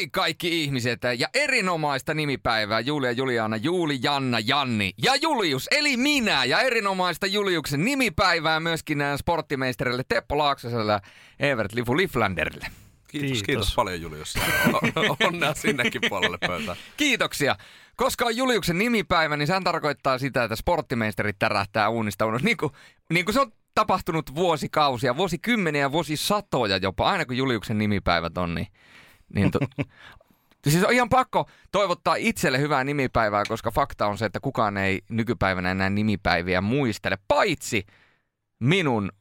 Hei kaikki ihmiset ja erinomaista nimipäivää Julia, Juliana, Juuli, Janna, Janni ja Julius, eli minä. Ja erinomaista Juliuksen nimipäivää myöskin äh, sporttimeisterille Teppo Laaksoselle ja Evert Lifu Liflanderille. Kiitos, kiitos, kiitos paljon Julius. Onnea sinnekin puolelle pöytään. Kiitoksia. Koska on Juliuksen nimipäivä, niin sehän tarkoittaa sitä, että sporttimeisterit tärähtää uunista ulos. Niin kuin, niin kuin se on tapahtunut vuosikausia, vuosikymmeniä, vuosisatoja jopa, aina kun Juliuksen nimipäivät on, niin niin to, siis on ihan pakko toivottaa itselle hyvää nimipäivää, koska fakta on se, että kukaan ei nykypäivänä enää nimipäiviä muistele, paitsi minun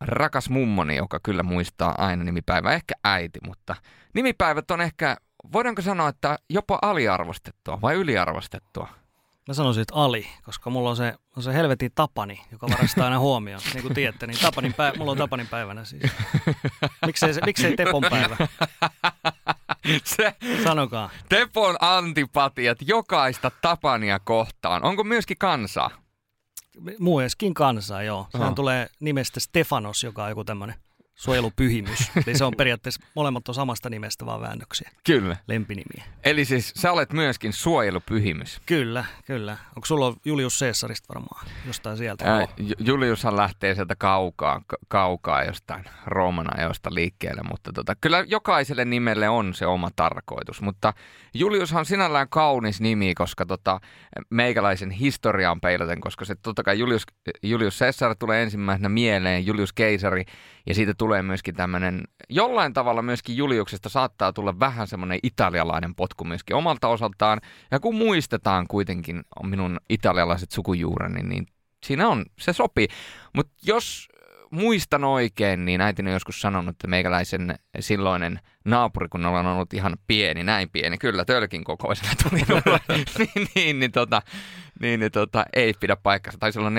rakas mummoni, joka kyllä muistaa aina nimipäivää, ehkä äiti, mutta nimipäivät on ehkä, voidaanko sanoa, että jopa aliarvostettua vai yliarvostettua? Mä sanoisin, että Ali, koska mulla on se, on se helvetin Tapani, joka varastaa aina huomioon. Niin kuin tiedätte, niin Tapanin päivä, mulla on Tapanin päivänä siis. Miksei, se, miksei Tepon päivä? Se, Sanokaa. Tepon antipatiat jokaista Tapania kohtaan. Onko myöskin kansaa? Mueskin kansaa, joo. Sehän Oho. tulee nimestä Stefanos, joka on joku tämmöinen suojelupyhimys. Eli se on periaatteessa molemmat on samasta nimestä vaan väännöksiä. Kyllä. Lempinimiä. Eli siis sä olet myöskin suojelupyhimys. Kyllä, kyllä. Onko sulla Julius Caesarista varmaan jostain sieltä? Ää, Juliushan lähtee sieltä kaukaa, kaukaa jostain Rooman ajoista liikkeelle, mutta tota, kyllä jokaiselle nimelle on se oma tarkoitus. Mutta Juliushan on sinällään kaunis nimi, koska tota, meikäläisen historiaan peilaten, koska se totta kai Julius, Julius Caesar tulee ensimmäisenä mieleen, Julius Keisari, ja siitä tulee myöskin tämmöinen, jollain tavalla myöskin Juliuksesta saattaa tulla vähän semmoinen italialainen potku myöskin omalta osaltaan. Ja kun muistetaan kuitenkin minun italialaiset sukujuureni, niin siinä on, se sopii. Mutta jos muistan oikein, niin äiti on joskus sanonut, että meikäläisen silloinen naapuri, kun ollaan ollut ihan pieni, näin pieni, kyllä tölkin kokoisena tuli niin, niin, niin, tota, niin, niin tota, ei pidä paikkansa. Taisi olla 4-5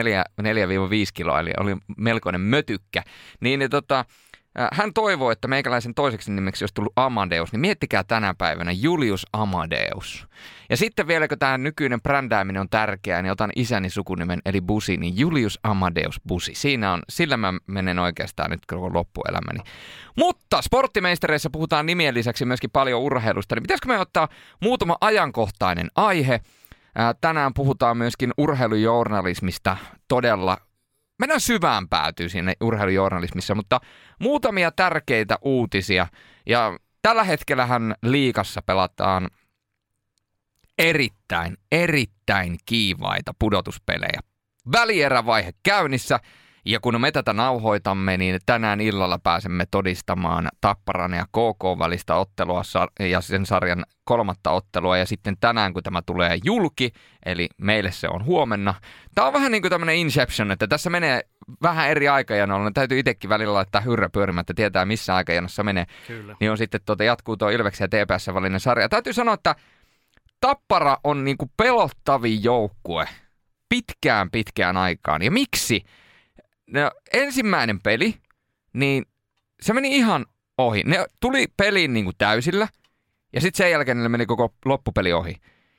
kiloa, eli oli melkoinen mötykkä. Niin, niin tota, hän toivoo, että meikäläisen toiseksi nimeksi olisi tullut Amadeus, niin miettikää tänä päivänä Julius Amadeus. Ja sitten vielä, kun tämä nykyinen brändääminen on tärkeää, niin otan isäni sukunimen eli Busi, niin Julius Amadeus Busi. Siinä on, sillä mä menen oikeastaan nyt koko loppuelämäni. Mutta sporttimeistereissä puhutaan nimien lisäksi myöskin paljon urheilusta, niin pitäisikö me ottaa muutama ajankohtainen aihe? Tänään puhutaan myöskin urheilujournalismista todella mennään syvään päätyy sinne urheilujournalismissa, mutta muutamia tärkeitä uutisia. Ja tällä hetkellähän liikassa pelataan erittäin, erittäin kiivaita pudotuspelejä. Välierävaihe käynnissä ja kun me tätä nauhoitamme, niin tänään illalla pääsemme todistamaan Tapparan ja KK välistä ottelua ja sen sarjan kolmatta ottelua. Ja sitten tänään, kun tämä tulee julki, eli meille se on huomenna. Tämä on vähän niin kuin tämmöinen Inception, että tässä menee vähän eri aikajanoilla. Niin täytyy itsekin välillä laittaa hyrrä pyörimättä, tietää missä aikajanossa menee. Kyllä. Niin on sitten tuota, jatkuu tuo Ilveksen ja TPS välinen sarja. Täytyy sanoa, että Tappara on niin kuin pelottavin joukkue pitkään pitkään aikaan. Ja miksi? No, ensimmäinen peli, niin se meni ihan ohi. Ne tuli peliin niin kuin täysillä, ja sitten sen jälkeen ne meni koko loppupeli ohi.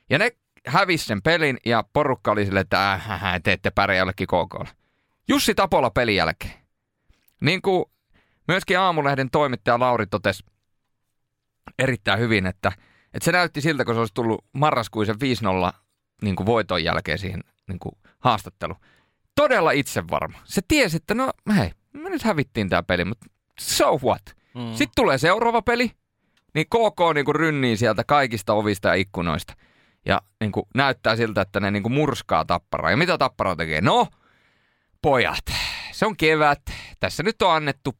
Ja ne hävisi sen pelin, ja porukka oli silleen, että äh, te ette pärjää jollekin KKlle. Jussi Tapola pelin jälkeen. Niin kuin myöskin Aamulehden toimittaja Lauri totesi erittäin hyvin, että, että se näytti siltä, kun se olisi tullut marraskuisen 5-0 niin kuin voiton jälkeen siihen niin kuin haastattelu todella itsevarma. Se tiesi, että no hei, me nyt hävittiin tämä peli, mutta so what? Mm. Sitten tulee seuraava peli, niin KK niin kuin rynnii sieltä kaikista ovista ja ikkunoista. Ja niin kuin näyttää siltä, että ne niin kuin murskaa tapparaa. Ja mitä tappara tekee? No, pojat, se on kevät. Tässä nyt on annettu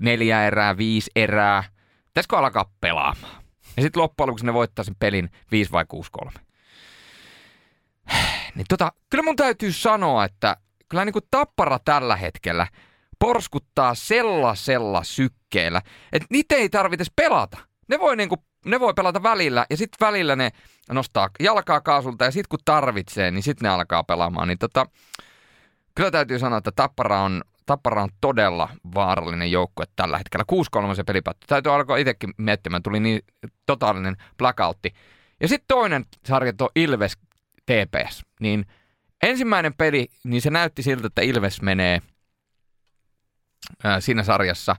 neljä erää, viisi erää. Pitäisikö alkaa pelaamaan? Ja sitten loppujen lopuksi ne voittaa sen pelin 5 vai 6-3. Niin tota, kyllä mun täytyy sanoa, että kyllä niin kuin tappara tällä hetkellä porskuttaa sellaisella sykkeellä, että niitä ei tarvitse pelata. Ne voi, niin kuin, ne voi pelata välillä ja sitten välillä ne nostaa jalkaa kaasulta ja sitten kun tarvitsee, niin sitten ne alkaa pelaamaan. Niin tota, kyllä täytyy sanoa, että Tappara on, Tappara on todella vaarallinen joukkue tällä hetkellä. 6-3 se peli Täytyy alkaa itsekin miettimään, tuli niin totaalinen blackoutti. Ja sitten toinen sarja tuo Ilves TPS, niin ensimmäinen peli, niin se näytti siltä, että Ilves menee ää, siinä sarjassa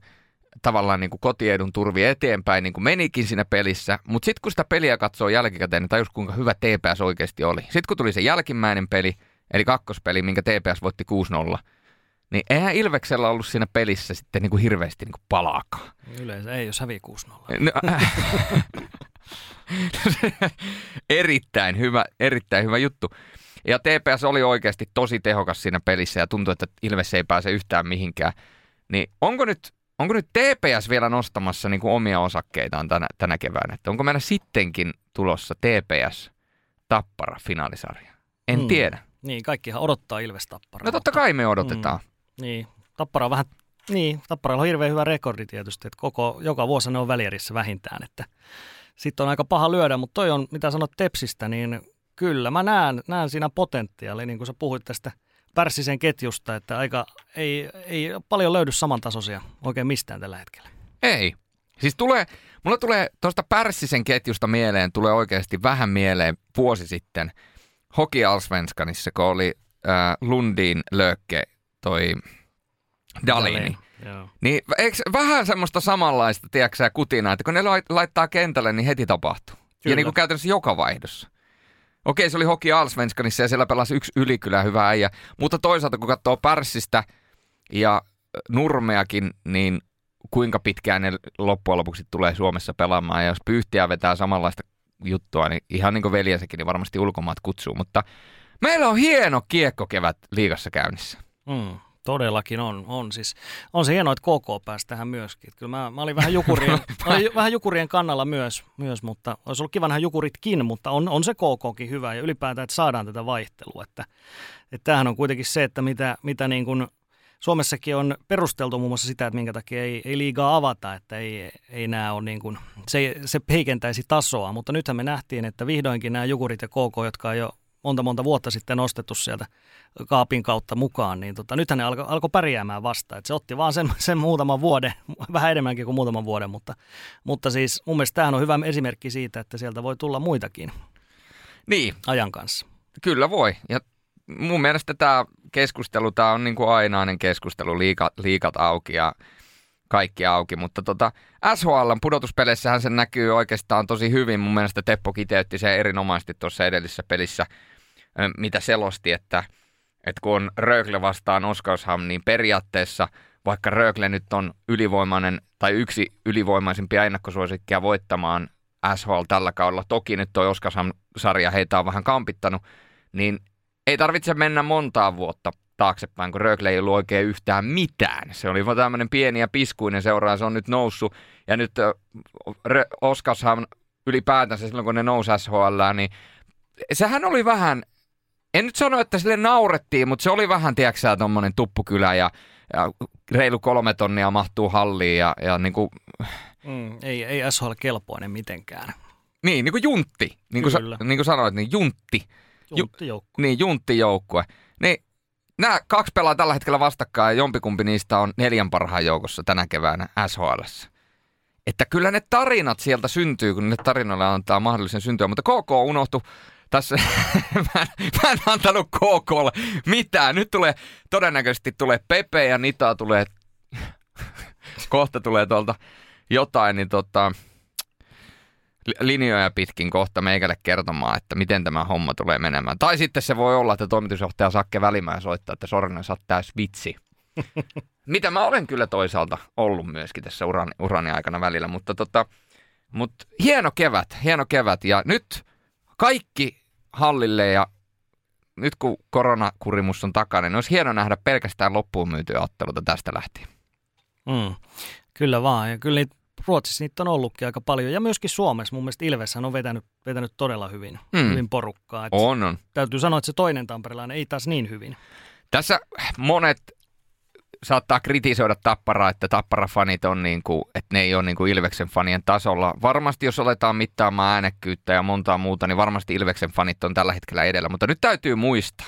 tavallaan niin kuin kotiedun turvi eteenpäin, niin kuin menikin siinä pelissä. Mutta sitten kun sitä peliä katsoo jälkikäteen, niin tajus kuinka hyvä TPS oikeasti oli. Sitten kun tuli se jälkimmäinen peli, eli kakkospeli, minkä TPS voitti 6-0, niin eihän Ilveksellä ollut siinä pelissä sitten niin kuin hirveästi niin kuin palaakaan. Yleensä ei, jos hävii 6-0. No, erittäin hyvä, erittäin hyvä juttu. Ja TPS oli oikeasti tosi tehokas siinä pelissä ja tuntui, että Ilves ei pääse yhtään mihinkään. Niin onko nyt, onko nyt TPS vielä nostamassa niin kuin omia osakkeitaan tänä, tänä keväänä? Että onko meillä sittenkin tulossa TPS Tappara finaalisarja? En Hmm. tiedä. Niin, kaikkihan odottaa Ilves Tapparaa. No totta kai me odotetaan. Niin, Tappara on vähän, niin, Tapparalla on hirveän hyvä rekordi tietysti, että koko, joka vuosi ne on välierissä vähintään, että sitten on aika paha lyödä, mutta toi on, mitä sanot Tepsistä, niin kyllä mä näen, näen siinä potentiaalia, niin kuin sä puhuit tästä Pärssisen ketjusta, että aika, ei, ei paljon löydy samantasoisia oikein mistään tällä hetkellä. Ei. Siis tulee, mulla tulee tuosta Pärssisen ketjusta mieleen, tulee oikeasti vähän mieleen vuosi sitten Hoki Allsvenskanissa, kun oli äh, Lundin löökke toi Dalini. Joo. Niin eikö vähän semmoista samanlaista, tiedätkö kutinaa, että kun ne lait- laittaa kentälle, niin heti tapahtuu. Ja Kyllä. niin kuin käytännössä joka vaihdossa. Okei, se oli Hoki Allsvenskanissa ja siellä pelasi yksi ylikylä hyvä äijä. Mutta toisaalta kun katsoo Pärssistä ja Nurmeakin, niin kuinka pitkään ne loppujen lopuksi tulee Suomessa pelaamaan. Ja jos Pyyhtiä vetää samanlaista juttua, niin ihan niin kuin veljensäkin, niin varmasti ulkomaat kutsuu. Mutta meillä on hieno kiekkokevät liigassa käynnissä. Mm, todellakin on. On, siis, on se hienoa, että KK pääsi tähän myöskin. Että Kyllä mä, mä olin vähän jukurien, mä olin vähän jukurien kannalla myös, myös, mutta olisi ollut kiva nähdä jukuritkin, mutta on, on se KKkin hyvä ja ylipäätään, että saadaan tätä vaihtelua. Että, että tämähän on kuitenkin se, että mitä, mitä niin kuin Suomessakin on perusteltu muun muassa sitä, että minkä takia ei, ei liigaa avata, että ei, ei nämä ole niin kuin, se, se heikentäisi tasoa, mutta nythän me nähtiin, että vihdoinkin nämä jukurit ja KK, jotka on jo monta monta vuotta sitten nostettu sieltä kaapin kautta mukaan, niin tota, nythän ne alkoi alko pärjäämään vasta. Et se otti vaan sen, sen muutaman vuoden, vähän enemmänkin kuin muutaman vuoden, mutta, mutta siis mun mielestä tämähän on hyvä esimerkki siitä, että sieltä voi tulla muitakin Niin, ajan kanssa. Kyllä voi. Ja mun mielestä tämä keskustelu, tämä on niin kuin ainainen keskustelu, liikat, liikat auki ja kaikki auki, mutta tota, SHLn pudotuspeleissähän se näkyy oikeastaan tosi hyvin. Mun mielestä Teppo kiteytti se erinomaisesti tuossa edellisessä pelissä, mitä selosti, että, että kun on Rögle vastaan Oskarshamn, niin periaatteessa vaikka Rögle nyt on ylivoimainen tai yksi ylivoimaisimpia ennakkosuosikkia voittamaan SHL tällä kaudella, toki nyt toi Oskarshamn-sarja heitä on vähän kampittanut, niin ei tarvitse mennä montaa vuotta taaksepäin, kun Rögle ei ollut oikein yhtään mitään. Se oli vaan tämmöinen pieni ja piskuinen seura, ja se on nyt noussut. Ja nyt ö, Rö- Oskarshamn ylipäätänsä silloin, kun ne nousi SHL, niin sehän oli vähän, en nyt sano, että sille naurettiin, mutta se oli vähän, tiedätkö sä, tommonen tuppukylä ja, ja reilu kolme tonnia mahtuu halliin ja, ja niin kuin, Mm, ei, ei SHL kelpoinen mitenkään. niin, niin kuin juntti, niin kuin, sa, niin kuin sanoit, niin juntti. Juntti joukko. Niin, junttijoukkue. Niin, nämä kaksi pelaa tällä hetkellä vastakkain ja jompikumpi niistä on neljän parhaan joukossa tänä keväänä SHL. Että kyllä ne tarinat sieltä syntyy, kun ne tarinoille antaa mahdollisen syntyä, mutta KK unohtu tässä, mä, en, mä en antanut KKlle mitään. Nyt tulee, todennäköisesti tulee Pepe ja Nita tulee, kohta tulee tuolta jotain, niin tota, li- linjoja pitkin kohta meikälle kertomaan, että miten tämä homma tulee menemään. Tai sitten se voi olla, että toimitusjohtaja Sakke Välimäen soittaa, että Sorinen sä täys vitsi. Mitä mä olen kyllä toisaalta ollut myöskin tässä urani, urani aikana välillä, mutta tota, mut hieno kevät, hieno kevät ja nyt kaikki hallille ja nyt kun koronakurimus on takana, niin olisi hieno nähdä pelkästään loppuun myytyä otteluta tästä lähtien. Mm, kyllä vaan. Ja kyllä niitä, Ruotsissa niitä on ollutkin aika paljon. Ja myöskin Suomessa. Mun mielestä Ilveshän on vetänyt, vetänyt todella hyvin, Mm. mm. hyvin porukkaa. Et On, on. Täytyy sanoa, että se toinen tamperilainen ei taas niin hyvin. Tässä monet saattaa kritisoida Tapparaa, että Tappara-fanit on niin kuin, että ne ei ole niin kuin Ilveksen fanien tasolla. Varmasti jos aletaan mittaamaan äänekkyyttä ja montaa muuta, niin varmasti Ilveksen fanit on tällä hetkellä edellä. Mutta nyt täytyy muistaa,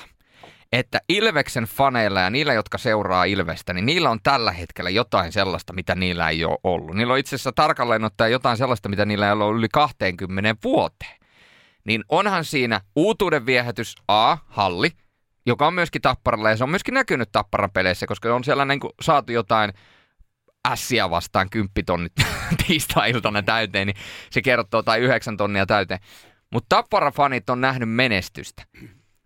että Ilveksen faneilla ja niillä, jotka seuraa Ilvestä, niin niillä on tällä hetkellä jotain sellaista, mitä niillä ei ole ollut. Niillä on itse asiassa tarkalleen ottaen jotain sellaista, mitä niillä ei ole ollut yli 20 vuoteen. Niin onhan siinä uutuuden viehätys A, halli, joka on myöskin Tapparalla ja se on myöskin näkynyt Tapparan peleissä, koska on siellä niin kuin saatu jotain ässiä vastaan kymppitonnit tiistai-iltana täyteen, niin se kertoo, tai yhdeksän tonnia täyteen. Mutta Tappara-fanit on nähnyt menestystä.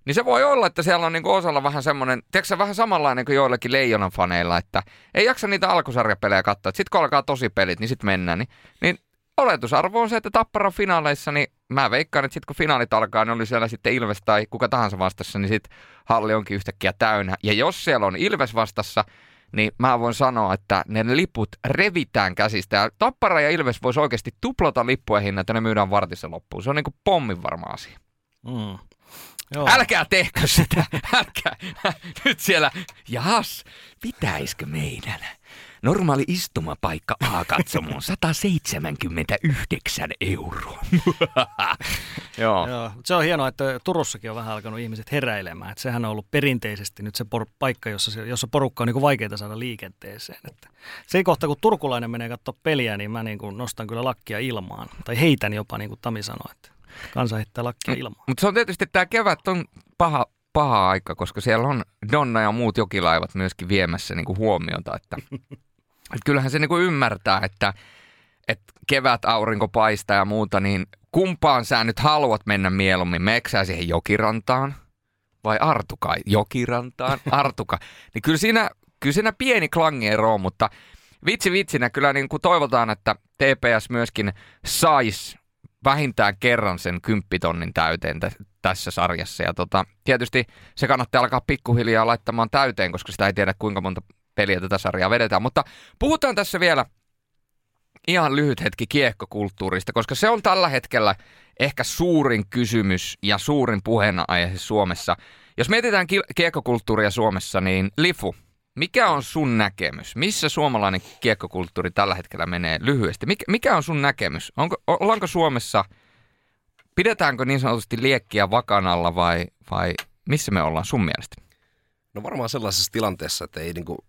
Niin se voi olla, että siellä on niinku osalla vähän semmoinen, tiedätkö vähän samanlainen kuin joillakin Leijonan faneilla, että ei jaksa niitä alkusarjapelejä katsoa. Sitten kun alkaa tosi pelit, niin sitten mennään. Niin, niin oletusarvo on se, että Tapparan finaaleissa, niin mä veikkaan, että sitten kun finaalit alkaa, niin oli siellä sitten Ilves tai kuka tahansa vastassa, niin sitten halli onkin yhtäkkiä täynnä. Ja jos siellä on Ilves vastassa, niin mä voin sanoa, että ne liput revitään käsistä. Ja Tappara ja Ilves voisi oikeasti tuplata lippujen hinnat, että ne myydään vartissa loppuun. Se on niin kuin pommin varma asia. Mm. Joo. Älkää tehkö sitä, älkää. Nyt siellä, jahas, pitäisikö meidän? Normaali istumapaikka A-katsomoon 179 euroa. Joo. Joo, mutta se on hienoa, että Turussakin on vähän alkanut ihmiset heräilemään. Että sehän on ollut perinteisesti nyt se por- paikka, jossa, jossa porukka on niin vaikeaa saada liikenteeseen. Että se kohta, kun turkulainen menee katsoa peliä, niin mä niin kuin nostan kyllä lakkia ilmaan. Tai heitän jopa, niin kuin Tami sanoi, että kansa heittää lakkia ilmaan. Mutta se on tietysti, tämä kevät on paha, paha aika, koska siellä on Donna ja muut jokilaivat myöskin viemässä niin kuin huomiota, että, että kyllähän se niin kuin ymmärtää, että, että kevät aurinko paistaa ja muuta, niin kumpaan sä nyt haluat mennä mieluummin? Meeksää siihen jokirantaan vai Artuka? Jokirantaan, Artuka. Niin kyllä siinä, kyllä siinä pieni klangiero on, mutta vitsi vitsinä kyllä niin kuin toivotaan, että TPS myöskin saisi vähintään kerran sen kymppitonnin täyteen t- tässä sarjassa. Ja tota, tietysti se kannattaa alkaa pikkuhiljaa laittamaan täyteen, koska sitä ei tiedä kuinka monta peliä tätä sarjaa vedetään. Mutta puhutaan tässä vielä ihan lyhyt hetki kiekkokulttuurista, koska se on tällä hetkellä ehkä suurin kysymys ja suurin puheenaihe Suomessa. Jos mietitään ki- kiekkokulttuuria Suomessa, niin Lifu, mikä on sun näkemys? Missä suomalainen kiekkokulttuuri tällä hetkellä menee lyhyesti? Mikä, mikä on sun näkemys? Onko, ollaanko Suomessa, pidetäänkö niin sanotusti liekkiä vakanalla vai, vai missä me ollaan sun mielestä? No varmaan sellaisessa tilanteessa, että ei niinku,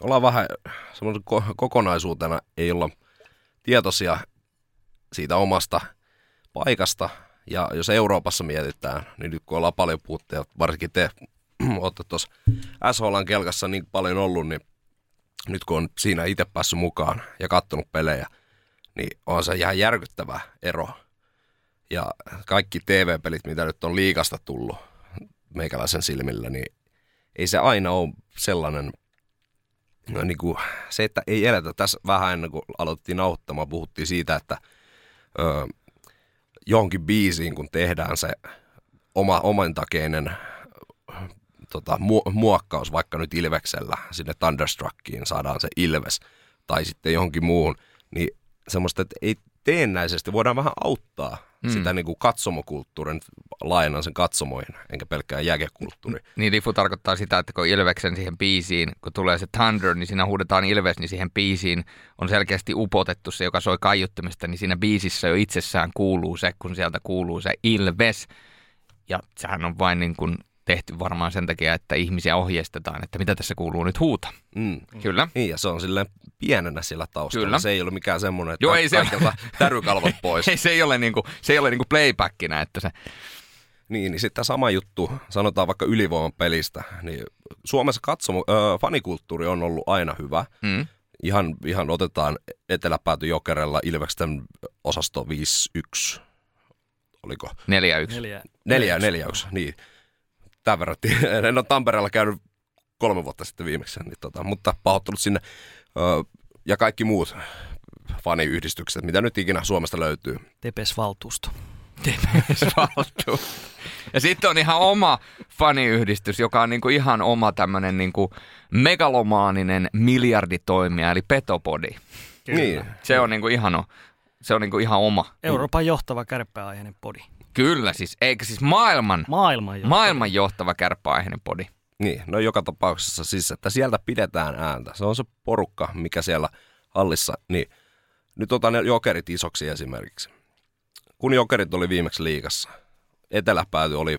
ollaan vähän semmoisen ko- kokonaisuutena, ei olla tietoisia siitä omasta paikasta. Ja jos Euroopassa mietitään, niin nyt kun ollaan paljon puhuttu, varsinkin te olette tuossa SHLn kelkassa niin paljon ollut, niin nyt kun on siinä itse päässyt mukaan ja katsonut pelejä, niin on se ihan järkyttävä ero. Ja kaikki TV-pelit, mitä nyt on liikasta tullut meikäläisen silmillä, niin ei se aina ole sellainen, no niin kuin, se, että ei eletä. Tässä vähän ennen kuin aloitettiin nauhoittamaan, puhuttiin siitä, että ö, johonkin biisiin, kun tehdään se oma, omantakeinen tota, mu- muokkaus vaikka nyt Ilveksellä sinne Thunderstruckiin saadaan se Ilves tai sitten johonkin muuhun, niin semmoista, että ei teennäisesti voidaan vähän auttaa mm. sitä niin kuin katsomokulttuurin, laajennan sen katsomoihin, enkä pelkkään jääkekulttuuri. Niin Lifu tarkoittaa sitä, että kun Ilveksen siihen biisiin, kun tulee se Thunder, niin siinä huudetaan Ilves, niin siihen biisiin on selkeästi upotettu se, joka soi kaiuttimesta, niin siinä biisissä jo itsessään kuuluu se, kun sieltä kuuluu se Ilves. Ja sehän on vain niin kuin tehty varmaan sen takia, että ihmisiä ohjeistetaan, että mitä tässä kuuluu nyt huuta. Mm. Kyllä. Niin, ja se on silleen pienenä siellä taustalla. Kyllä. Se ei ole mikään semmoinen, että Joo, ei se- kaikilta tärykalvot pois. Ei, se ei ole, niinku, se ei ole niinku playbackina, että se... Niin, niin sitten sama juttu, sanotaan vaikka ylivoiman pelistä, niin Suomessa katsomo, ö, fanikulttuuri on ollut aina hyvä. Mm. Ihan, ihan otetaan eteläpääty Jokerella Ilveksen osasto 5-1, oliko? 4-1. Neljä. Neljä, neljä, yksi, niin. Tämän verran, en ole Tampereella käynyt kolme vuotta sitten viimeksi, niin tota, mutta pahoittelut sinne. Ö, ja kaikki muut faniyhdistykset, mitä nyt ikinä Suomesta löytyy. Tepes-valtuusto. Valtuusto. Ja sitten on ihan oma faniyhdistys, joka on niinku ihan oma tämmöinen niinku megalomaaninen miljarditoimija, eli Petopodi. Niin. Se on niinku ihan, se on niinku ihan oma. Euroopan johtava kärppäaiheinen podi. Kyllä siis, eikä siis maailman, Maailman johtava. maailman johtava kärppäaiheinen podi. Niin, no joka tapauksessa siis, että sieltä pidetään ääntä. Se on se porukka, mikä siellä hallissa. Niin, nyt otan ne jokerit isoksi esimerkiksi. Kun jokerit oli viimeksi liigassa, eteläpääty oli,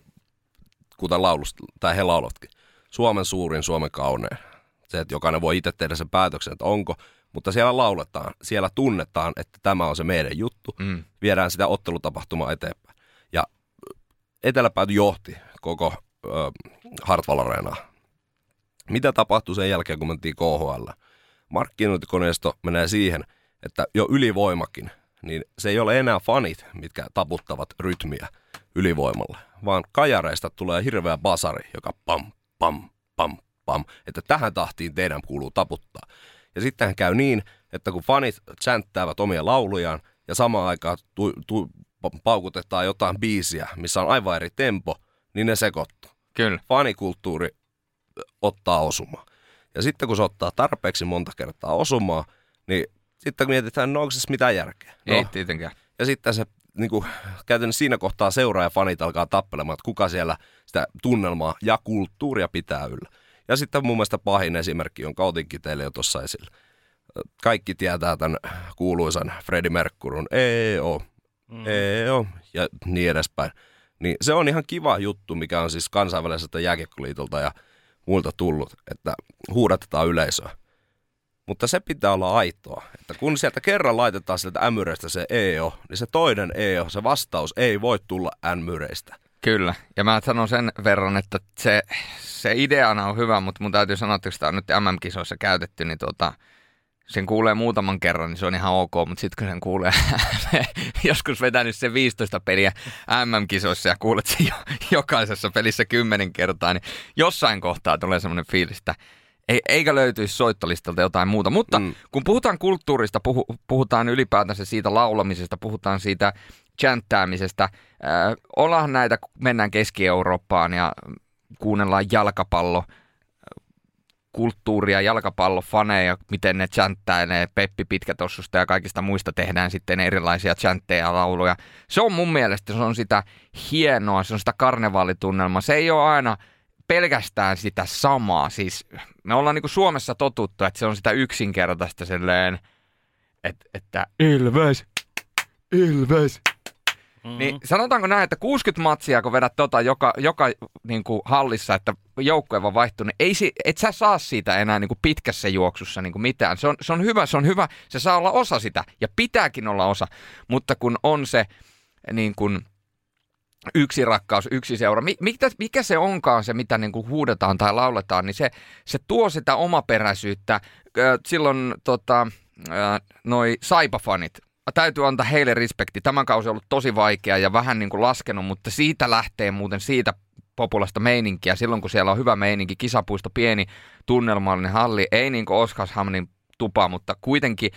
kuten laulusta, tai he laulatkin, Suomen suurin, Suomen kaunein. Se, että jokainen voi itse tehdä sen päätöksen, että onko, mutta siellä lauletaan, siellä tunnetaan, että tämä on se meidän juttu. Mm. Viedään sitä ottelutapahtumaa eteenpäin. Ja eteläpääty johti koko ö, Hartwall Areenaa. Mitä tapahtui sen jälkeen, kun mentiin KHL? markkinointikoneisto menee siihen, että jo ylivoimakin, niin se ei ole enää fanit, mitkä taputtavat rytmiä ylivoimalla, vaan kajareista tulee hirveä basari, joka pam, pam, pam, pam, että tähän tahtiin teidän kuuluu taputtaa. Ja sitten käy niin, että kun fanit chanttäävät omia laulujaan ja samaan aikaan tu, tu, paukutetaan jotain biisiä, missä on aivan eri tempo, niin ne sekoittuu. Kyllä. Fanikulttuuri ottaa osumaa. Ja sitten kun se ottaa tarpeeksi monta kertaa osumaa, niin sitten kun mietitään, no onko se mitään järkeä? No, Ei tietenkään. ja sitten se niin kuin, käytännössä siinä kohtaa seuraa fanit alkaa tappelemaan, että kuka siellä sitä tunnelmaa ja kulttuuria pitää yllä. Ja sitten mun mielestä pahin esimerkki, jonka otinkin teille jo tuossa esille. Kaikki tietää tämän kuuluisan Freddie Mercuryn EO, mm. EO ja niin edespäin. Niin se on ihan kiva juttu, mikä on siis kansainväliseltä jääkiekkoliitolta ja muilta tullut, että huudatetaan yleisöä. Mutta se pitää olla aitoa, että kun sieltä kerran laitetaan sieltä ämyreistä se EO, niin se toinen EO, se vastaus ei voi tulla ämyreistä. Kyllä, ja mä sanon sen verran, että se, se ideana on hyvä, mutta mun täytyy sanoa, että kun sitä on nyt MM-kisoissa käytetty, niin tota, sen kuulee muutaman kerran, niin se on ihan ok, mutta sitten kun sen kuulee joskus vetänyt se 15 peliä MM-kisoissa ja kuulet sen jo, jokaisessa pelissä kymmenen kertaa, niin jossain kohtaa tulee semmoinen fiilis, että ei, eikä löytyisi soittolistalta jotain muuta. Mutta mm. kun puhutaan kulttuurista, puhu, puhutaan ylipäätänsä siitä laulamisesta, puhutaan siitä chanttäämisestä. Äh, ollaan näitä, mennään Keski-Eurooppaan ja kuunnellaan jalkapallo kulttuuria, jalkapallofaneja, miten ne chanttailee Peppi Pitkätossusta ja kaikista muista tehdään sitten erilaisia chantteja ja lauluja. Se on mun mielestä, se on sitä hienoa, se on sitä karnevaalitunnelmaa. Se ei ole aina pelkästään sitä samaa. Siis me ollaan niin kuin Suomessa totuttu, että se on sitä yksinkertaista silleen, että, että Ilves, Ilves. Mm-hmm. Niin sanotaanko näin, että 60 matsia, kun vedät tota joka, joka niin kuin hallissa, että joukkue vaan vaihtuu, niin ei, et sä saa siitä enää niin kuin pitkässä juoksussa niin kuin mitään. Se on, se on hyvä, se on hyvä, se saa olla osa sitä ja pitääkin olla osa, mutta kun on se niin kuin, yksi rakkaus, yksi seura. Mikä, mikä se onkaan se, mitä niin kuin huudetaan tai lauletaan, niin se, se tuo sitä omaperäisyyttä. Silloin tota, noi saipafanit, täytyy antaa heille respekti. Tämän kausi on ollut tosi vaikea ja vähän niin kuin laskenut, mutta siitä lähtee muuten siitä populasta meininkiä. Silloin kun siellä on hyvä meininki, kisapuisto, pieni tunnelmallinen halli, ei niin kuin Oskarshamnin tupa, mutta kuitenkin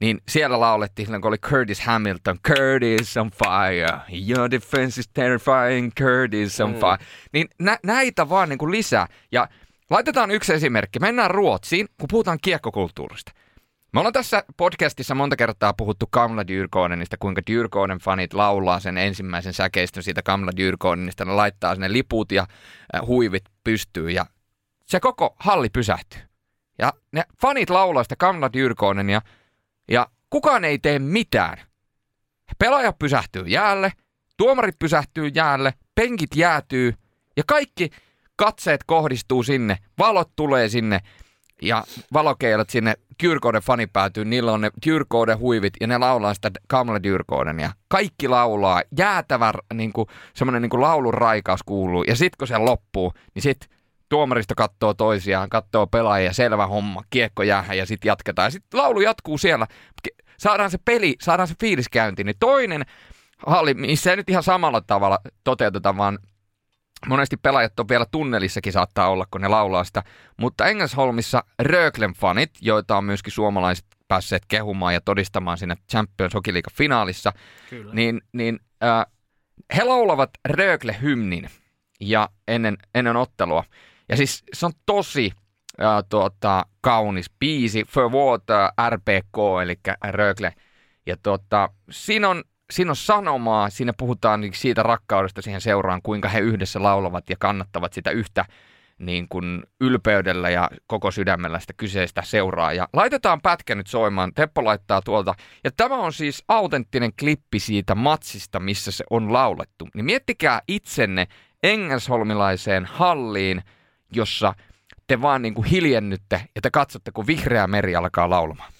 niin siellä laulettiin silloin, kun oli Curtis Hamilton, Curtis on fire, your defense is terrifying, Curtis on mm. fire. Niin nä- näitä vaan niin kuin lisää. Ja laitetaan yksi esimerkki. Mennään Ruotsiin, kun puhutaan kiekkokulttuurista. Me ollaan tässä podcastissa monta kertaa puhuttu Kamla Dyrkonenista, kuinka Dyrkonen fanit laulaa sen ensimmäisen säkeistön siitä Kamla Dyrkonenista. Ne laittaa sinne liput ja äh, huivit pystyy ja se koko halli pysähtyy. Ja ne fanit laulaa sitä Kamla Dyrkonenia ja kukaan ei tee mitään. Pelaajat pysähtyy jäälle, tuomarit pysähtyy jäälle, penkit jäätyy ja kaikki katseet kohdistuu sinne, valot tulee sinne ja valokeilat sinne Dyrkoden fani päätyy, niillä on ne Dyrkoden huivit ja ne laulaa sitä Kamla Dyrkoden ja kaikki laulaa, jäätävä niin kuin, semmoinen niin kuin laulun raikaus kuuluu ja sitten kun se loppuu, niin sitten tuomaristo katsoo toisiaan, katsoo pelaajia, selvä homma, kiekko jäähän ja sitten jatketaan. Ja sitten laulu jatkuu siellä, saadaan se peli, saadaan se fiilis käyntiin. Niin toinen halli, missä ei nyt ihan samalla tavalla toteuteta, vaan monesti pelaajat on vielä tunnelissakin saattaa olla, kun ne laulaa sitä. Mutta Engelsholmissa Röglen fanit, joita on myöskin suomalaiset päässeet kehumaan ja todistamaan siinä Champions Hockey League finaalissa, Kyllä. niin, niin äh, he laulavat Rögle-hymnin ja ennen, ennen ottelua. Ja siis se on tosi äh, tuota, kaunis biisi, For Water RPK, eli Rögle. Ja tuota, siinä on siinä on sanomaa, siinä puhutaan niin siitä rakkaudesta siihen seuraan, kuinka he yhdessä laulavat ja kannattavat sitä yhtä niin kuin ylpeydellä ja koko sydämellä sitä kyseistä seuraa. Ja laitetaan pätkä nyt soimaan, Teppo laittaa tuolta. Ja tämä on siis autenttinen klippi siitä matsista, missä se on laulettu. Niin miettikää itsenne Engelsholmilaiseen halliin – jossa te vaan niin kuin hiljennytte ja te katsotte, kun vihreä meri alkaa laulamaan.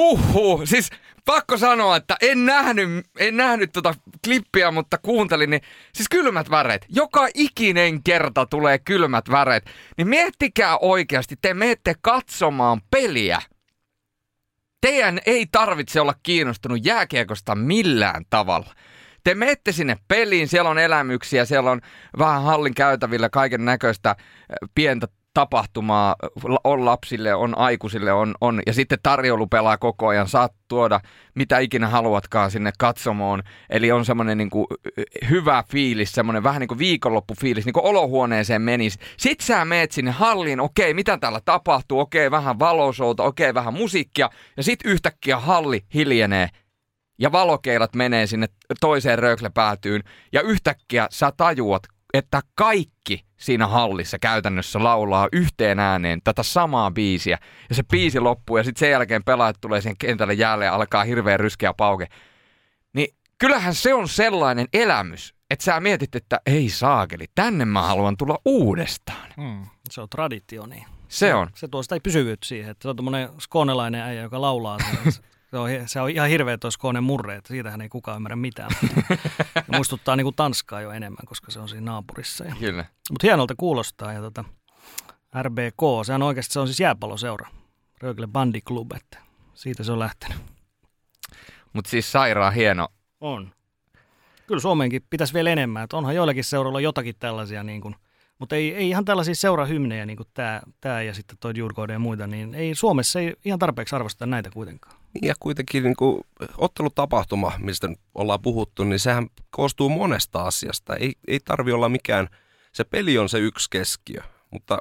Huhhuh, siis pakko sanoa, että en nähnyt, en nähnyt tota klippiä, mutta kuuntelin, niin siis kylmät väreet. Joka ikinen kerta tulee kylmät väreet. Niin miettikää oikeasti, te menette katsomaan peliä. Teidän ei tarvitse olla kiinnostunut jääkiekosta millään tavalla. Te menette sinne peliin, siellä on elämyksiä, siellä on vähän hallin käytävillä kaiken näköistä pientä tapahtumaa on lapsille, on aikuisille, on, on, ja sitten tarjoulu pelaa koko ajan, saat tuoda mitä ikinä haluatkaan sinne katsomoon, eli on semmoinen niin hyvä fiilis, semmoinen vähän niin kuin viikonloppufiilis, niin kuin olohuoneeseen menisi. Sitten sä meet sinne halliin, okei, mitä täällä tapahtuu, okei, vähän valosouta, okei, vähän musiikkia, ja sitten yhtäkkiä halli hiljenee, ja valokeilat menee sinne toiseen rööklepäätyyn, ja yhtäkkiä sä tajuat, että kaikki siinä hallissa käytännössä laulaa yhteen ääneen tätä samaa biisiä. Ja se biisi loppuu ja sitten sen jälkeen pelaajat tulee sen kentälle jälleen ja alkaa hirveän ryskeä pauke. Niin kyllähän se on sellainen elämys, että sä mietit, että ei saakeli, tänne mä haluan tulla uudestaan. Hmm, se on traditio, niin. Se on. Se tuo sitä ei pysyvyyttä siihen, että se on tämmöinen skonelainen äijä, joka laulaa. Se on, se on ihan hirveä tuo Skoonen murre, että siitähän ei kukaan ymmärrä mitään. muistuttaa niin kuin Tanskaa jo enemmän, koska se on siinä naapurissa. Ja, Kyllä. Mutta hienolta kuulostaa. Ja tota, RBK, se on oikeasti se on siis jääpalloseura. Rögle Bandy Club, että siitä se on lähtenyt. Mutta siis sairaan hieno. On. Kyllä Suomeenkin pitäisi vielä enemmän. Että onhan joillakin seuroilla jotakin tällaisia, niin kuin, mutta ei, ei ihan tällaisia seurahymnejä niin kuin tämä, tämä ja sitten tuo ja muita, niin ei Suomessa ei ihan tarpeeksi arvosteta näitä kuitenkaan. Ja kuitenkin niin kuin, ottelutapahtuma, mistä ollaan puhuttu, niin sehän koostuu monesta asiasta. Ei, ei tarvi olla mikään, se peli on se yksi keskiö, mutta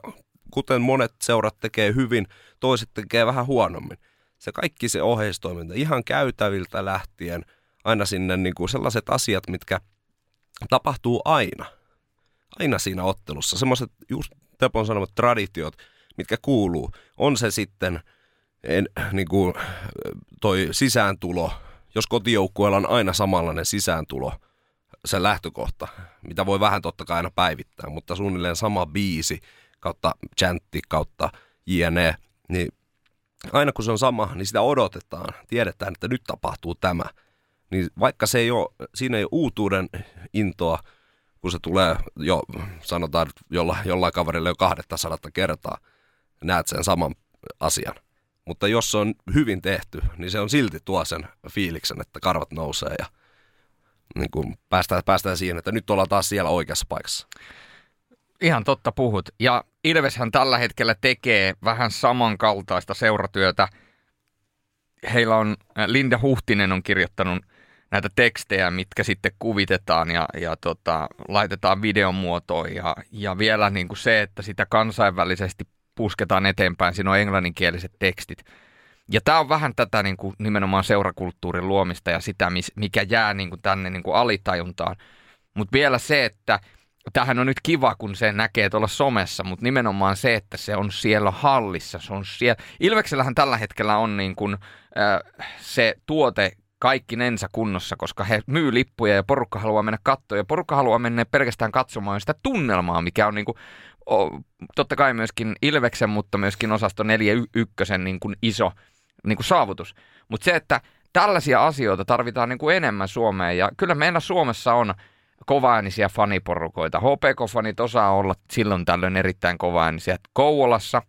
kuten monet seurat tekee hyvin, toiset tekee vähän huonommin. Se kaikki se oheistoiminta, ihan käytäviltä lähtien, aina sinne niin kuin sellaiset asiat, mitkä tapahtuu aina. Aina siinä ottelussa. Semmoiset just Tepon sanomat traditiot, mitkä kuuluu. On se sitten – en, niin kuin, toi sisääntulo, jos kotijoukkueella on aina samanlainen sisääntulo, se lähtökohta, mitä voi vähän totta kai aina päivittää, mutta suunnilleen sama biisi kautta chantti kautta jne, niin aina kun se on sama, niin sitä odotetaan, tiedetään, että nyt tapahtuu tämä. Niin vaikka se ei ole, siinä ei ole uutuuden intoa, kun se tulee jo, sanotaan jolla, jollain kaverilla jo 200 kertaa, näet sen saman asian mutta jos se on hyvin tehty, niin se on silti tuo sen fiiliksen, että karvat nousee ja niin kuin päästään, päästään siihen, että nyt ollaan taas siellä oikeassa paikassa. Ihan totta puhut. Ja Ilveshän tällä hetkellä tekee vähän samankaltaista seuratyötä. Heillä on, äh, Linda Huhtinen on kirjoittanut näitä tekstejä, mitkä sitten kuvitetaan ja, ja tota, laitetaan videon muotoon. Ja, ja vielä niin kuin se, että sitä kansainvälisesti pusketaan eteenpäin, siinä on englanninkieliset tekstit. Ja tämä on vähän tätä niin kuin nimenomaan seurakulttuurin luomista ja sitä, mikä jää niin kuin tänne niin kuin alitajuntaan. Mutta vielä se, että tähän on nyt kiva, kun se näkee tuolla somessa, mutta nimenomaan se, että se on siellä hallissa. Se on siellä. Ilveksellähän tällä hetkellä on niin kuin, äh, se tuote kaikki nensa kunnossa, koska he myy lippuja ja porukka haluaa mennä katsoa ja porukka haluaa mennä pelkästään katsomaan sitä tunnelmaa, mikä on niin kuin totta kai myöskin Ilveksen, mutta myöskin osasto 4 ykkösen niin kuin iso niin kuin saavutus. Mutta se, että tällaisia asioita tarvitaan niin kuin enemmän Suomeen ja kyllä meillä Suomessa on kovaäänisiä faniporukoita. HPK-fanit osaa olla silloin tällöin erittäin kovaäänisiä. Kouvolassa,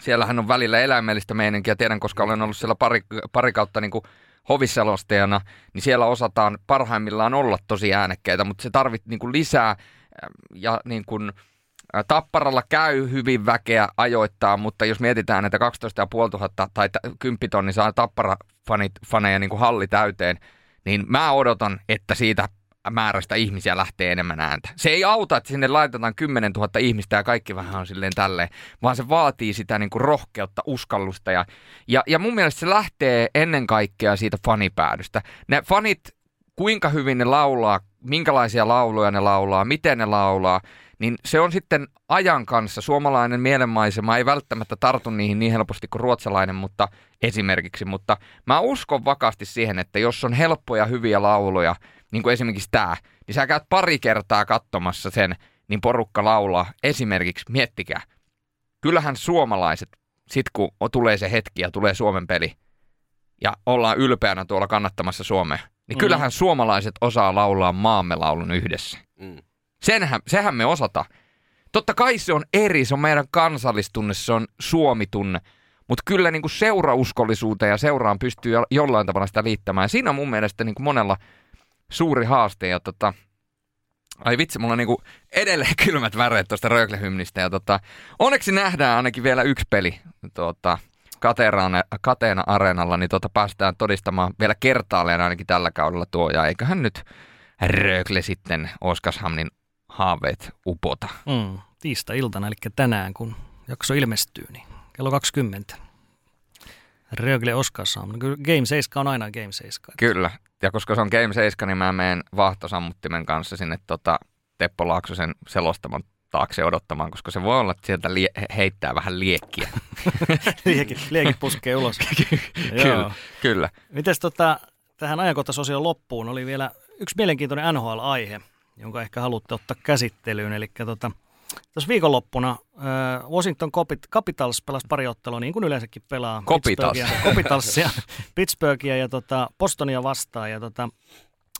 siellähän on välillä eläimellistä meininkiä, tiedän, koska olen ollut siellä pari, pari kautta niin kuin hovisselostajana, niin siellä osataan parhaimmillaan olla tosi äänekkäitä, mutta se tarvitsee niin lisää ja niin kuin, Tapparalla käy hyvin väkeä ajoittaa, mutta jos mietitään, että 12 500 tai 10 tonni saa Tappara-fanit, faneja niin kuin halli täyteen, niin mä odotan, että siitä määrästä ihmisiä lähtee enemmän ääntä. Se ei auta, että sinne laitetaan 10 000 ihmistä ja kaikki vähän on silleen tälleen, vaan se vaatii sitä niin kuin rohkeutta, uskallusta. Ja, ja, ja mun mielestä se lähtee ennen kaikkea siitä fanipäädystä. Ne fanit, kuinka hyvin ne laulaa, minkälaisia lauluja ne laulaa, miten ne laulaa, niin se on sitten ajan kanssa. Suomalainen mielenmaisema ei välttämättä tartu niihin niin helposti kuin ruotsalainen, mutta esimerkiksi, mutta mä uskon vakaasti siihen, että jos on helppoja hyviä lauluja, niin kuin esimerkiksi tämä, niin sä käyt pari kertaa katsomassa sen, niin porukka laulaa. Esimerkiksi, miettikää, kyllähän suomalaiset, sit kun tulee se hetki ja tulee Suomen peli, ja ollaan ylpeänä tuolla kannattamassa Suomea, niin Mm. kyllähän suomalaiset osaa laulaa maamme laulun yhdessä. Mm. Senhän, sehän me osata. Totta kai se on eri, se on meidän kansallistunne, se on suomitunne, mutta kyllä niin kuin seurauskollisuuteen ja seuraan pystyy jo- jollain tavalla sitä liittämään. Siinä on mun mielestä niin kuin monella suuri haaste. Ja tota, ai vitsi, mulla on niin kuin edelleen kylmät väreet tuosta Rögle-hymnistä. Ja tota, onneksi nähdään ainakin vielä yksi peli tuota, Kateena, Kateena Areenalla, niin tota, päästään todistamaan vielä kertaalleen ainakin tällä kaudella tuo. Ja eiköhän nyt Rögle sitten Oskarshamnin haaveet upota. Mm, tiistai-iltana, eli tänään, kun jakso ilmestyy, niin kello 20. Rögle. Kyllä Game 7 on aina Game 7. Kyllä. Ja koska se on Game 7, niin mä menen vahtosammuttimen kanssa sinne tota Teppo Laaksosen selostaman taakse odottamaan, koska se voi olla, että sieltä lie- heittää vähän liekkiä. liekit, liekit puskee ulos. Kyllä, kyllä. Mites tota, tähän ajankohtaisosion loppuun oli vielä yksi mielenkiintoinen NHL-aihe, jonka ehkä haluatte ottaa käsittelyyn. Eli tota, tuossa viikonloppuna äh, Washington Capit- Capitals pelasi pari ottelua, niin kuin yleensäkin pelaa. Capitals. Pittsburghia- Capitalsia, Pittsburghia ja tota, Bostonia vastaan. Ja tota,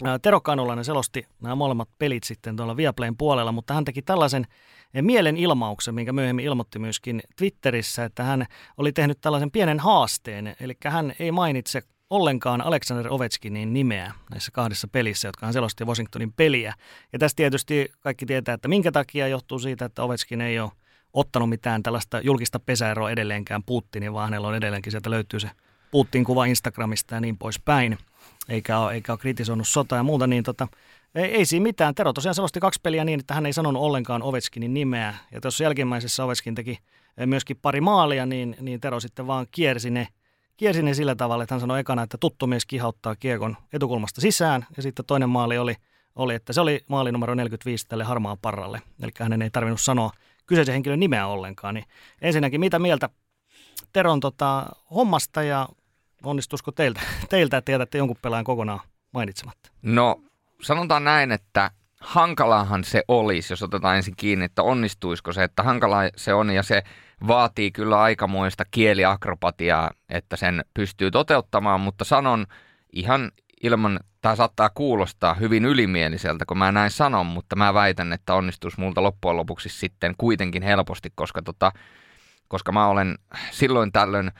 ää, Tero Kanulainen selosti nämä molemmat pelit sitten tuolla Viaplayn puolella, mutta hän teki tällaisen eh, mielenilmauksen, minkä myöhemmin ilmoitti myöskin Twitterissä, että hän oli tehnyt tällaisen pienen haasteen, eli hän ei mainitse ollenkaan Alexander Ovechkinin nimeä näissä kahdessa pelissä, jotka hän selosti Washingtonin peliä. Ja tästä tietysti kaikki tietää, että minkä takia johtuu siitä, että Ovechkin ei ole ottanut mitään tällaista julkista pesäeroa edelleenkään Putinin, vaan hänellä on edelleenkin, sieltä löytyy se Putin kuva Instagramista ja niin poispäin, eikä ole, eikä ole kritisoinut sotaa ja muuta, niin tota, ei, ei siinä mitään. Tero tosiaan selosti kaksi peliä niin, että hän ei sanonut ollenkaan Ovechkinin nimeä. Ja tuossa jälkimmäisessä Ovechkin teki myöskin pari maalia, niin, niin Tero sitten vaan kiersi ne, kiersi ne sillä tavalla, että hän sanoi ekana, että tuttu mies kihauttaa kiekon etukulmasta sisään. Ja sitten toinen maali oli, oli että se oli maali numero 45 tälle harmaan parralle. Eli hänen ei tarvinnut sanoa kyseisen henkilön nimeä ollenkaan. Niin ensinnäkin, mitä mieltä Teron tota, hommasta ja onnistuisiko teiltä, teiltä että jätätte jonkun pelaajan kokonaan mainitsematta? No sanotaan näin, että hankalahan se olisi, jos otetaan ensin kiinni, että onnistuisiko se, että hankala se on ja se vaatii kyllä aikamoista kieliakrobatiaa, että sen pystyy toteuttamaan, mutta sanon ihan ilman, tämä saattaa kuulostaa hyvin ylimieliseltä, kun mä näin sanon, mutta mä väitän, että onnistuisi multa loppujen lopuksi sitten kuitenkin helposti, koska, tota, koska mä olen silloin tällöin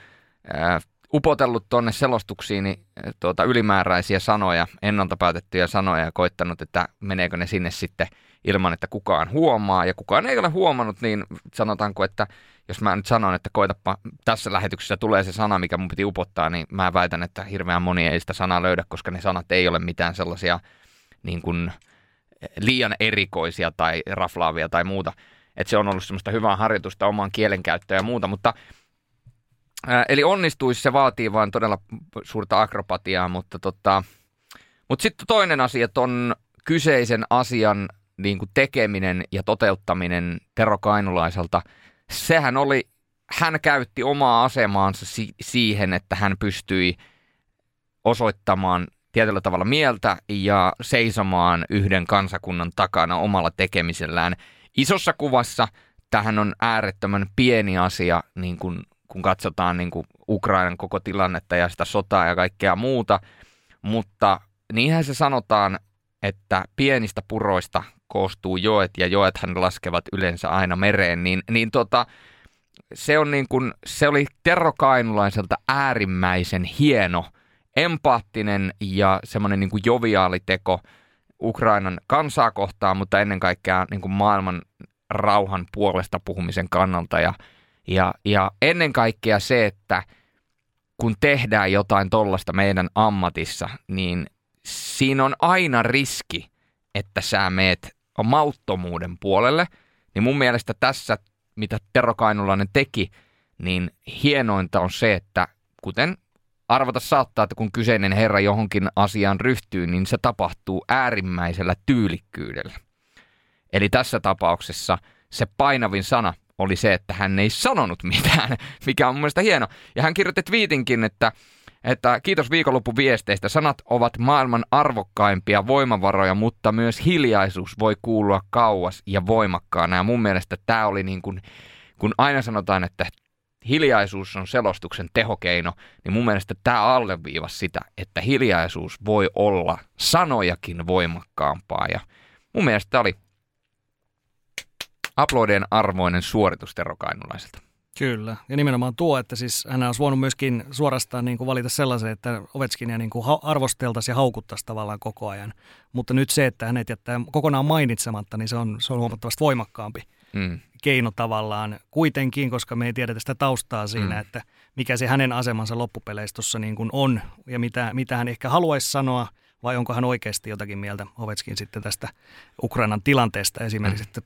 ää, upotellut tuonne selostuksiini äh, tuota, ylimääräisiä sanoja, ennalta päätettyjä sanoja ja koittanut, että meneekö ne sinne sitten ilman, että kukaan huomaa. Ja kukaan ei ole huomannut, niin sanotaanko, että jos mä nyt sanon, että koitapa tässä lähetyksessä tulee se sana, mikä mun piti upottaa, niin mä väitän, että hirveän moni ei sitä sanaa löydä, koska ne sanat ei ole mitään sellaisia niin kuin liian erikoisia tai raflaavia tai muuta. Että se on ollut semmoista hyvää harjoitusta omaan kielenkäyttöön ja muuta, mutta Ää, eli onnistuisi, se vaatii vain todella suurta akrobatiaa, mutta tota, mutta sitten toinen asia, on kyseisen asian niin kuin tekeminen ja toteuttaminen Tero Kainulaiselta, sehän oli, hän käytti omaa asemaansa si- siihen, että hän pystyi osoittamaan tietyllä tavalla mieltä ja seisomaan yhden kansakunnan takana omalla tekemisellään. Isossa kuvassa tähän on äärettömän pieni asia, niin kuin kun katsotaan niin kuin Ukrainan koko tilannetta ja sitä sotaa ja kaikkea muuta. Mutta niinhän se sanotaan, että pienistä puroista koostuu joet ja joethan laskevat yleensä aina mereen, niin, niin tota, se, on niin kuin, se oli Tero Kainulaiselta äärimmäisen hieno, empaattinen ja semmoinen niin joviaali teko Ukrainan kansaa kohtaan, mutta ennen kaikkea niin kuin maailman rauhan puolesta puhumisen kannalta. Ja ja, ja ennen kaikkea se, että kun tehdään jotain tollasta meidän ammatissa, niin siinä on aina riski, että sä meet mauttomuuden puolelle. Niin mun mielestä tässä, mitä Tero Kainulainen teki, niin hienointa on se, että kuten arvata saattaa, että kun kyseinen herra johonkin asiaan ryhtyy, niin se tapahtuu äärimmäisellä tyylikkyydellä. Eli tässä tapauksessa se painavin sana oli se, että hän ei sanonut mitään, mikä on mun mielestä hieno. Ja hän kirjoitti twiitinkin, että, että kiitos viikonlopun viesteistä. Sanat ovat maailman arvokkaimpia voimavaroja, mutta myös hiljaisuus voi kuulua kauas ja voimakkaana. Ja mun mielestä tämä oli niin kuin, kun aina sanotaan, että hiljaisuus on selostuksen tehokeino, niin mun mielestä tämä alleviivasi sitä, että hiljaisuus voi olla sanojakin voimakkaampaa. Ja mun mielestä tämä oli aplodien arvoinen suoritus Tero Kainulaiselta. Kyllä, ja nimenomaan tuo, että siis hän olisi voinut myöskin suorastaan niin kuin valita sellaisen, että Ovechkinia niin kuin arvosteltaisiin ja haukuttaisiin tavallaan koko ajan. Mutta nyt se, että hänet jättää kokonaan mainitsematta, niin se on, se on huomattavasti voimakkaampi mm. keino tavallaan kuitenkin, koska me ei tiedetä sitä taustaa siinä, mm. että mikä se hänen asemansa loppupeleissä tuossa niin kuin on ja mitä, mitä hän ehkä haluaisi sanoa, vai onko hän oikeasti jotakin mieltä Ovechkin sitten tästä Ukrainan tilanteesta esimerkiksi, mm. että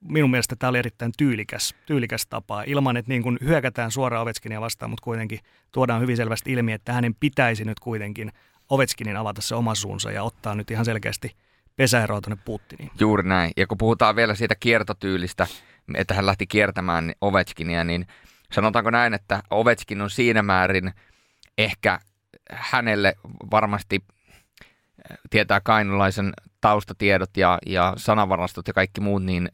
minun mielestä tämä oli erittäin tyylikäs, tyylikäs tapa, ilman että niin kuin hyökätään suoraan Ovechkinia vastaan, mutta kuitenkin tuodaan hyvin selvästi ilmi, että hänen pitäisi nyt kuitenkin Ovechkinin avata se oma suunsa ja ottaa nyt ihan selkeästi pesäeroa tuonne Putiniin. Juuri näin. Ja kun puhutaan vielä siitä kiertotyylistä, että hän lähti kiertämään Ovechkinia, niin sanotaanko näin, että Ovechkin on siinä määrin ehkä hänelle varmasti tietää kainulaisen taustatiedot ja, ja sanavarastot ja kaikki muut, niin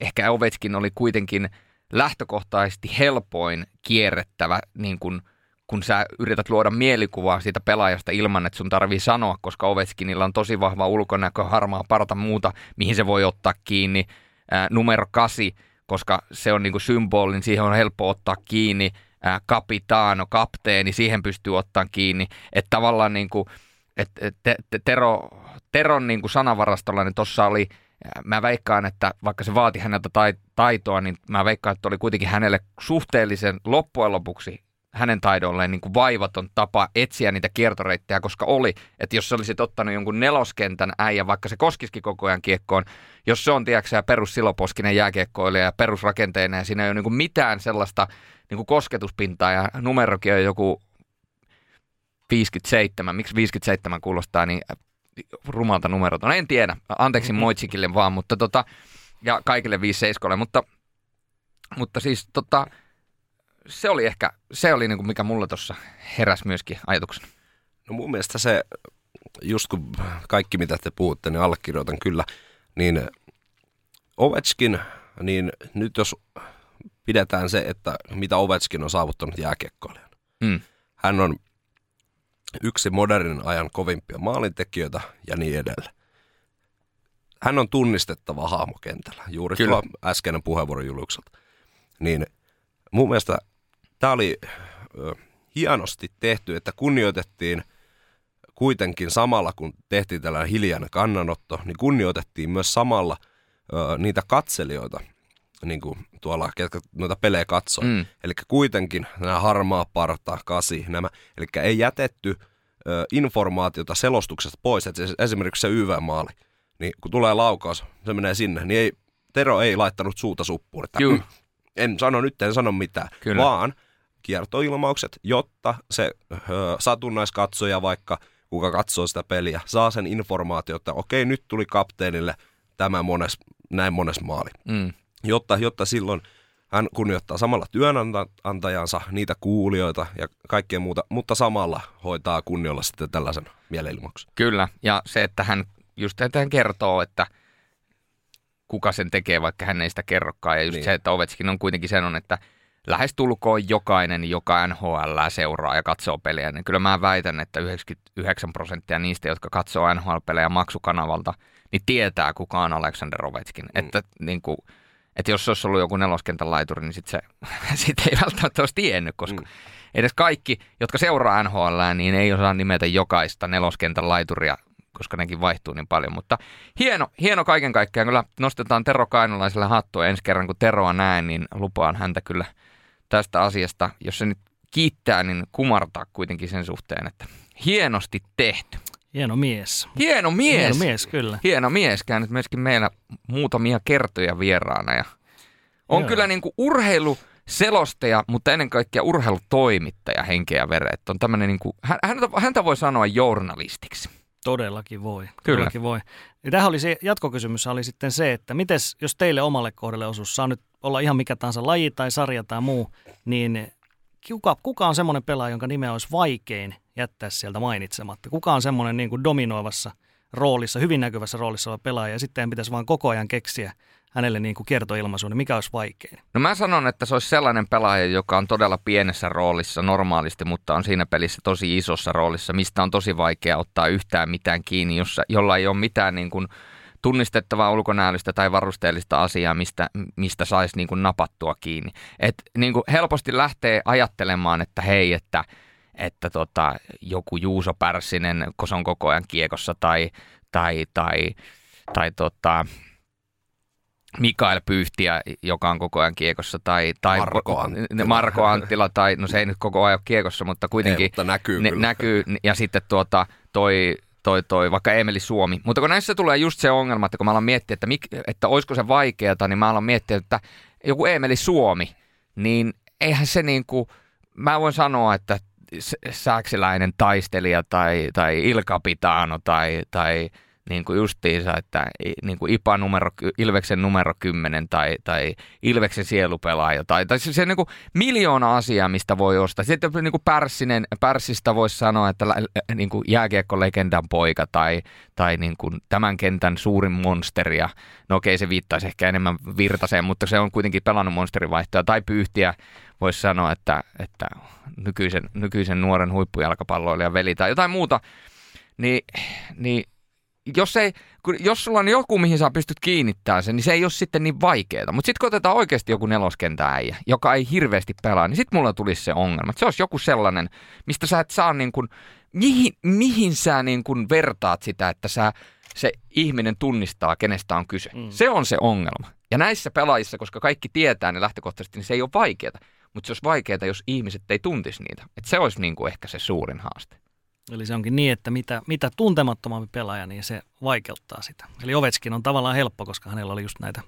ehkä Ovechkin oli kuitenkin lähtökohtaisesti helpoin kierrettävä, niin kun, kun sä yrität luoda mielikuvaa siitä pelaajasta ilman, että sun tarvii sanoa, koska Ovechkinilla on tosi vahva ulkonäkö, harmaa parta muuta, mihin se voi ottaa kiinni. Ää, numero kasi, koska se on niin symbolin, siihen on helppo ottaa kiinni. Ää, kapitaano, kapteeni, siihen pystyy ottaa kiinni. Että tavallaan niin kuin, et, te, te, Tero, Teron niin kuin sanavarastolla, niin tuossa oli, mä veikkaan, että vaikka se vaati häneltä taitoa, niin mä veikkaan, että oli kuitenkin hänelle suhteellisen loppujen lopuksi hänen taidolleen niin kuin vaivaton tapa etsiä niitä kiertoreittejä, koska oli, että jos olisit ottanut jonkun neloskentän äijä, vaikka se koskisikin koko ajan kiekkoon, jos se on, tiedätkö perus siloposkinen jääkiekkoilija ja perusrakenteinen ja siinä ei ole niin kuin mitään sellaista niin kuin kosketuspintaa ja numerokin on joku 57, miksi 57 kuulostaa niin rumalta numerota. No en tiedä, anteeksi mm-hmm. Moitsikille vaan, mutta tota, ja kaikille 57, mutta, mutta siis tota, se oli ehkä, se oli niin kuin mikä mulla tuossa heräs myöskin ajatuksena. No mun mielestä se, just kun kaikki mitä te puhutte, niin allekirjoitan kyllä, niin Ovechkin, niin nyt jos pidetään se, että mitä Ovechkin on saavuttanut jääkiekkoilijana. Mm. Hän on yksi modernin ajan kovimpia maalintekijöitä ja niin edelleen. Hän on tunnistettava hahmo kentällä, juuri Kyllä. tuo äskeinen puheenvuoro Juliukselta. Niin mun mielestä tämä oli ö, hienosti tehty, että kunnioitettiin kuitenkin samalla, kun tehtiin tällainen hiljainen kannanotto, niin kunnioitettiin myös samalla ö, niitä katselijoita, niin kuin tuolla, ketkä noita pelejä katsoo. Mm. Eli kuitenkin nämä harmaa parta, kasi, nämä, eli ei jätetty ö, informaatiota selostuksesta pois, että esimerkiksi se YV-maali, niin kun tulee laukaus, se menee sinne, niin ei, Tero ei laittanut suuta suppuun, että mm, en sano nyt, en sano mitään, Kyllä. vaan kiertoilmaukset, jotta se ö, satunnaiskatsoja vaikka, kuka katsoo sitä peliä, saa sen informaatio, että okei, nyt tuli kapteenille tämä mones, näin mones maali. Mm jotta, jotta silloin hän kunnioittaa samalla työnantajansa, niitä kuulijoita ja kaikkea muuta, mutta samalla hoitaa kunniolla sitten tällaisen mielenilmauksen. Kyllä, ja se, että hän just että hän kertoo, että kuka sen tekee, vaikka hän ei sitä kerrokaan. Ja just niin. se, että Ovetskin on kuitenkin sen että lähestulkoon jokainen, joka NHL seuraa ja katsoo pelejä, niin kyllä mä väitän, että 99 prosenttia niistä, jotka katsoo NHL-pelejä maksukanavalta, niin tietää, kuka on Alexander Ovechkin. Mm. Että niin kuin, että jos se olisi ollut joku neloskentän laituri, niin sit se sit ei välttämättä olisi tiennyt, koska mm. edes kaikki, jotka seuraa NHL, niin ei osaa nimetä jokaista neloskentän laituria, koska nekin vaihtuu niin paljon. Mutta hieno, hieno kaiken kaikkiaan. Kyllä nostetaan Tero Kainolaiselle hattua ensi kerran, kun Teroa näen, niin lupaan häntä kyllä tästä asiasta. Jos se nyt kiittää, niin kumartaa kuitenkin sen suhteen, että hienosti tehty. Hieno mies. Hieno mies. Hieno mies, kyllä. Hieno mies. Käynyt myöskin meillä muutamia kertoja vieraana. Ja on Joo. kyllä niin kuin urheilu selostaja, mutta ennen kaikkea urheilutoimittaja henkeä ja veret. On tämmöinen niin kuin, häntä, häntä voi sanoa journalistiksi. Todellakin voi. Kyllä. Todellakin voi. Ja tähän oli se jatkokysymys oli sitten se, että mites, jos teille omalle kohdalle osuus saa nyt olla ihan mikä tahansa laji tai sarja tai muu, niin kuka, kuka on semmoinen pelaaja, jonka nimeä olisi vaikein jättää sieltä mainitsematta? Kuka on semmoinen niin kuin dominoivassa roolissa, hyvin näkyvässä roolissa oleva pelaaja ja sitten pitäisi vaan koko ajan keksiä hänelle niin kuin kiertoilmaisu, niin mikä olisi vaikein? No mä sanon, että se olisi sellainen pelaaja, joka on todella pienessä roolissa normaalisti, mutta on siinä pelissä tosi isossa roolissa, mistä on tosi vaikea ottaa yhtään mitään kiinni, jossa, jolla ei ole mitään niin kuin tunnistettavaa ulkonäöllistä tai varusteellista asiaa, mistä, mistä saisi niin kuin napattua kiinni. Et niin kuin helposti lähtee ajattelemaan, että hei, että, että tota, joku Juuso Pärssinen, kun se on koko ajan kiekossa, tai, tai, tai, tai tota, Mikael Pyyhtiä, joka on koko ajan kiekossa, tai, tai Marko Anttila. Marko Anttila, tai no se ei nyt koko ajan ole kiekossa, mutta kuitenkin Ei, mutta näkyy ne, kyllä. näkyy, ja sitten tuota, toi, toi, toi, vaikka Emeli Suomi. Mutta kun näissä tulee just se ongelma, että kun mä alan miettiä, että, mik, että olisiko se vaikeata, niin mä alan miettiä, että joku Emeli Suomi, niin eihän se niin kuin, mä voin sanoa, että s- säksiläinen taistelija tai, tai Ilka Pitano tai, tai niin kuin justiinsa, että niin kuin IPA numero, Ilveksen numero 10 tai, tai Ilveksen sielupelaaja tai, tai se, se niin kuin miljoona asiaa, mistä voi ostaa. Sitten niin kuin Pärssinen, Pärssistä voisi sanoa, että niin kuin jääkiekko-legendan poika tai, tai niin kuin tämän kentän suurin monsteri. Ja, no okei, se viittaisi ehkä enemmän Virtaseen, mutta se on kuitenkin pelannut monsterivaihtoja. Tai Pyyhtiä voisi sanoa, että, että nykyisen, nykyisen nuoren huippujalkapalloilijan veli tai jotain muuta. Niin, niin jos, ei, kun, jos sulla on joku, mihin sä pystyt kiinnittämään sen, niin se ei ole sitten niin vaikeaa. Mutta sitten kun otetaan oikeasti joku neloskentän äijä, joka ei hirveästi pelaa, niin sitten mulla tulisi se ongelma. Että se olisi joku sellainen, mistä sä et saa niin kuin, mihin, mihin sä niin kuin vertaat sitä, että sä, se ihminen tunnistaa, kenestä on kyse. Mm. Se on se ongelma. Ja näissä pelaajissa, koska kaikki tietää ne lähtökohtaisesti, niin se ei ole vaikeaa. Mutta se olisi vaikeaa, jos ihmiset ei tuntisi niitä. Et se olisi niin kuin ehkä se suurin haaste. Eli se onkin niin, että mitä, mitä tuntemattomampi pelaaja, niin se vaikeuttaa sitä. Eli Ovetskin on tavallaan helppo, koska hänellä oli just näitä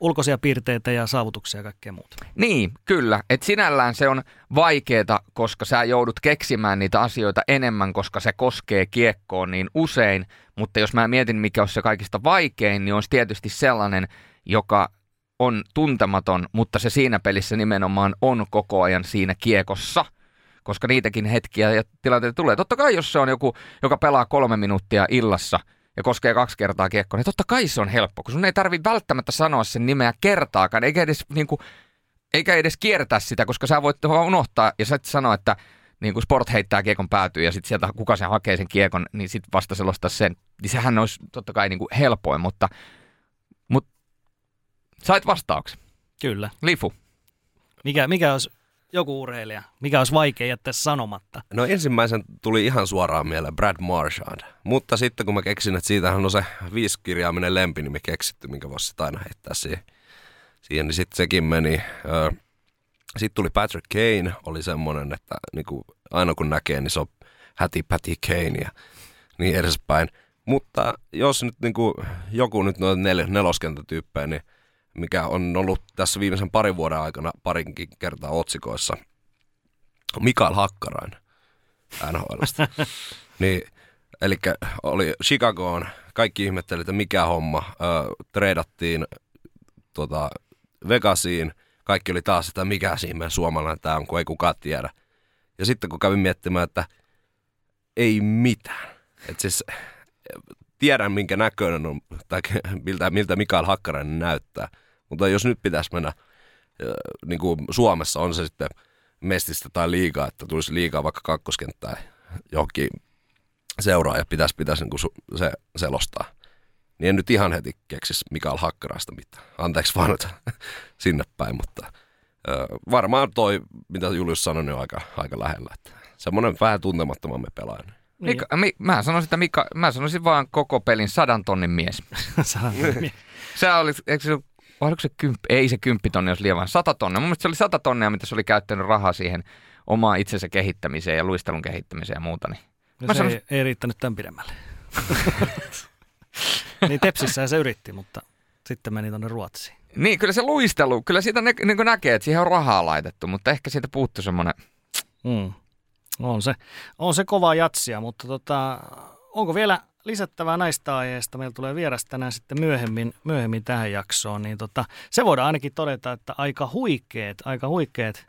ulkoisia piirteitä ja saavutuksia ja kaikkea muuta. Niin, kyllä. Et sinällään se on vaikeeta, koska sä joudut keksimään niitä asioita enemmän, koska se koskee kiekkoon niin usein. Mutta jos mä mietin, mikä olisi se kaikista vaikein, niin olisi tietysti sellainen, joka on tuntematon, mutta se siinä pelissä nimenomaan on koko ajan siinä kiekossa koska niitäkin hetkiä ja tilanteita tulee. Totta kai, jos se on joku, joka pelaa kolme minuuttia illassa ja koskee kaksi kertaa kiekkoa, niin totta kai se on helppo, kun sun ei tarvi välttämättä sanoa sen nimeä kertaakaan, eikä edes, niin kuin, eikä edes kiertää sitä, koska sä voit vaan unohtaa ja sä et sano, että niin kuin sport heittää kiekon päätyy ja sitten sieltä kuka sen hakee sen kiekon, niin sitten vasta selostaa sen. Niin sehän olisi totta kai niin kuin helpoin, mutta, mutta sait vastauksen. Kyllä. Lifu. Mikä, mikä olisi joku urheilija, mikä olisi vaikea jättää sanomatta? No ensimmäisen tuli ihan suoraan mieleen Brad Marchand. Mutta sitten kun mä keksin, että siitähän on se viisikirjaaminen lempinimi keksitty, minkä voisi aina heittää siihen, siihen niin sitten sekin meni. Sitten tuli Patrick Kane, oli semmoinen, että niin kuin aina kun näkee, niin se on häti Patty Kane ja niin edespäin. Mutta jos nyt niin kuin joku nyt noin nel, neloskentätyyppejä, niin mikä on ollut tässä viimeisen parin vuoden aikana parinkin kertaa otsikoissa, Mikael Hakkarainen NHLstä. niin, eli oli Chicagoon, kaikki ihmetteli, että mikä homma. Ö, treidattiin tota, Vegasiin, kaikki oli taas, että mikä siinä suomalainen tämä on, kun ei kukaan tiedä. Ja sitten kun kävin miettimään, että ei mitään. Että siis tiedän, minkä näköinen on, tai miltä, miltä Mikael Hakkarainen näyttää. Mutta jos nyt pitäisi mennä, niin kuin Suomessa on se sitten mestistä tai liigaa, että tulisi liigaa vaikka kakkoskenttään johonkin seuraa ja pitäisi, pitäisi niin kuin se selostaa. Niin en nyt ihan heti keksisi Mikael Hakkaraista mitään. Anteeksi vaan, että sinne päin, mutta varmaan toi, mitä Julius sanoi, niin on aika, aika lähellä. Että semmoinen vähän tuntemattomamme pelaaja. Mika, mi, mä sanoisin, että Mika, mä sanoisin vaan koko pelin sadan tonnin mies. se oli, eikö se, oliko se kymppi? Ei se kymppitonni, jos liian vaan sata tonnia. Mun mielestä se oli sata tonnia, mitä se oli käyttänyt rahaa siihen omaa itsensä kehittämiseen ja luistelun kehittämiseen ja muuta. Niin. No se sanoisin... ei, ei riittänyt tämän pidemmälle. niin Tepsissä se yritti, mutta sitten meni tuonne Ruotsiin. Niin, kyllä se luistelu, kyllä siitä nä- niin näkee, että siihen on rahaa laitettu, mutta ehkä siitä puuttuu semmoinen... Mm. On se, on se kova jatsia, mutta tota, onko vielä lisättävää näistä aiheista? Meillä tulee vieras tänään sitten myöhemmin, myöhemmin tähän jaksoon, niin tota, se voidaan ainakin todeta, että aika huikeet, aika huikeet,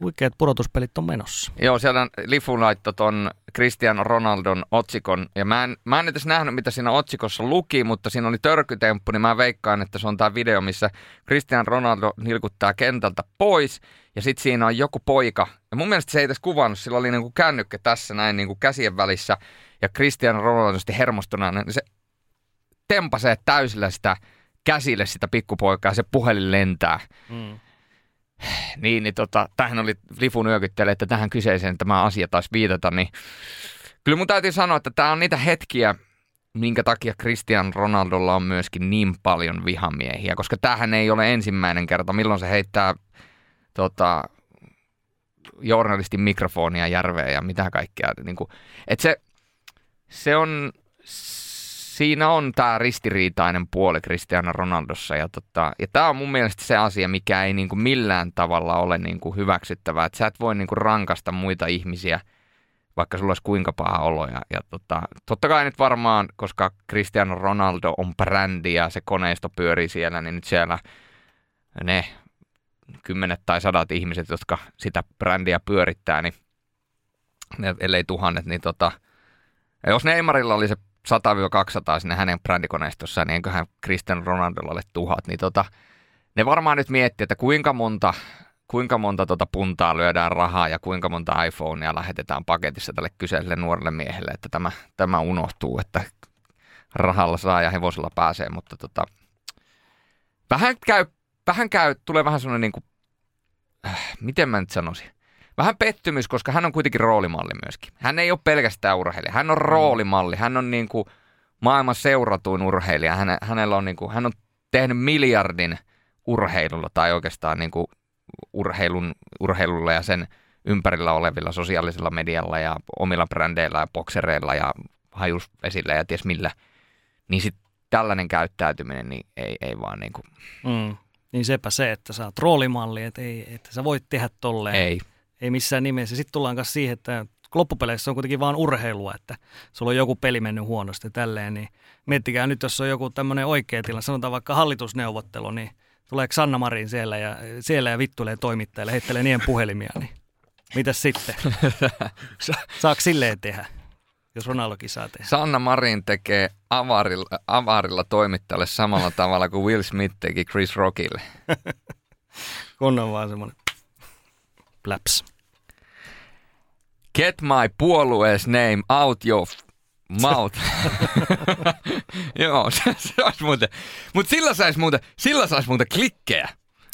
huikeat pudotuspelit on menossa. Joo, siellä Lifu laittoi ton Cristiano Ronaldon otsikon, ja mä en, mä en edes nähnyt, mitä siinä otsikossa luki, mutta siinä oli törkytemppu, niin mä veikkaan, että se on tämä video, missä Cristiano Ronaldo nilkuttaa kentältä pois, ja sitten siinä on joku poika, ja mun mielestä se ei edes kuvannut, sillä oli niinku kännykkä tässä näin niinku käsien välissä, ja Cristiano Ronaldo sitten hermostuneena, niin se tempasee täysillä sitä käsille sitä pikkupoikaa, se puhelin lentää. Mm. Niin, niin tota, tähän oli Lifu nyökyttele, että tähän kyseiseen tämä asia taisi viitata, niin kyllä mun täytyy sanoa, että tämä on niitä hetkiä, minkä takia Cristian Ronaldolla on myöskin niin paljon vihamiehiä, koska tähän ei ole ensimmäinen kerta, milloin se heittää tota, journalistin mikrofonia järveen ja mitä kaikkea. Niin kuin, että se, se on siinä on tämä ristiriitainen puoli Cristiano Ronaldossa. Ja, tota, ja tämä on mun mielestä se asia, mikä ei niinku millään tavalla ole niinku hyväksyttävää. Että sä et voi niinku rankasta muita ihmisiä, vaikka sulla olisi kuinka paha olo. Ja, ja tota, totta kai nyt varmaan, koska Cristiano Ronaldo on brändi ja se koneisto pyörii siellä, niin nyt siellä ne kymmenet tai sadat ihmiset, jotka sitä brändiä pyörittää, niin ellei tuhannet, niin tota, jos Neymarilla oli se 100-200 sinne hänen brändikoneistossaan, niin enköhän Cristiano Ronaldolla ole tuhat, niin tota, ne varmaan nyt miettii, että kuinka monta, kuinka monta tota puntaa lyödään rahaa ja kuinka monta iPhonea lähetetään paketissa tälle kyseiselle nuorelle miehelle, että tämä, tämä unohtuu, että rahalla saa ja hevosella pääsee, mutta tota, vähän käy, vähän käy, tulee vähän sellainen niin kuin, äh, miten mä nyt sanoisin, vähän pettymys, koska hän on kuitenkin roolimalli myöskin. Hän ei ole pelkästään urheilija, hän on mm. roolimalli, hän on niin kuin maailman seuratuin urheilija. Hän, hänellä on niin kuin, hän on tehnyt miljardin urheilulla tai oikeastaan niin kuin urheilun, urheilulla ja sen ympärillä olevilla sosiaalisella medialla ja omilla brändeillä ja boksereilla ja hajusvesillä ja ties millä. Niin sitten tällainen käyttäytyminen niin ei, ei vaan niin kuin... Mm. Niin sepä se, että sä oot roolimalli, että, ei, että sä voit tehdä tolleen. Ei, ei missään nimessä. Sitten tullaan myös siihen, että loppupeleissä on kuitenkin vain urheilua, että sulla on joku peli mennyt huonosti tälleen, niin miettikää nyt, jos on joku tämmöinen oikea tilanne, sanotaan vaikka hallitusneuvottelu, niin tuleeko Sanna Marin siellä ja, siellä ja vittuilee toimittajille, heittelee niiden puhelimia, niin mitäs sitten? Saako silleen tehdä, jos Ronaldokin saa tehdä? Sanna Marin tekee avarilla, avarilla toimittajalle samalla tavalla kuin Will Smith teki Chris Rockille. Kun on vaan semmoinen Laps. Get my puoluees name out your mouth. Joo, se, se olisi muuten. Mutta sillä saisi muuten, sillä sais muuten klikkejä.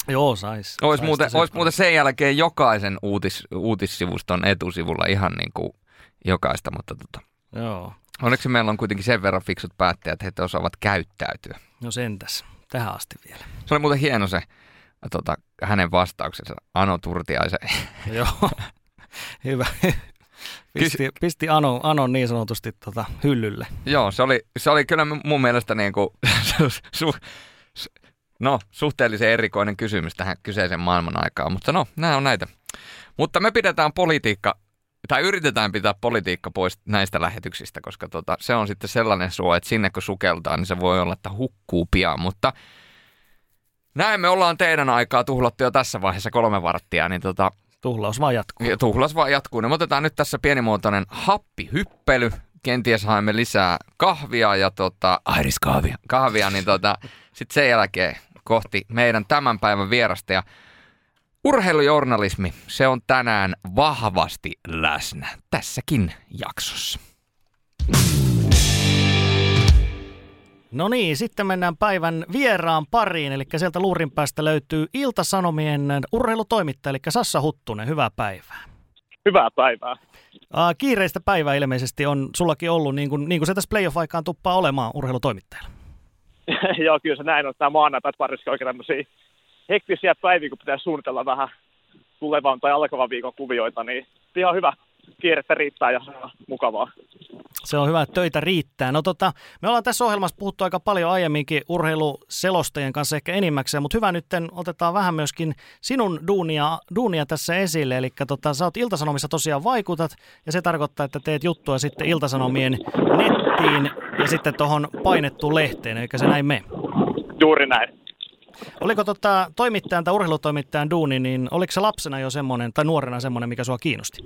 Joo, sais. Olisi sais muuten, olis muuten sen jälkeen jokaisen uutis, uutissivuston etusivulla ihan niin kuin jokaista, mutta tota. Joo. Onneksi meillä on kuitenkin sen verran fiksut päättäjät, että he osaavat käyttäytyä. No sentäs, tähän asti vielä. Se oli muuten hieno se tota, hänen vastauksensa Ano Turtiaisen. Joo, hyvä. Pisti, pisti Ano, Ano niin sanotusti tota, hyllylle. Joo, se oli, se oli kyllä mun mielestä niin kuin, su, su, no, suhteellisen erikoinen kysymys tähän kyseisen maailman aikaan, mutta no, nämä on näitä. Mutta me pidetään politiikka, tai yritetään pitää politiikka pois näistä lähetyksistä, koska tota, se on sitten sellainen suo, että sinne kun sukeltaa, niin se voi olla, että hukkuu pian, mutta – näin me ollaan teidän aikaa tuhlattu jo tässä vaiheessa kolme varttia, niin tota, Tuhlaus vaan jatkuu. Tuhlaus vaan jatkuu. Niin me otetaan nyt tässä pienimuotoinen happihyppely. Kenties haemme lisää kahvia ja tota, kahvia. kahvia niin tota, sitten sen jälkeen kohti meidän tämän päivän vierasta. Ja urheilujournalismi, se on tänään vahvasti läsnä tässäkin jaksossa. No niin, sitten mennään päivän vieraan pariin, eli sieltä luurin päästä löytyy Ilta-Sanomien urheilutoimittaja, eli Sassa Huttunen. Hyvää päivää. Hyvää päivää. Uh, kiireistä päivää ilmeisesti on sullakin ollut, niin kuin, niin kuin se tässä playoff-aikaan tuppaa olemaan urheilutoimittajalla. Joo, kyllä se näin on. Tämä maanantai pariskin oikein tämmöisiä hektisiä päiviä, kun pitää suunnitella vähän tulevan tai alkavan viikon kuvioita, niin ihan hyvä kierrettä riittää ja mukavaa. Se on hyvä, että töitä riittää. No tota, me ollaan tässä ohjelmassa puhuttu aika paljon aiemminkin urheiluselostajien kanssa ehkä enimmäkseen, mutta hyvä nyt otetaan vähän myöskin sinun duunia, duunia tässä esille. Eli tota, sä oot Iltasanomissa tosiaan vaikutat ja se tarkoittaa, että teet juttua sitten Iltasanomien nettiin ja sitten tuohon painettuun lehteen, eikä se näin mene. Juuri näin. Oliko tota, toimittajan tai urheilutoimittajan duuni, niin oliko se lapsena jo semmoinen tai nuorena semmoinen, mikä sua kiinnosti?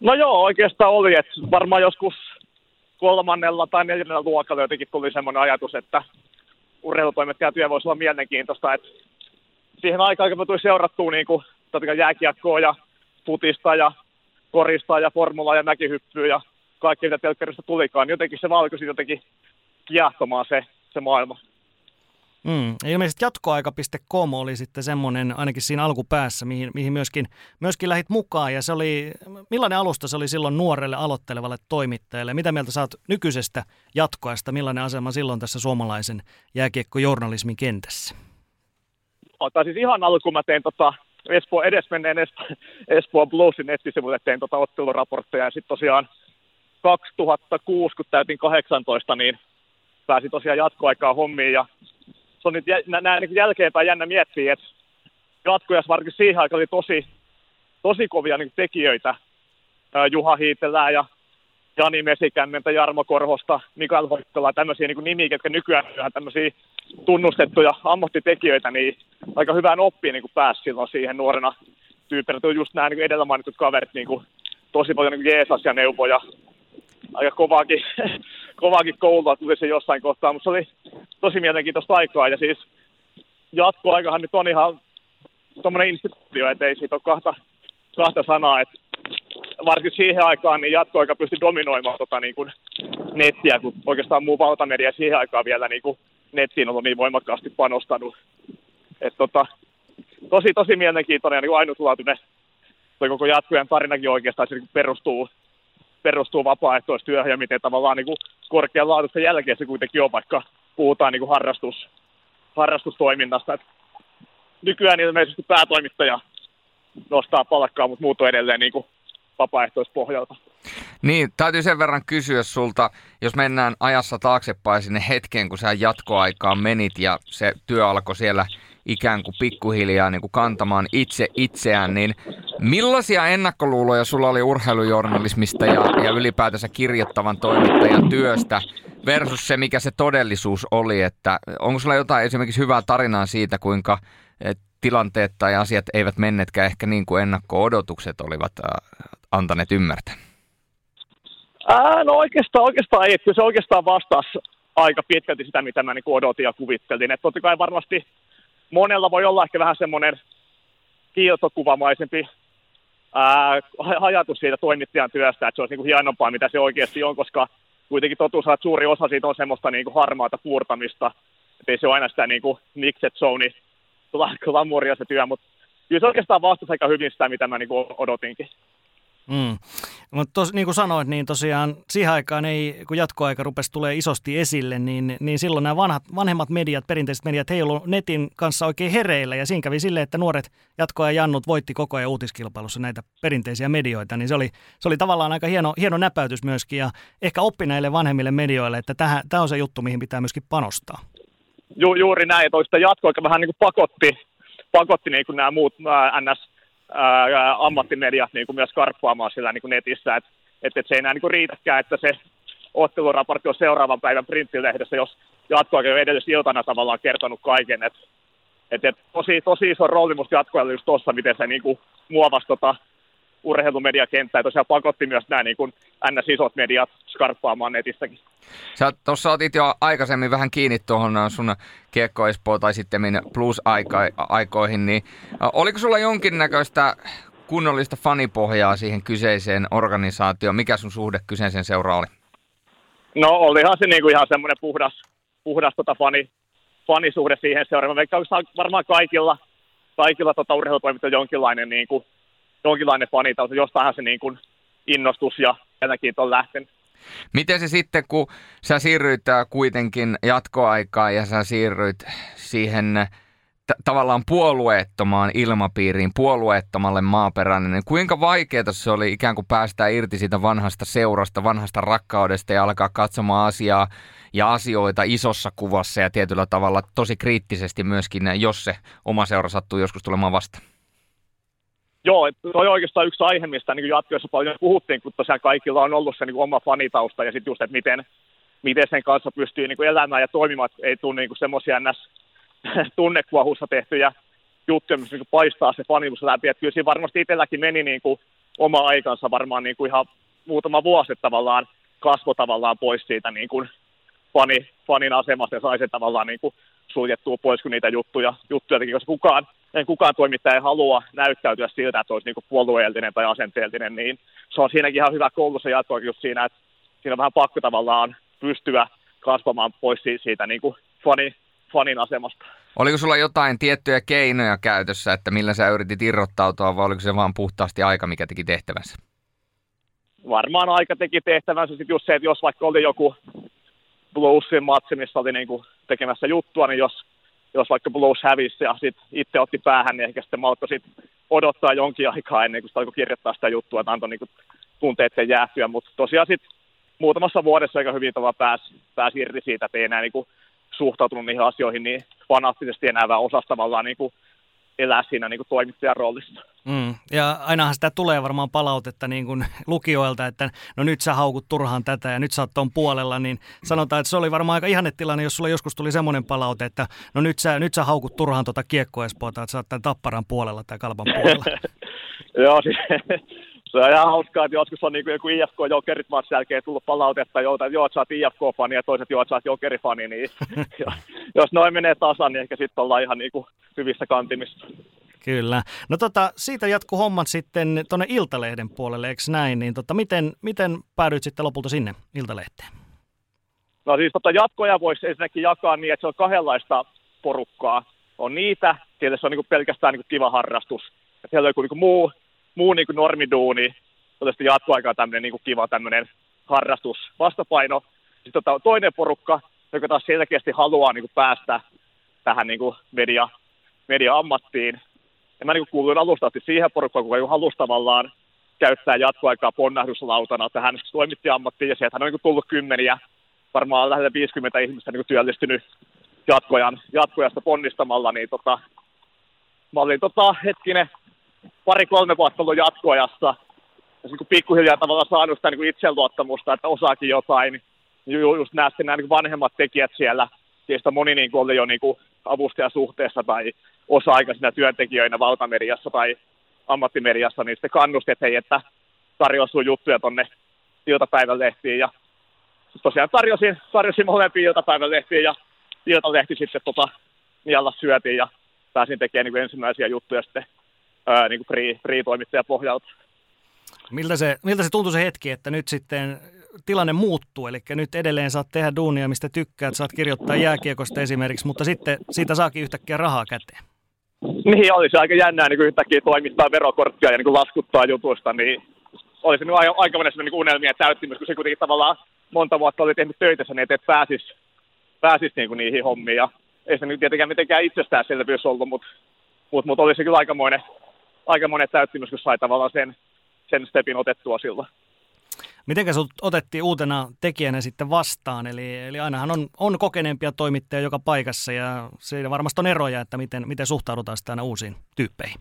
No joo, oikeastaan oli, että varmaan joskus kolmannella tai neljännellä luokalla jotenkin tuli semmoinen ajatus, että urheilutoimittajan työ voisi olla mielenkiintoista, että siihen aikaan, kun me tuli seurattua niin kuin, jääkiekkoa ja futista ja korista ja formulaa ja mäkihyppyä ja kaikki, mitä telkkarista tulikaan, niin jotenkin se valkoisi jotenkin kiehtomaan se, se maailma. Mm. Ilmeisesti jatkoaika.com oli sitten semmoinen, ainakin siinä alkupäässä, mihin, mihin myöskin, myöskin lähit mukaan. Ja se oli, millainen alusta se oli silloin nuorelle aloittelevalle toimittajalle? Mitä mieltä saat nykyisestä jatkoasta? Millainen asema silloin tässä suomalaisen jääkiekkojournalismin kentässä? Ota, siis ihan alkuun mä tein tota Espoo, edesmenneen Espo, Espoon Bluesin nettisivuille tein tota otteluraportteja ja sitten tosiaan 2006, kun täytin 18, niin pääsin tosiaan jatkoaikaan hommiin ja se on nyt näin niin jälkeenpäin jännä miettiä, että jatkojas varsinkin siihen aikaan oli tosi, tosi kovia niin tekijöitä. Juha Hiitelää ja Jani Mesikännentä, Jarmo Korhosta, Mikael Hoittola, tämmöisiä niin nimiä, jotka nykyään on tämmöisiä tunnustettuja ammattitekijöitä, niin aika hyvään oppiin niin pääsi silloin siihen nuorena tyyppinä. Tuli just nämä niin edellä mainitut kaverit, niin kuin, tosi paljon niin jeesas ja neuvoja. Aika kovaakin, kovaakin koulua tuli se jossain kohtaa, mutta se oli tosi mielenkiintoista aikaa. Ja siis jatkoaikahan nyt on ihan tuommoinen instituutio, että ei siitä ole kahta, kahta sanaa. Että varsinkin siihen aikaan niin jatkoaika pystyi dominoimaan tota, niin kuin nettiä, kun oikeastaan muu valtamedia siihen aikaan vielä niin kuin nettiin on niin voimakkaasti panostanut. Et, tota, tosi, tosi mielenkiintoinen ja niin ainutlaatuinen toi koko jatkujen tarinakin oikeastaan se niin perustuu, perustuu vapaaehtoistyöhön ja miten tavallaan niin korkeanlaatuisen jälkeen se kuitenkin on, vaikka puhutaan niin kuin harrastus, harrastustoiminnasta. Et nykyään ilmeisesti päätoimittaja nostaa palkkaa, mutta muut on edelleen niin kuin vapaaehtoispohjalta. Niin, täytyy sen verran kysyä sulta, jos mennään ajassa taaksepäin sinne hetkeen, kun sä jatkoaikaan menit ja se työ alkoi siellä ikään kuin pikkuhiljaa niin kuin kantamaan itse itseään, niin millaisia ennakkoluuloja sulla oli urheilujournalismista ja, ja ylipäätänsä kirjoittavan toimittajan työstä versus se, mikä se todellisuus oli, että onko sulla jotain esimerkiksi hyvää tarinaa siitä, kuinka tilanteet tai asiat eivät menneetkään ehkä niin kuin ennakko-odotukset olivat antaneet ymmärtää? Ää, no oikeastaan, oikeastaan ei, että se oikeastaan vastasi aika pitkälti sitä, mitä mä niin odotin ja kuvittelin. Että totta kai varmasti monella voi olla ehkä vähän semmoinen kiiltokuvamaisempi ää, ajatus siitä toimittajan työstä, että se olisi niin kuin hienompaa, mitä se oikeasti on, koska kuitenkin totuus on, että suuri osa siitä on semmoista niin kuin harmaata puurtamista, että ei se ole aina sitä niin kuin mixed zone glamuria se työ, mutta kyllä se oikeastaan vastasi aika hyvin sitä, mitä mä niin kuin odotinkin. Mm. Mutta niin kuin sanoit, niin tosiaan siihen aikaan, ei, kun jatkoaika rupesi tulee isosti esille, niin, niin silloin nämä vanhat, vanhemmat mediat, perinteiset mediat, he ollut netin kanssa oikein hereillä. Ja siinä kävi silleen, että nuoret jatkoajan jannut voitti koko ajan uutiskilpailussa näitä perinteisiä medioita. Niin se oli, se oli tavallaan aika hieno, hieno näpäytys myöskin ja ehkä oppi näille vanhemmille medioille, että tämä on se juttu, mihin pitää myöskin panostaa. Ju, juuri näin, oikeastaan jatkoaika vähän niin kuin pakotti, pakotti niin kuin nämä muut nämä NS ää, ammattimediat niin kuin myös karppaamaan sillä niin kuin netissä, että et, et se ei enää niin kuin riitäkään, että se otteluraportti on seuraavan päivän printtilehdessä, jos jatkoakin on iltana tavallaan kertonut kaiken. Et, et, et tosi, tosi iso rooli musta jatkoajalle just tuossa, miten se niin kuin muovasi tota urheilumediakenttää ja tosiaan pakotti myös nämä niin kuin ns. isot mediat skarppaamaan netistäkin. Sä tuossa otit jo aikaisemmin vähän kiinni tuohon sun Kiekko tai sitten Plus-aikoihin, niin oliko sulla jonkinnäköistä kunnollista fanipohjaa siihen kyseiseen organisaatioon? Mikä sun suhde kyseiseen seuraan oli? No olihan se niin kuin ihan semmoinen puhdas, puhdas tota fani, fanisuhde siihen seuraan. Mä varmaan kaikilla, kaikilla tota urheilutoimittajilla jonkinlainen niin kuin jonkinlainen fanitaus, jostain se niin kuin innostus ja jotenkin on lähtenyt. Miten se sitten, kun sä siirryit äh, kuitenkin jatkoaikaan ja sä siirryit siihen t- tavallaan puolueettomaan ilmapiiriin, puolueettomalle maaperälle, niin kuinka vaikeaa se oli ikään kuin päästä irti siitä vanhasta seurasta, vanhasta rakkaudesta ja alkaa katsomaan asiaa ja asioita isossa kuvassa ja tietyllä tavalla tosi kriittisesti myöskin, jos se oma seura sattuu joskus tulemaan vastaan? Joo, toi oikeastaan yksi aihe, mistä niin jatkoissa paljon puhuttiin, kun tosiaan kaikilla on ollut se niin oma fanitausta ja sitten just, että miten, miten sen kanssa pystyy niin elämään ja toimimaan, ei tule niin semmoisia ns. tunnekuohussa tehtyjä juttuja, missä niin paistaa se fanimus läpi. Että kyllä siinä varmasti itselläkin meni niin kuin oma aikansa varmaan niin kuin ihan muutama vuosi tavallaan kasvo tavallaan pois siitä niin kuin fani, fanin asemasta ja sai sen tavallaan niin kuin suljettua pois, kun niitä juttuja, juttuja teki, koska kukaan, en kukaan toimittaja ei halua näyttäytyä siltä, että olisi niin kuin puolueellinen tai asenteellinen, niin se on siinäkin ihan hyvä koulutus ja jatkoa just siinä, että siinä on vähän pakko tavallaan pystyä kasvamaan pois siitä niin kuin fani, fanin asemasta. Oliko sulla jotain tiettyjä keinoja käytössä, että millä sä yritit irrottautua, vai oliko se vaan puhtaasti aika, mikä teki tehtävänsä? Varmaan aika teki tehtävänsä sitten just se, että jos vaikka oli joku Bluesin matsi, missä oli niinku tekemässä juttua, niin jos, jos vaikka Blues hävisi ja sit itse otti päähän, niin ehkä sitten malko sit odottaa jonkin aikaa ennen kuin sitä alkoi kirjoittaa sitä juttua, että antoi niinku tunteiden jäähtyä, mutta tosiaan sitten muutamassa vuodessa aika hyvin tavalla pääsi, pääsi irti siitä, että ei enää niinku suhtautunut niihin asioihin niin fanaattisesti enää vaan osasi tavallaan niinku elää siinä niin kuin toimittajan roolissa. Mm. Ja ainahan sitä tulee varmaan palautetta niin kuin lukijoilta, että no nyt sä haukut turhaan tätä ja nyt sä oot ton puolella, niin sanotaan, että se oli varmaan aika ihannetilanne, jos sulla joskus tuli semmoinen palaute, että no nyt sä, nyt sä haukut turhaan tuota kiekkoespoota, että sä oot tämän tapparan puolella tai kalpan puolella. Joo, siis se on ihan hauskaa, että joskus on niin kuin joku IFK Jokerit matsin jälkeen tullut palautetta, että joo, että sä oot IFK-fani ja toiset joo, että sä oot Jokerifani, niin jos noin menee tasan, niin ehkä sitten ollaan ihan niin kuin hyvissä kantimissa. Kyllä. No tota, siitä jatku hommat sitten tuonne Iltalehden puolelle, eikö näin? Niin tota, miten, miten päädyit sitten lopulta sinne Iltalehteen? No siis tota, jatkoja voisi ensinnäkin jakaa niin, että se on kahdenlaista porukkaa. On niitä, tietysti se on niin pelkästään niin kiva harrastus. Ja siellä on joku niin muu muu niin kuin normiduuni, sitten jatkoaikaa tämmöinen niin kuin kiva tämmöinen harrastus, vastapaino. Sitten tota, toinen porukka, joka taas selkeästi haluaa niin kuin päästä tähän niin kuin media, media-ammattiin. Ja mä niin kuin kuuluin alusta asti siihen porukkaan, kun halusi tavallaan käyttää jatkoaikaa ponnahduslautana tähän toimittaja-ammattiin, ja sieltä on niin kuin tullut kymmeniä, varmaan lähes 50 ihmistä niin kuin työllistynyt jatkojan, jatkojasta ponnistamalla, niin tota, mä olin tota, hetkinen, pari-kolme vuotta ollut jatkoajassa ja niin pikkuhiljaa tavallaan saanut sitä niin itseluottamusta, että osaakin jotain. Niin ju, just nämä, nämä niin vanhemmat tekijät siellä, joista moni niin kuin oli jo niin kuin avustajasuhteessa tai osa-aikaisina työntekijöinä valtamediassa tai ammattimediassa, niin sitten kannusti, että hei, että tarjoa sun juttuja tonne iltapäivälehtiin. Ja tosiaan tarjosin, tarjosin molempiin iltapäivälehtiin ja iltalehti sitten tota, nialla syötiin ja pääsin tekemään niin ensimmäisiä juttuja sitten ää, niin kuin free, free-toimittaja pohjalta. Miltä se, miltä se tuntui se hetki, että nyt sitten tilanne muuttuu, eli nyt edelleen saat tehdä duunia, mistä tykkäät, saat kirjoittaa jääkiekosta esimerkiksi, mutta sitten siitä saakin yhtäkkiä rahaa käteen. Niin, olisi aika jännää niin yhtäkkiä toimittaa verokorttia ja niin kuin laskuttaa jutusta, niin olisi niin aika, aika monessa niin unelmien täyttymys, kun se kuitenkin tavallaan monta vuotta oli tehnyt töitä sen eteen, että pääsisi pääsis niin niihin hommiin. Ja ei se nyt tietenkään mitenkään itsestäänselvyys ollut, mutta, mutta, mutta olisi kyllä aikamoinen, aika monet täyttymys, kun sai tavallaan sen, sen stepin otettua silloin. Miten sinut otettiin uutena tekijänä sitten vastaan? Eli, eli ainahan on, on kokeneempia toimittajia joka paikassa ja siinä varmasti on eroja, että miten, miten suhtaudutaan sitten aina uusiin tyyppeihin.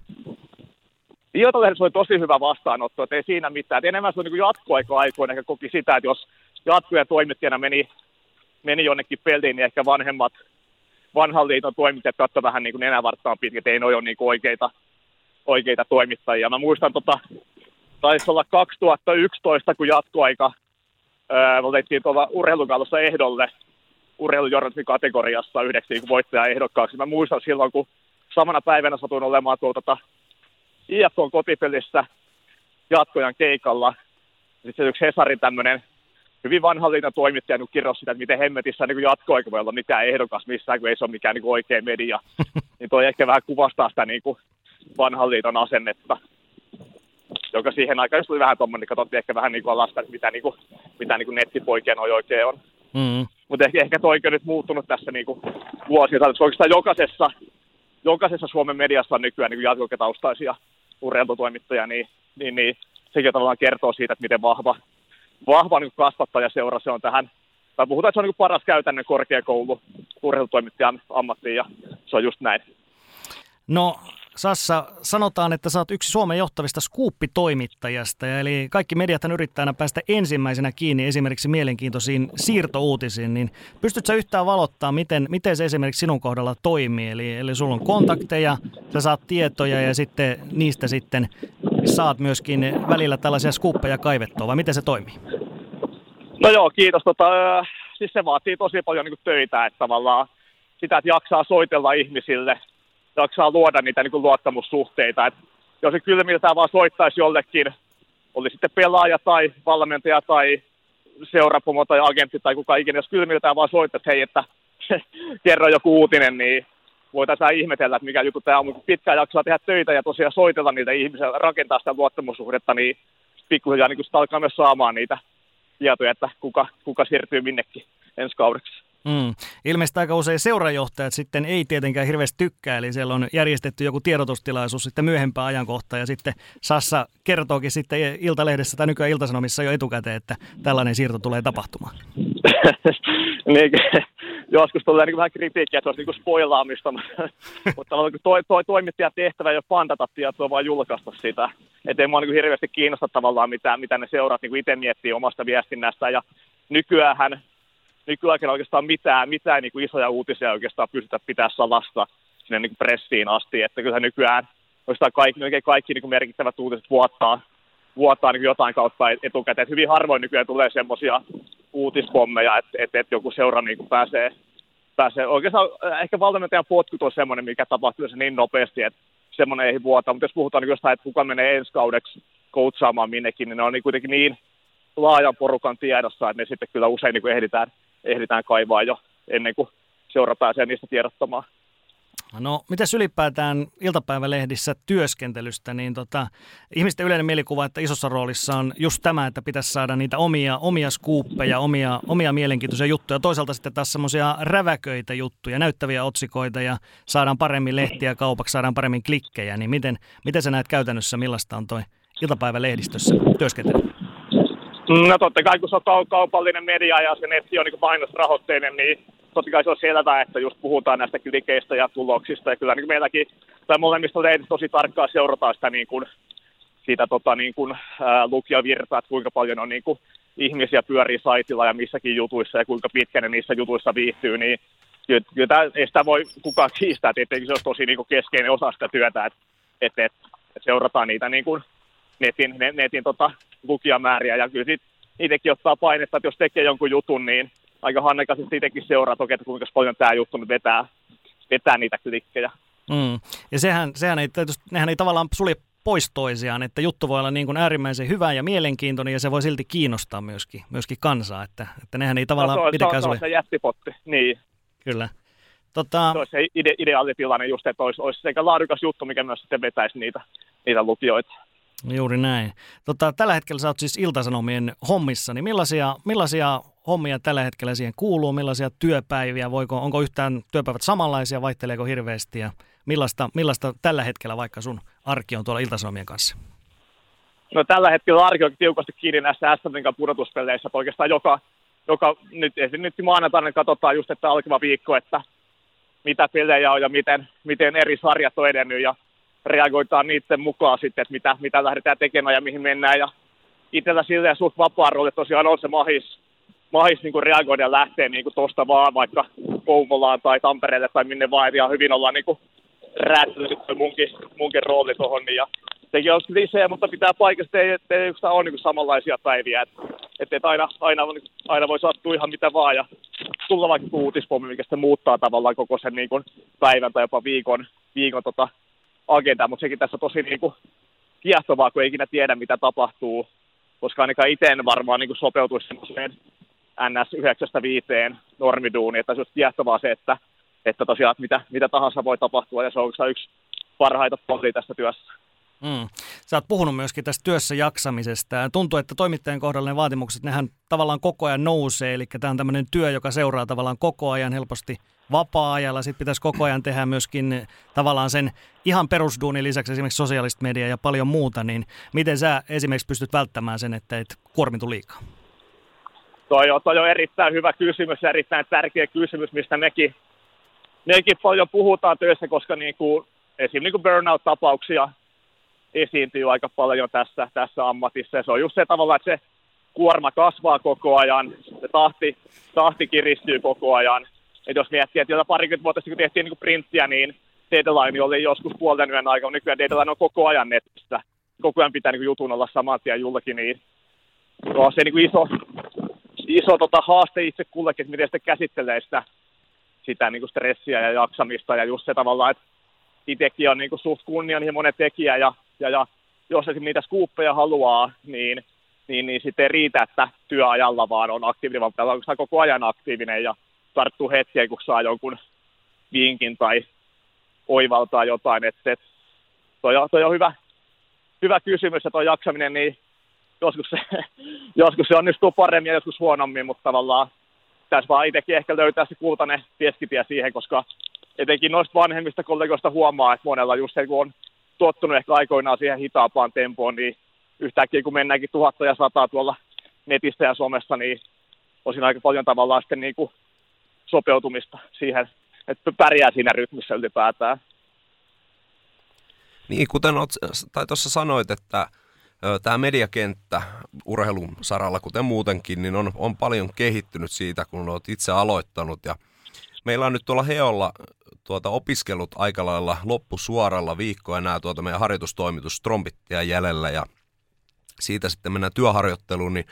Iltalehdessä oli tosi hyvä vastaanotto, että ei siinä mitään. Et enemmän se on niin jatkoaika aikoina ehkä koki sitä, että jos jatkuja toimittajana meni, meni jonnekin peliin, niin ehkä vanhemmat vanhan liiton toimittajat katsoivat vähän niin kuin nenävarttaan pitkin, että ei noin ole niin oikeita oikeita toimittajia. Mä muistan, tota, taisi olla 2011, kun jatkoaika öö, otettiin tuolla urheilukalossa ehdolle urheilujournalismin kategoriassa yhdeksi voittajaehdokkaaksi. Mä muistan silloin, kun samana päivänä satuin olemaan tuolla tota, IFK kotipelissä jatkojan keikalla. Sitten yksi Hesarin tämmöinen hyvin vanhallinen toimittaja niin kirjoitti sitä, että miten hemmetissä niin jatkoaika voi olla mikään ehdokas missään, kun ei se ole mikään niin oikea media. niin toi ehkä vähän kuvastaa sitä niin kuin, vanhan liiton asennetta, joka siihen aikaan tuli vähän tuommoinen, niin katsottiin ehkä vähän niin kuin lasta, että mitä, niin kuin, mitä niin kuin nettipoikien oikein on. Mm. Mutta ehkä, ehkä toi on nyt muuttunut tässä niin kuin vuosien saatossa. Oikeastaan jokaisessa, jokaisessa Suomen mediassa on nykyään niin jatkoketaustaisia urheilutoimittajia, niin, niin, niin sekin tavallaan kertoo siitä, että miten vahva, vahva niin kasvattajaseura se on tähän. Tai puhutaan, että se on niin paras käytännön korkeakoulu urheilutoimittajan ammattiin, ja se on just näin. No Sassa, sanotaan, että oot yksi Suomen johtavista skuuppitoimittajasta, eli kaikki mediathan yrittää aina päästä ensimmäisenä kiinni esimerkiksi mielenkiintoisiin siirtouutisiin, niin pystytkö yhtään valottaa, miten, miten se esimerkiksi sinun kohdalla toimii? Eli, eli sulla on kontakteja, sä saat tietoja ja sitten niistä sitten saat myöskin välillä tällaisia skuuppeja kaivettua, vai miten se toimii? No joo, kiitos. Tota, siis se vaatii tosi paljon niin töitä, että tavallaan sitä, että jaksaa soitella ihmisille, jaksaa luoda niitä niin kuin luottamussuhteita. Että jos se kylmiltään vaan soittaisi jollekin, oli sitten pelaaja tai valmentaja tai seurapomo tai agentti tai kuka ikinä, jos kylmiltään vaan soittaisi, hei, että kerro joku uutinen, niin voitaisiin ihmetellä, että mikä juttu tämä on, mutta pitkään jaksaa tehdä töitä ja tosiaan soitella niitä ihmisiä, rakentaa sitä luottamussuhdetta, niin pikkuhiljaa niin alkaa myös saamaan niitä tietoja, että kuka, kuka siirtyy minnekin ensi kaudeksi. Mm. Ilmeisesti aika usein seurajohtajat sitten ei tietenkään hirveästi tykkää, eli siellä on järjestetty joku tiedotustilaisuus sitten myöhempää ajankohtaa, ja sitten Sassa kertookin sitten Iltalehdessä tai nykyään Iltasanomissa jo etukäteen, että tällainen siirto tulee tapahtumaan. niin, joskus tulee niin vähän kritiikkiä, että olisi niin spoilaamista, mutta toi, toi toimittajan tehtävä ei ole pantata tietoa, vaan julkaista sitä. Että ei mua niin hirveästi kiinnosta tavallaan, mitä, mitä ne seuraat niin itse miettii omasta viestinnästä. Ja nykyään nykyään oikeastaan mitään, mitään niin kuin isoja uutisia oikeastaan pystytä pitää salassa sinne niin kuin pressiin asti. Että kyllä nykyään oikeastaan kaikki, oikein kaikki niin kuin merkittävät uutiset vuottaa, vuottaa niin jotain kautta etukäteen. Et hyvin harvoin nykyään tulee semmoisia uutispommeja, että, että, että joku seura niin kuin pääsee, pääsee. Oikeastaan äh, ehkä valmentajan potkut on semmoinen, mikä tapahtuu se niin nopeasti, että semmoinen ei vuota. Mutta jos puhutaan niin jostain, että kuka menee ensi kaudeksi koutsaamaan minnekin, niin ne on niin kuitenkin niin laajan porukan tiedossa, että ne sitten kyllä usein niin kuin ehditään, ehditään kaivaa jo ennen kuin seura pääsee niistä tiedottamaan. No, mitäs ylipäätään iltapäivälehdissä työskentelystä, niin tota, ihmisten yleinen mielikuva, että isossa roolissa on just tämä, että pitäisi saada niitä omia, omia skuuppeja, omia, omia mielenkiintoisia juttuja. Toisaalta sitten taas semmoisia räväköitä juttuja, näyttäviä otsikoita ja saadaan paremmin lehtiä kaupaksi, saadaan paremmin klikkejä. Niin miten, miten sä näet käytännössä, millaista on toi iltapäivälehdistössä työskentely? No totta kai, kun se on kaupallinen media ja se netti on niin mainosrahoitteinen, niin totta kai se on selvää, että just puhutaan näistä klikeistä ja tuloksista. Ja kyllä niin meilläkin, tai molemmista lehdistä tosi tarkkaan seurataan sitä niin kuin, siitä tota, niin kuin, ää, lukijavirtaa, että kuinka paljon on niin kuin, ihmisiä pyörii saitilla ja missäkin jutuissa ja kuinka pitkä ne niissä jutuissa viihtyy, niin kyllä, kyllä ei sitä voi kukaan kiistää, että se olisi tosi niin kuin, keskeinen osa sitä työtä, että, että, että seurataan niitä niin kuin, netin, netin tota, lukijamääriä ja kyllä sit itsekin ottaa painetta, että jos tekee jonkun jutun, niin aika hannekaisesti itsekin seuraa toki, että kuinka paljon tämä juttu nyt vetää, vetää niitä klikkejä. Mm. Ja sehän, sehän ei, tietysti, nehän ei tavallaan sulje pois toisiaan, että juttu voi olla niin kuin äärimmäisen hyvä ja mielenkiintoinen ja se voi silti kiinnostaa myöskin, myöskin kansaa, että, että nehän ei tavallaan no, se mitenkään se on, se on se jättipotti, niin. Kyllä. Tota... Se olisi se ide, ideaalitilanne just, että olisi, olisi sekä laadukas juttu, mikä myös sitten vetäisi niitä, niitä lukijoita. Juuri näin. Tota, tällä hetkellä sä oot siis Iltasanomien hommissa, niin millaisia, millaisia hommia tällä hetkellä siihen kuuluu, millaisia työpäiviä, voiko, onko yhtään työpäivät samanlaisia, vaihteleeko hirveästi? Ja millaista, millaista tällä hetkellä vaikka sun arki on tuolla Iltasanomien kanssa? No tällä hetkellä arki on tiukasti kiinni näissä SM pudotuspeleissä, oikeastaan joka, joka nyt, nyt maanantaina katsotaan just, että alkava viikko, että mitä pelejä on ja miten, miten eri sarjat on edennyt. Ja reagoitaan niiden mukaan sitten, että mitä, mitä lähdetään tekemään ja mihin mennään. Ja itsellä silleen suht vapaa rooli tosiaan on se mahis, mahis niin reagoida ja lähteä niin tuosta vaan vaikka Kouvolaan tai Tampereelle tai minne vaan. Ja hyvin ollaan niin räätälöity munkin, munkin rooli tuohon. Niin, ja sekin on lisää, mutta pitää paikasta, ei, ei, ei ole niin samanlaisia päiviä. Että et, et aina, aina, aina, voi sattua ihan mitä vaan ja tulla vaikka uutispommi, mikä sitten muuttaa tavallaan koko sen niin kuin päivän tai jopa viikon, viikon tota, agenda, mutta sekin tässä tosi niin kuin kiehtovaa, kun ei ikinä tiedä, mitä tapahtuu, koska ainakaan itse varmaan niin kuin sopeutuisi semmoiseen NS 9-5 normiduuniin, että se olisi kiehtovaa se, että, että tosiaan mitä, mitä tahansa voi tapahtua, ja se on yksi parhaita puolia tässä työssä. Mm. Sä oot puhunut myöskin tästä työssä jaksamisesta. Tuntuu, että toimittajan kohdalla ne vaatimukset, nehän tavallaan koko ajan nousee, eli tämä on tämmöinen työ, joka seuraa tavallaan koko ajan helposti vapaa-ajalla. Sitten pitäisi koko ajan tehdä myöskin tavallaan sen ihan perusduunin lisäksi esimerkiksi sosiaalista mediaa ja paljon muuta, niin miten sä esimerkiksi pystyt välttämään sen, että et kuormitu liikaa? Toi on, toi on erittäin hyvä kysymys ja erittäin tärkeä kysymys, mistä mekin, mekin paljon puhutaan työssä, koska niin kuin esimerkiksi niin burnout-tapauksia esiintyy aika paljon tässä, tässä ammatissa. Ja se on just se tavalla, että se kuorma kasvaa koko ajan, se tahti, tahti kiristyy koko ajan. Et jos miettii, että parikymmentä vuotta sitten kun tehtiin niin printtiä, niin deadline oli joskus puolten yön aikana, nykyään deadline on koko ajan netissä. Koko ajan pitää niin jutun olla saman tien julki, niin no, se niin iso, iso tota, haaste itse kullekin, että miten sitten käsittelee sitä, sitä niin kuin stressiä ja jaksamista ja just se tavalla, että itsekin on niin kuin suht kunnianhimoinen tekijä ja, ja, ja jos esimerkiksi niitä skuuppeja haluaa, niin, niin, niin sitten ei riitä, että työajalla vaan on aktiivinen, vaan pitää olla koko ajan aktiivinen ja tarttuu hetkeä, kun saa jonkun vinkin tai oivaltaa jotain. Että, et, toi, toi on hyvä, hyvä kysymys, että tuo jaksaminen, niin joskus se, joskus se onnistuu paremmin ja joskus huonommin, mutta tavallaan tässä vaan itsekin ehkä löytää se kultainen keskitie siihen, koska etenkin noista vanhemmista kollegoista huomaa, että monella just se, kun on tottunut ehkä aikoinaan siihen hitaampaan tempoon, niin yhtäkkiä kun mennäänkin tuhatta ja sataa tuolla netissä ja somessa, niin on siinä aika paljon tavallaan sitten niin kuin sopeutumista siihen, että pärjää siinä rytmissä ylipäätään. Niin, kuten olet, tai tuossa sanoit, että tämä mediakenttä urheilun saralla, kuten muutenkin, niin on, on paljon kehittynyt siitä, kun olet itse aloittanut. Ja meillä on nyt tuolla Heolla tuota, opiskellut aika lailla loppusuoralla viikkoa enää tuota meidän harjoitustoimitus Trombittia jäljellä ja siitä sitten mennään työharjoitteluun, niin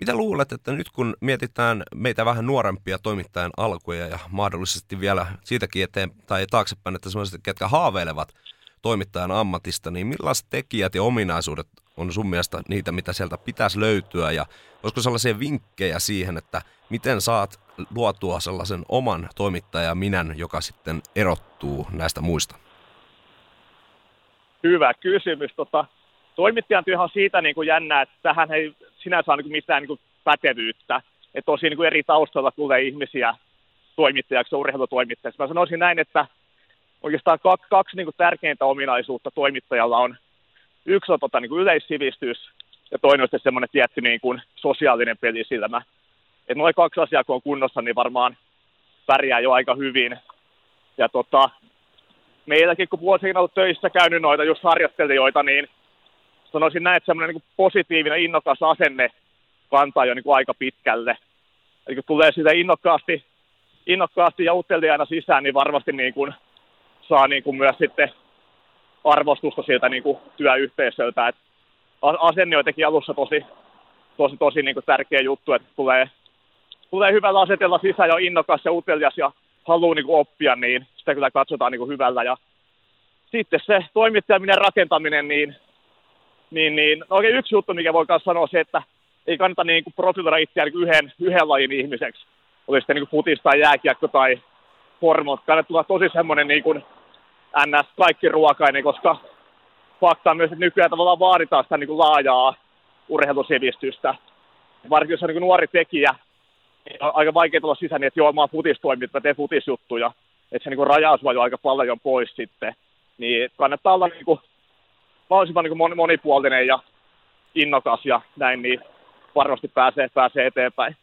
mitä luulet, että nyt kun mietitään meitä vähän nuorempia toimittajan alkuja ja mahdollisesti vielä siitäkin eteen tai taaksepäin, että sellaiset, ketkä haaveilevat toimittajan ammatista, niin millaiset tekijät ja ominaisuudet on sun mielestä niitä, mitä sieltä pitäisi löytyä ja olisiko sellaisia vinkkejä siihen, että miten saat luotua sellaisen oman toimittajan minän, joka sitten erottuu näistä muista? Hyvä kysymys. Tota, toimittajan työhän on siitä niin kuin jännä, että tähän ei sinänsä ole niin mitään niin kuin pätevyyttä. Että tosi niin kuin eri taustalla tulee ihmisiä toimittajaksi, urheilutoimittajaksi. Mä sanoisin näin, että oikeastaan kaksi, kaksi niin kuin tärkeintä ominaisuutta toimittajalla on. Yksi on tota, niin kuin yleissivistys ja toinen on semmoinen tietty niin kuin sosiaalinen pelisilmä. Että noin kaksi asiaa kun on kunnossa, niin varmaan pärjää jo aika hyvin. Ja tota, meilläkin kun vuosina ollut töissä käynyt noita just harjoittelijoita, niin sanoisin näin, että semmoinen niin positiivinen, innokas asenne kantaa jo niin kuin aika pitkälle. Eli kun tulee sitä innokkaasti, innokkaasti ja uteliaana sisään, niin varmasti niin kuin saa niin kuin myös sitten arvostusta sieltä niin kuin työyhteisöltä. Et asenne on jotenkin alussa tosi, tosi, tosi niin kuin tärkeä juttu, että tulee, tulee hyvällä asetella sisään ja innokas ja utelias ja haluaa niin kuin oppia, niin sitä kyllä katsotaan niin kuin hyvällä. Ja sitten se toimittajaminen rakentaminen, niin niin, niin no oikein yksi juttu, mikä voi myös sanoa se, että ei kannata niin kuin profiloida itseään niin yhden, yhden lajin ihmiseksi. Oli sitten niin kuin futis tai jääkiekko tai hormot. Kannattaa tulla tosi semmoinen niin kuin ns. kaikki ruokainen, koska fakta on myös, että nykyään tavallaan vaaditaan sitä niin kuin laajaa urheilusivistystä. Varsinkin jos on niin nuori tekijä, niin on aika vaikea tulla sisään, niin että joo, mä oon futistoimit, mä teen futisjuttuja. Että se niin rajaus jo aika paljon pois sitten. Niin kannattaa olla niin kuin mahdollisimman niin monipuolinen ja innokas ja näin, niin varmasti pääsee, pääsee eteenpäin.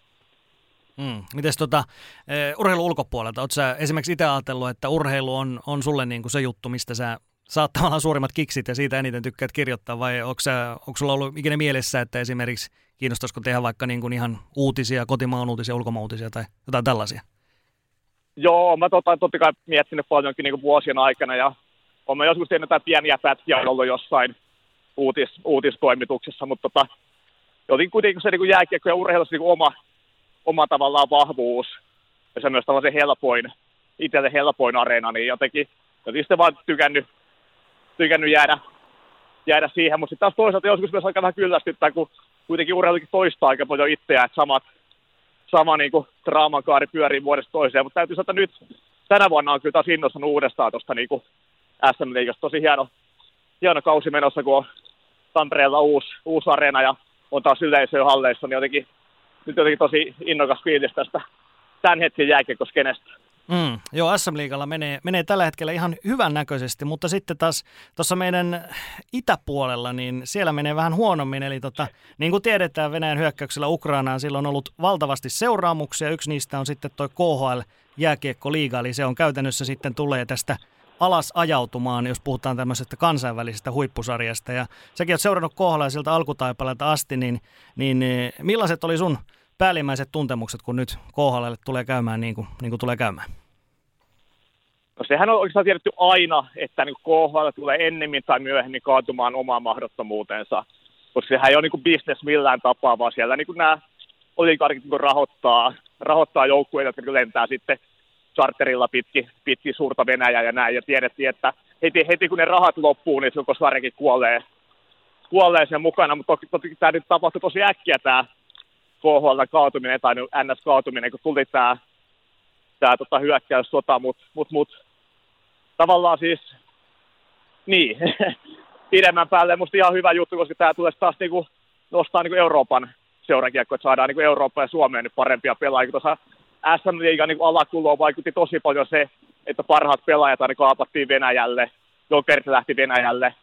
Hmm. Mites tota, uh, urheilu ulkopuolelta, oletko sä esimerkiksi itse ajatellut, että urheilu on, on sulle niin kuin se juttu, mistä sä saat tavallaan suurimmat kiksit ja siitä eniten tykkäät kirjoittaa, vai onko, sä, onko sulla ollut ikinä mielessä, että esimerkiksi kiinnostaisiko tehdä vaikka niin kuin ihan uutisia, kotimaan uutisia, ulkomaan uutisia tai jotain tällaisia? Joo, mä tota, totta kai miettinyt paljonkin niin kuin vuosien aikana ja olen joskus tehnyt jotain pieniä pätkiä ollut jossain uutis, uutistoimituksessa, mutta tota, jotenkin kuitenkin se niin jääkiekko ja urheilu niin oma, oma tavallaan vahvuus. Ja se myös se helpoin, itselle helpoin areena, niin jotenkin, jotenkin sitten vaan tykännyt, tykännyt jäädä, jäädä siihen, mutta sitten taas toisaalta joskus myös aika vähän kyllästyttää, kun kuitenkin urheilukin toistaa aika paljon itseään, että samat, sama niin kuin draamakaari pyörii vuodesta toiseen, mutta täytyy sanoa, että nyt tänä vuonna on kyllä taas innostunut uudestaan tuosta niin kuin SM Liigassa. Tosi hieno, hieno kausi menossa, kun on Tampereella uusi, uusi areena ja on taas yleisöä halleissa, niin jotenkin, nyt jotenkin tosi innokas fiilis tästä tämän hetken jääkiekoskenestä. Mm, joo, SM-liigalla menee, menee tällä hetkellä ihan hyvän näköisesti, mutta sitten taas tuossa meidän itäpuolella, niin siellä menee vähän huonommin. Eli tota, niin kuin tiedetään Venäjän hyökkäyksellä Ukrainaan, sillä on ollut valtavasti seuraamuksia. Yksi niistä on sitten tuo KHL jääkiekko-liiga, eli se on käytännössä sitten tulee tästä alas ajautumaan, jos puhutaan tämmöisestä kansainvälisestä huippusarjasta. Ja säkin oot seurannut kohdalla siltä alkutaipaleelta asti, niin, niin millaiset oli sun päällimmäiset tuntemukset, kun nyt KHL tulee käymään niin kuin, niin kuin tulee käymään? No sehän on oikeastaan tiedetty aina, että niin KHL tulee ennemmin tai myöhemmin kaatumaan omaan mahdottomuutensa. Koska sehän ei ole niin business millään tapaa, vaan siellä niin nämä oligarkit niin rahoittaa, rahoittaa joukkueita, jotka lentää sitten charterilla pitki, pitki suurta Venäjää ja näin. Ja tiedettiin, että heti, heti kun ne rahat loppuu, niin sarjakin kuolee, kuolee sen mukana. Mutta toki, toki tämä nyt tapahtui tosi äkkiä tämä KHL kaatuminen tai NS-kaatuminen, kun tuli tämä, tämä tota, hyökkäyssota, mutta mut, mut, tavallaan siis, niin, pidemmän päälle musta ihan hyvä juttu, koska tämä tulee taas niinku, nostaa niinku Euroopan seurakiekko, että saadaan niinku Eurooppa ja Suomeen nyt parempia pelaajia. Tuossa SM Liigan niin alakuloon vaikutti tosi paljon se, että parhaat pelaajat aina kaapattiin Venäjälle, Jokerit lähti Venäjälle.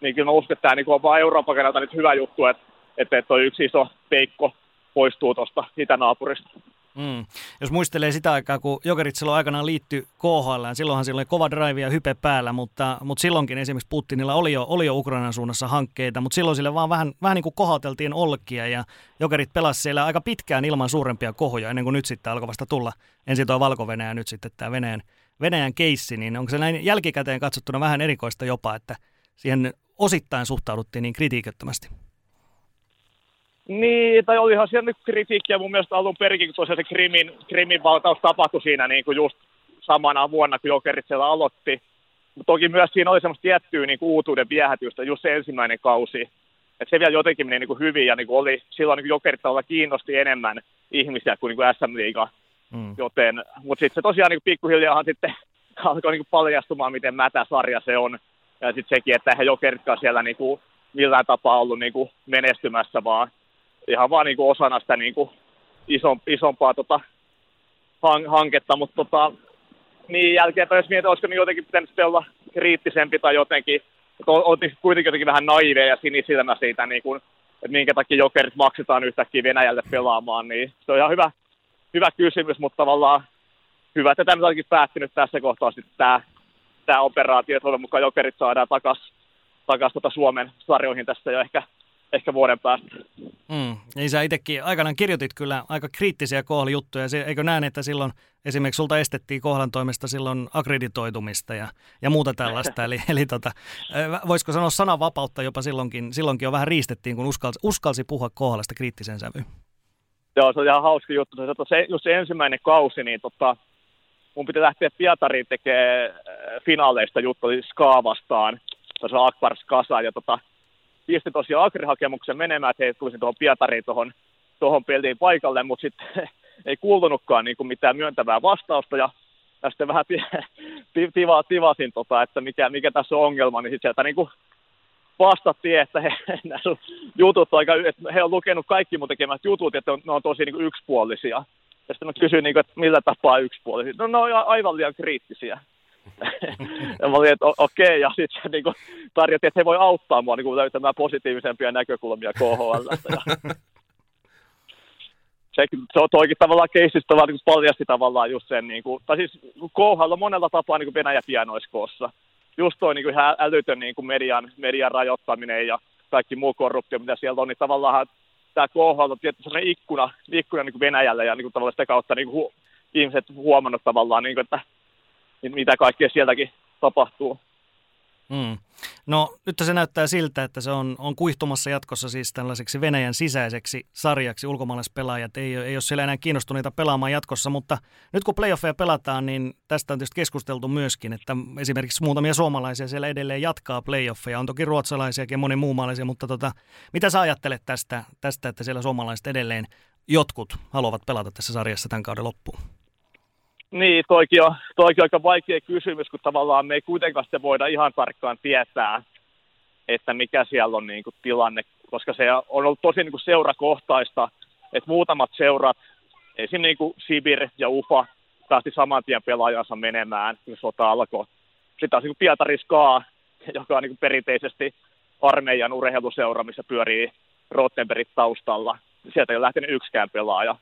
Niin kyllä mä uskon, että tämä niin on vaan Euroopan kannalta nyt hyvä juttu, että, että toi yksi iso peikko poistuu tuosta itänaapurista. Mm. Jos muistelee sitä aikaa, kun Jokerit silloin aikanaan liittyi KHL, silloinhan sillä oli kova drive ja hype päällä, mutta, mutta silloinkin esimerkiksi Putinilla oli jo, oli jo Ukrainan suunnassa hankkeita, mutta silloin sille vaan vähän, vähän niin kuin kohateltiin olkia ja Jokerit pelasi siellä aika pitkään ilman suurempia kohoja ennen kuin nyt sitten alkoi vasta tulla ensin tuo valko ja nyt sitten tämä Venäjän, Venäjän keissi, niin onko se näin jälkikäteen katsottuna vähän erikoista jopa, että siihen osittain suhtauduttiin niin kritiikettömästi? Niin, tai olihan siellä nyt kritiikkiä mun mielestä alun perikin, kun tosiaan se Krimin, Krimin valtaus tapahtui siinä niin kuin just samana vuonna, kun Jokerit siellä aloitti. Mutta toki myös siinä oli semmoista tiettyä niin kuin uutuuden viehätystä, just se ensimmäinen kausi. Että se vielä jotenkin meni niin kuin hyvin ja niin kuin oli silloin niin Jokerit kiinnosti enemmän ihmisiä kuin, niin kuin SM-liiga. Mm. Joten, mutta sitten se tosiaan niin pikkuhiljaa sitten alkoi niin kuin paljastumaan, miten mätä sarja se on. Ja sitten sekin, että eihän Jokeritkaan siellä niin kuin millään tapaa ollut niin kuin menestymässä, vaan ihan vaan niin kuin osana sitä niin kuin iso, isompaa tota, hang, hanketta, mutta tota, niin jälkeenpäin jos mietin, olisiko niin jotenkin pitänyt olla kriittisempi tai jotenkin, että oltiin kuitenkin jotenkin vähän naiveja ja sinisilmä siitä, niin kuin, että minkä takia jokerit maksetaan yhtäkkiä Venäjälle pelaamaan, niin se on ihan hyvä, hyvä kysymys, mutta tavallaan hyvä, että tämä onkin päättynyt tässä kohtaa sitten tämä, tämä operaatio, että mukaan jokerit saadaan takaisin takas tota Suomen sarjoihin tässä jo ehkä ehkä vuoden päästä. Mm. Niin sä itsekin aikanaan kirjoitit kyllä aika kriittisiä kohlijuttuja. Eikö näin, että silloin esimerkiksi sulta estettiin kohlan toimesta silloin akkreditoitumista ja, ja muuta tällaista. eli eli tota, voisiko sanoa sananvapautta jopa silloinkin, silloinkin jo vähän riistettiin, kun uskalsi, uskalsi puhua kohdasta kriittisen sävyyn. Joo, se on ihan hauska juttu. Se, se, just se ensimmäinen kausi, niin tota, mun piti lähteä Pietariin tekemään finaaleista juttu, eli Ska vastaan. Se on Akbars Kasa, ja tota, pisti tosiaan agrihakemuksen menemään, että hei, tulisin tuohon Pietariin tuohon, tuohon peliin paikalle, mutta sitten ei kuulunutkaan niin kuin mitään myöntävää vastausta, ja sitten vähän tiva, tivasin, tota, että mikä, mikä tässä on ongelma, niin sitten sieltä niin kuin vastattiin, että he, jutut aika, että he on lukenut kaikki mun tekemät jutut, että ne on tosi niin kuin yksipuolisia. Ja sitten mä kysyin, niin kuin, että millä tapaa yksipuolisia. No ne on aivan liian kriittisiä. Ja mä olin, että okei, okay. ja sitten se niin tarjottiin, että he voi auttaa mua niin löytämään positiivisempia näkökulmia KHL. se, se on toikin tavallaan keisistä vaan niin paljasti tavallaan just sen, niin kuin, tai siis KHL on monella tapaa niin Venäjä pianoiskoossa. Just toi niin kuin ihan älytön niin kuin median, median rajoittaminen ja kaikki muu korruptio, mitä siellä on, niin tavallaan tämä KHL on tietysti sellainen ikkuna, ikkuna niin kuin Venäjälle ja niin kuin tavallaan sitä kautta niin kuin ihmiset huomannut tavallaan, niin kuin, että mitä kaikkea sieltäkin tapahtuu. Mm. No nyt se näyttää siltä, että se on, on kuihtumassa jatkossa siis tällaiseksi Venäjän sisäiseksi sarjaksi. Ulkomaalaispelaajat ei, ei ole siellä enää kiinnostuneita pelaamaan jatkossa, mutta nyt kun playoffeja pelataan, niin tästä on tietysti keskusteltu myöskin, että esimerkiksi muutamia suomalaisia siellä edelleen jatkaa playoffeja. On toki ruotsalaisia ja moni muumaalaisia, mutta tota, mitä sä ajattelet tästä, tästä, että siellä suomalaiset edelleen jotkut haluavat pelata tässä sarjassa tämän kauden loppuun? Niin, toikin on, toikin on aika vaikea kysymys, kun tavallaan me ei kuitenkaan sitten voida ihan tarkkaan tietää, että mikä siellä on niin kuin, tilanne, koska se on ollut tosi niin kuin, seurakohtaista, että muutamat seurat, esim. Niin kuin Sibir ja Ufa, päästi saman tien pelaajansa menemään, kun sota alkoi. Sitten taas niin Pietari Skaa, joka on niin kuin, perinteisesti armeijan urheiluseura, missä pyörii Rottenbergit taustalla. Sieltä ei ole lähtenyt yksikään pelaaja.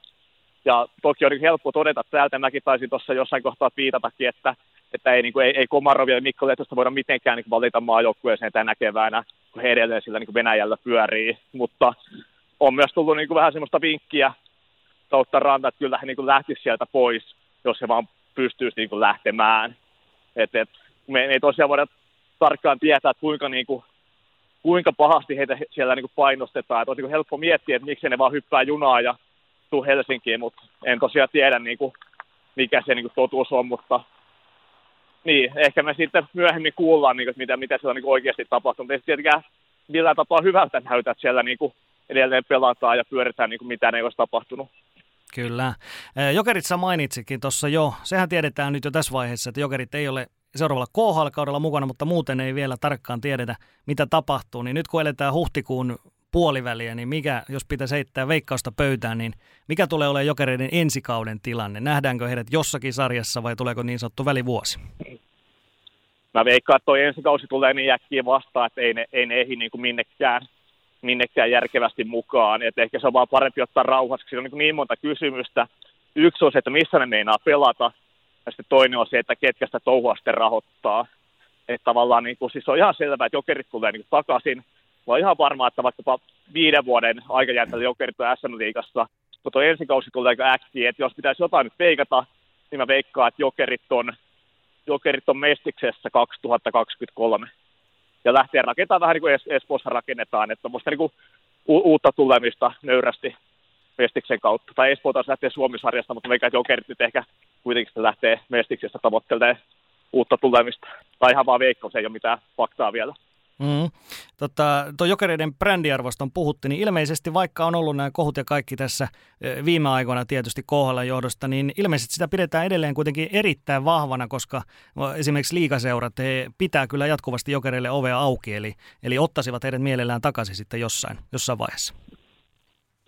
Ja toki on helppo todeta täältä, mäkin taisin tuossa jossain kohtaa viitatakin, että että ei, niin kuin, ei, ei Komarovia ja Mikko Lehtosta voida mitenkään niin valita maajoukkueeseen tänä keväänä, kun he edelleen sillä niin Venäjällä pyörii, mutta on myös tullut niin kuin vähän semmoista vinkkiä kautta ranta, että kyllä he niin kuin lähtisi sieltä pois, jos he vaan pystyisi niin lähtemään. Et, et, me ei tosiaan voida tarkkaan tietää, että kuinka, niin kuin, kuinka pahasti heitä siellä niin kuin painostetaan. Et on niin helppo miettiä, että miksi ne vaan hyppää junaa ja tuu Helsinkiin, mutta en tosiaan tiedä, niin kuin, mikä se niin kuin totuus on, mutta niin, ehkä me sitten myöhemmin kuullaan, niin kuin, mitä, mitä siellä niin oikeasti tapahtunut. Ei tietenkään millään tapaa hyvältä näytä, että siellä niin kuin, edelleen pelataan ja pyöritään niin kuin mitään ei olisi tapahtunut. Kyllä. Jokerit sä mainitsikin tuossa jo. Sehän tiedetään nyt jo tässä vaiheessa, että Jokerit ei ole seuraavalla KHL-kaudella mukana, mutta muuten ei vielä tarkkaan tiedetä, mitä tapahtuu. Niin nyt kun eletään huhtikuun puoliväliä, niin mikä, jos pitäisi heittää veikkausta pöytään, niin mikä tulee olemaan jokereiden ensikauden tilanne? Nähdäänkö heidät jossakin sarjassa vai tuleeko niin sanottu välivuosi? Mä veikkaan, että toi ensikausi tulee niin äkkiä vastaan, että ei ne, ei ne ehdi niin kuin minnekään, minnekään järkevästi mukaan. Et ehkä se on vaan parempi ottaa rauhassa, siinä on niin, niin monta kysymystä. Yksi on se, että missä ne meinaa pelata, ja sitten toinen on se, että ketkä sitä touhua sitten rahoittaa. Että tavallaan niin kuin, siis on ihan selvää, että jokerit tulee niin kuin takaisin, Mä oon ihan varma, että vaikkapa viiden vuoden aikajänteellä jokerit on SM-liigassa, mutta ensi kausi tulee äkkiä, että jos pitäisi jotain nyt veikata, niin mä veikkaan, että jokerit on, jokerit on mestiksessä 2023. Ja lähtee rakentamaan vähän niin kuin es- Espoossa rakennetaan, että tuommoista niin u- uutta tulemista nöyrästi Mestiksen kautta. Tai Espoo taas lähtee Suomisarjasta, mutta että jokerit nyt ehkä kuitenkin lähtee Mestiksestä tavoittelemaan uutta tulemista. Tai ihan vaan veikkaus, ei ole mitään faktaa vielä. Mm. Tota, tuo jokereiden brändiarvoston puhutti, niin ilmeisesti vaikka on ollut nämä kohut ja kaikki tässä viime aikoina tietysti KHL johdosta, niin ilmeisesti sitä pidetään edelleen kuitenkin erittäin vahvana, koska esimerkiksi liikaseurat he pitää kyllä jatkuvasti jokereille ovea auki, eli, eli ottaisivat heidät mielellään takaisin sitten jossain, jossain vaiheessa.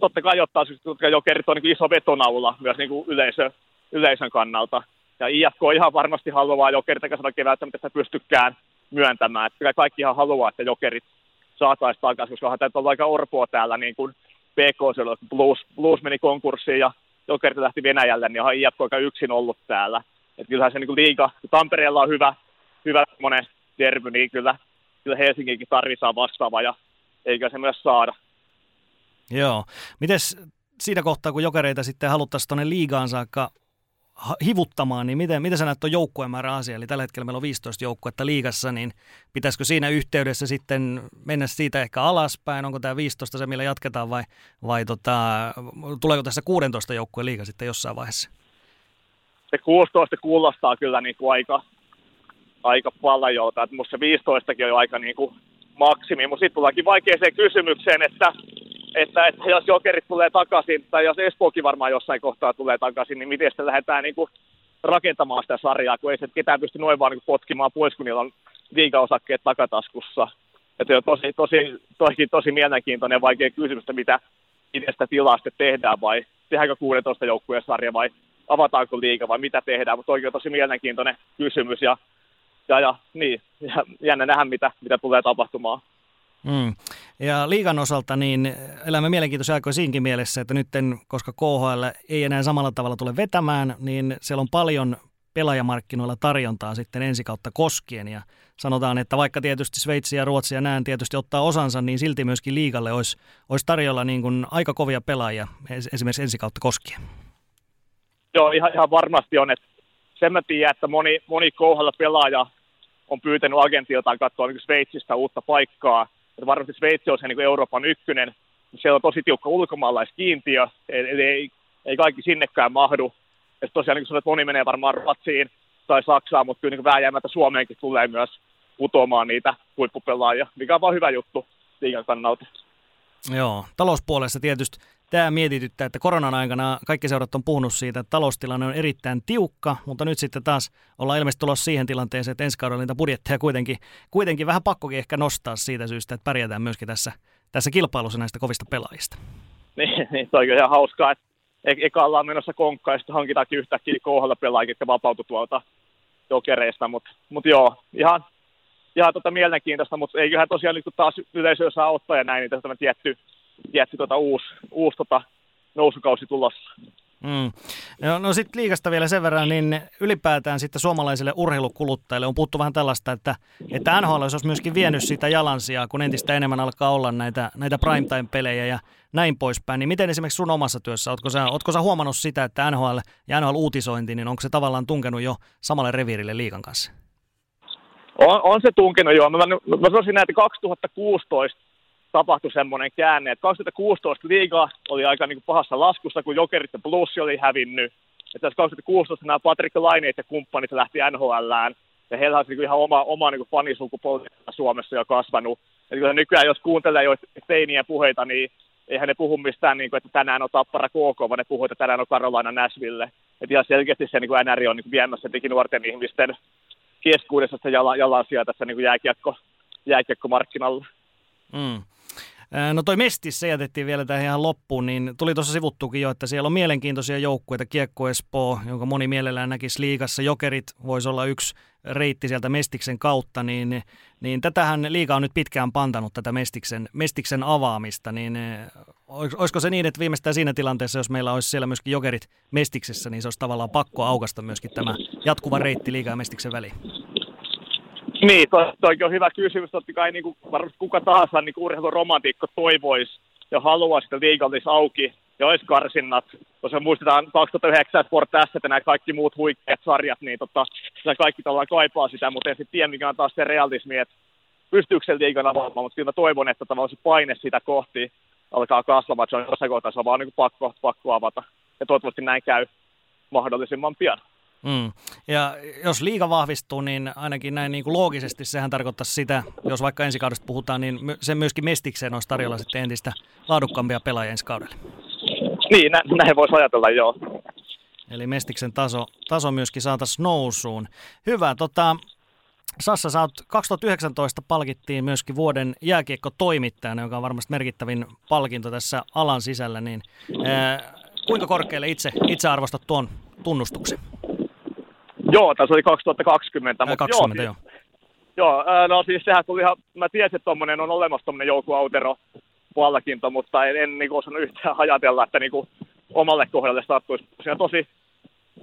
Totta kai ottaa, koska jokerit on niin iso vetonaula myös niin yleisö, yleisön kannalta. Ja IFK ihan varmasti haluaa jokerit, eikä sanoa kevättä, mitä sitä pystykään myöntämään. Että kaikki ihan haluaa, että jokerit saataisiin takaisin, koska onhan tämä aika orpoa täällä, niin kuin PK Blues, Blues meni konkurssiin ja jokerit lähti Venäjälle, niin onhan IFK aika yksin ollut täällä. Että kyllähän se niin kuin liiga, Tampereella on hyvä, hyvä monen derby, niin kyllä, kyllä Helsinginkin tarvitaan vastaava ja eikö se myös saada. Joo. Mites siinä kohtaa, kun jokereita sitten haluttaisiin tuonne liigaan saakka hivuttamaan, niin miten, miten sä näet tuon joukkueen määrä asia? Eli tällä hetkellä meillä on 15 joukkuetta liigassa, niin pitäisikö siinä yhteydessä sitten mennä siitä ehkä alaspäin? Onko tämä 15 se, millä jatketaan vai, vai tota, tuleeko tässä 16 joukkueen liiga sitten jossain vaiheessa? Se 16 kuulostaa kyllä niin kuin aika, aika paljolta, että musta se 15 on jo aika niin kuin maksimi, mutta sitten tullaankin vaikeaseen kysymykseen, että että, että jos jokerit tulee takaisin, tai jos Espookin varmaan jossain kohtaa tulee takaisin, niin miten sitten lähdetään niin kuin rakentamaan sitä sarjaa, kun ei se ketään pysty noin vaan niin potkimaan pois, kun niillä on liigaosakkeet takataskussa. Että on tosi, tosi, tosi, tosi mielenkiintoinen ja vaikea kysymys, että mitä, miten sitä tilaa sitten tehdään, vai tehdäänkö 16 joukkueen sarja, vai avataanko liiga, vai mitä tehdään, mutta oikein tosi mielenkiintoinen kysymys, ja, ja, ja niin, ja jännä nähdä, mitä, mitä tulee tapahtumaan. Mm. Ja liigan osalta niin elämme mielenkiintoisia aikoja siinkin mielessä, että nyt koska KHL ei enää samalla tavalla tule vetämään, niin siellä on paljon pelaajamarkkinoilla tarjontaa sitten ensi kautta koskien ja sanotaan, että vaikka tietysti Sveitsi ja Ruotsi ja näin tietysti ottaa osansa, niin silti myöskin liigalle olisi, olisi tarjolla niin kuin aika kovia pelaajia esimerkiksi ensi kautta koskien. Joo, ihan, ihan varmasti on, että sen mä tiedän, että moni, moni KHL-pelaaja on pyytänyt agentiltaan katsoa niin Sveitsistä uutta paikkaa, että varmasti Sveitsi on se niin Euroopan ykkönen, siellä on tosi tiukka ulkomaalaiskiintiö, eli ei, ei kaikki sinnekään mahdu. Ja tosiaan niin kuin sanoit, moni menee varmaan Ruotsiin tai Saksaan, mutta kyllä niin vääjäämättä Suomeenkin tulee myös putoamaan niitä huippupelaajia, mikä on vaan hyvä juttu liigan kannalta. Joo, talouspuolessa tietysti tämä mietityttää, että koronan aikana kaikki seurat on puhunut siitä, että taloustilanne on erittäin tiukka, mutta nyt sitten taas ollaan ilmeisesti tulossa siihen tilanteeseen, että ensi kaudella niitä budjetteja kuitenkin, kuitenkin vähän pakkokin ehkä nostaa siitä syystä, että pärjätään myöskin tässä, tässä kilpailussa näistä kovista pelaajista. Niin, niin toi on ihan hauskaa, että e- eka ollaan menossa konkkaan ja sitten hankitaankin yhtäkkiä kohdalla pelaajia, jotka vapautu tuolta jokereista, mutta mut joo, ihan, ihan tota mielenkiintoista, mutta eiköhän tosiaan kun taas yleisö saa ottaa ja näin, niin tässä on tietty, tietty tota uusi, uusi tota nousukausi tulossa. Mm. No, no sitten liikasta vielä sen verran, niin ylipäätään sitten suomalaisille urheilukuluttajille on puhuttu vähän tällaista, että, että NHL olisi myöskin vienyt sitä jalansijaa, kun entistä enemmän alkaa olla näitä, näitä primetime-pelejä ja näin poispäin. Niin miten esimerkiksi sun omassa työssä, ootko sä, ootko sä huomannut sitä, että NHL ja NHL-uutisointi, niin onko se tavallaan tunkenut jo samalle reviirille liikan kanssa? On, on se tunkenut joo. Mä, mä, mä sanoisin näin, että 2016 tapahtui semmoinen käänne, että 2016 liiga oli aika niin kuin pahassa laskussa, kun Jokerit ja Blussi oli hävinnyt. Että 2016 nämä Patrick Laineet ja kumppanit lähti NHLään, ja heillä olisi niin ihan oma, oma niin fanisukupolvi Suomessa jo kasvanut. Ja nykyään, jos kuuntelee jo teinien puheita, niin eihän ne puhu mistään, niin kuin, että tänään on Tappara KK, vaan ne puhuu, että tänään on Carolina Nashville. Että ihan selkeästi se niin kuin NR on niin kuin viemässä nuorten ihmisten keskuudessa sitä jala, jalansia tässä niin jääkiekko, jääkiekkomarkkinalla. Mm. No toi Mestis, se jätettiin vielä tähän ihan loppuun, niin tuli tuossa sivuttukin jo, että siellä on mielenkiintoisia joukkueita, Kiekko Espoo, jonka moni mielellään näkisi liigassa, Jokerit voisi olla yksi reitti sieltä Mestiksen kautta, niin, niin tätähän liiga on nyt pitkään pantanut tätä Mestiksen, Mestiksen avaamista, niin olisiko se niin, että viimeistään siinä tilanteessa, jos meillä olisi siellä myöskin Jokerit Mestiksessä, niin se olisi tavallaan pakko aukasta myöskin tämä jatkuva reitti liigaa ja Mestiksen väliin? Niin, toi, toikin on hyvä kysymys. Totta kai niin kuin varmasti kuka tahansa niin urheiluromantiikko toivoisi ja haluaa sitä liigallis auki ja olisi karsinnat. Koska muistetaan 2009 Sport S, että nämä kaikki muut huikeat sarjat, niin tota, kaikki tavallaan kaipaa sitä, mutta en sitten tiedä, mikä on taas se realismi, että pystyykö se liigan avaamaan, mutta kyllä mä toivon, että tavallaan se paine sitä kohti alkaa kasvamaan, se on jossain kohtaa, se on vaan niin pakko, pakko avata. Ja toivottavasti näin käy mahdollisimman pian. Mm. Ja jos liiga vahvistuu, niin ainakin näin niin kuin loogisesti sehän tarkoittaa sitä, jos vaikka ensi kaudesta puhutaan, niin se myöskin mestikseen olisi tarjolla sitten entistä laadukkaampia pelaajia ensi kaudelle. Niin, nä- näin voisi ajatella, joo. Eli Mestiksen taso, taso myöskin saataisiin nousuun. Hyvä, tota, Sassa, sä oot 2019 palkittiin myöskin vuoden jääkiekko-toimittajana, joka on varmasti merkittävin palkinto tässä alan sisällä, niin ää, kuinka korkealle itse, itse arvostat tuon tunnustuksen? Joo, tässä oli 2020. Ää, 20, joo. Siis, joo, ää, no siis sehän tuli ihan, mä tiesin, että tommonen on olemassa tommonen Jouko Autero palkinto, mutta en, en niin osannut yhtään ajatella, että niin kuin omalle kohdalle sattuisi. Siinä tosi,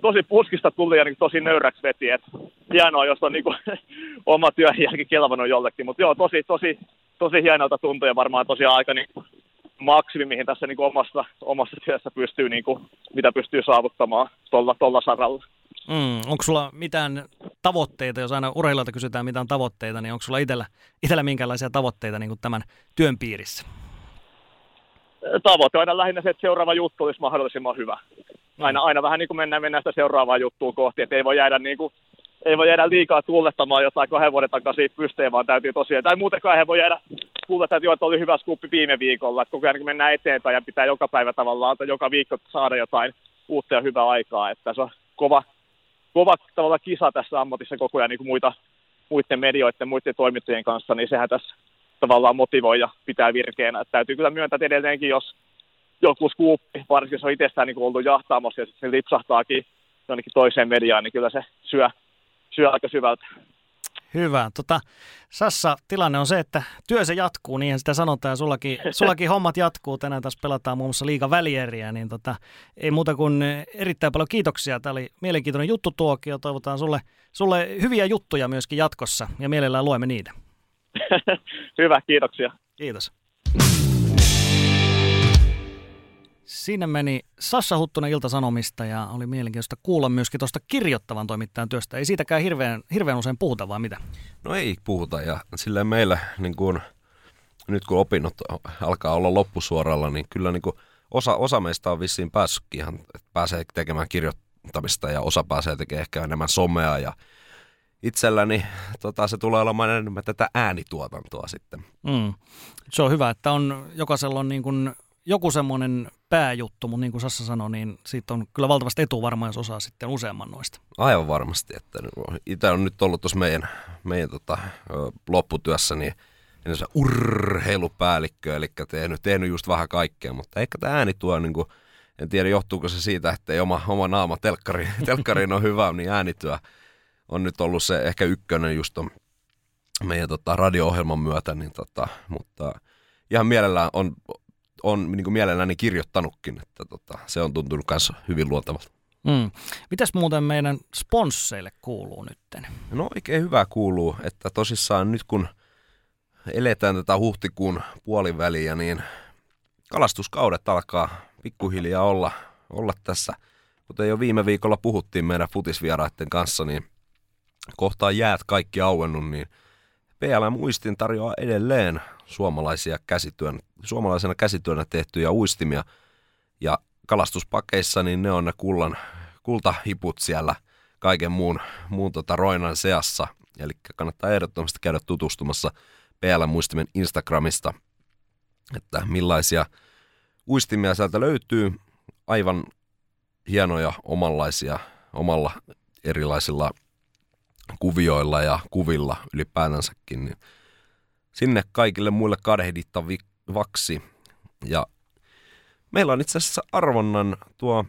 tosi puskista tuli ja niin tosi nöyräksi veti, että hienoa, jos on niin kuin, oma työn jälki kelvannut jollekin, mutta joo, tosi, tosi, tosi hienolta tuntuu ja varmaan tosiaan aika niin maksimi, mihin tässä niin kuin omassa, omassa työssä pystyy, niin kuin, mitä pystyy saavuttamaan tuolla, tuolla saralla. Mm, onko sulla mitään tavoitteita, jos aina urheilijoilta kysytään mitään tavoitteita, niin onko sulla itsellä, itsellä minkälaisia tavoitteita niin kuin tämän työn piirissä? Tavoite on lähinnä se, että seuraava juttu olisi mahdollisimman hyvä. Aina, aina vähän niin kuin mennään, mennään sitä seuraavaa juttua kohti, että ei voi jäädä niin kuin, ei voi jäädä liikaa tuulettamaan jotain kahden vuoden takaa siitä pysteen, vaan täytyy tosiaan, tai muutenkaan ei voi jäädä tuuletta, että joo, että oli hyvä skuppi viime viikolla, että koko ajan mennään eteenpäin ja pitää joka päivä tavallaan, tai joka viikko saada jotain uutta ja hyvää aikaa, että se on kova, kova tavalla kisa tässä ammatissa koko ajan niin kuin muita, muiden medioiden, muiden toimittajien kanssa, niin sehän tässä tavallaan motivoi ja pitää virkeänä. Että täytyy kyllä myöntää, että edelleenkin, jos joku skuuppi, varsinkin jos on itsestään niin ollut jahtaamassa ja sitten se lipsahtaakin jonnekin toiseen mediaan, niin kyllä se syö, syö aika syvältä. Hyvä. Tota, Sassa, tilanne on se, että työ se jatkuu, niin sitä sanotaan, ja sullakin, sullakin hommat jatkuu. Tänään taas pelataan muun muassa liiga välieriä, niin tota, ei muuta kuin erittäin paljon kiitoksia. Tämä oli mielenkiintoinen juttu tuokio. Toivotaan sulle, sulle hyviä juttuja myöskin jatkossa, ja mielellään luemme niitä. Hyvä, kiitoksia. Kiitos. Siinä meni Sassa Huttunen Ilta-Sanomista ja oli mielenkiintoista kuulla myöskin tuosta kirjoittavan toimittajan työstä. Ei siitäkään hirveän, hirveän usein puhuta, vai mitä? No ei puhuta ja silleen meillä niin kuin, nyt kun opinnot alkaa olla loppusuoralla, niin kyllä niin kuin osa, osa meistä on vissiin päässytkin ihan, että pääsee tekemään kirjoittamista ja osa pääsee tekemään ehkä enemmän somea ja itselläni tota, se tulee olemaan enemmän tätä äänituotantoa sitten. Mm. Se on hyvä, että on jokaisella on niin kuin joku semmoinen pääjuttu, mutta niin kuin Sassa sanoi, niin siitä on kyllä valtavasti etu varmaan, jos osaa sitten useamman noista. Aivan varmasti, että itse on nyt ollut tuossa meidän, meidän tota, lopputyössä, niin niin se urheilupäällikkö, eli tehnyt, tehnyt just vähän kaikkea, mutta ehkä tämä ääni tuo, niin kuin, en tiedä johtuuko se siitä, että ei oma, oma naama telkkari, telkkariin on hyvä, niin äänityö on nyt ollut se ehkä ykkönen just on meidän tota, radio-ohjelman myötä, niin tota, mutta ihan mielellään on on niin kuin mielelläni kirjoittanutkin, että tota, se on tuntunut myös hyvin luontevalta. Mm. Mitäs muuten meidän sponsseille kuuluu nytten? No oikein hyvä kuuluu, että tosissaan nyt kun eletään tätä huhtikuun puoliväliä, niin kalastuskaudet alkaa pikkuhiljaa olla, olla tässä. Kuten jo viime viikolla puhuttiin meidän futisvieraiden kanssa, niin kohtaa jäät kaikki auennut, niin PLM Uistin tarjoaa edelleen suomalaisia käsityön, suomalaisena käsityönä tehtyjä uistimia. Ja kalastuspakeissa, niin ne on ne kullan, kultahiput siellä kaiken muun, muun tota roinan seassa. Eli kannattaa ehdottomasti käydä tutustumassa PL-muistimen Instagramista, että millaisia uistimia sieltä löytyy. Aivan hienoja omanlaisia, omalla erilaisilla kuvioilla ja kuvilla ylipäätänsäkin. Niin sinne kaikille muille kadehdittavaksi. Ja meillä on itse asiassa arvonnan tuo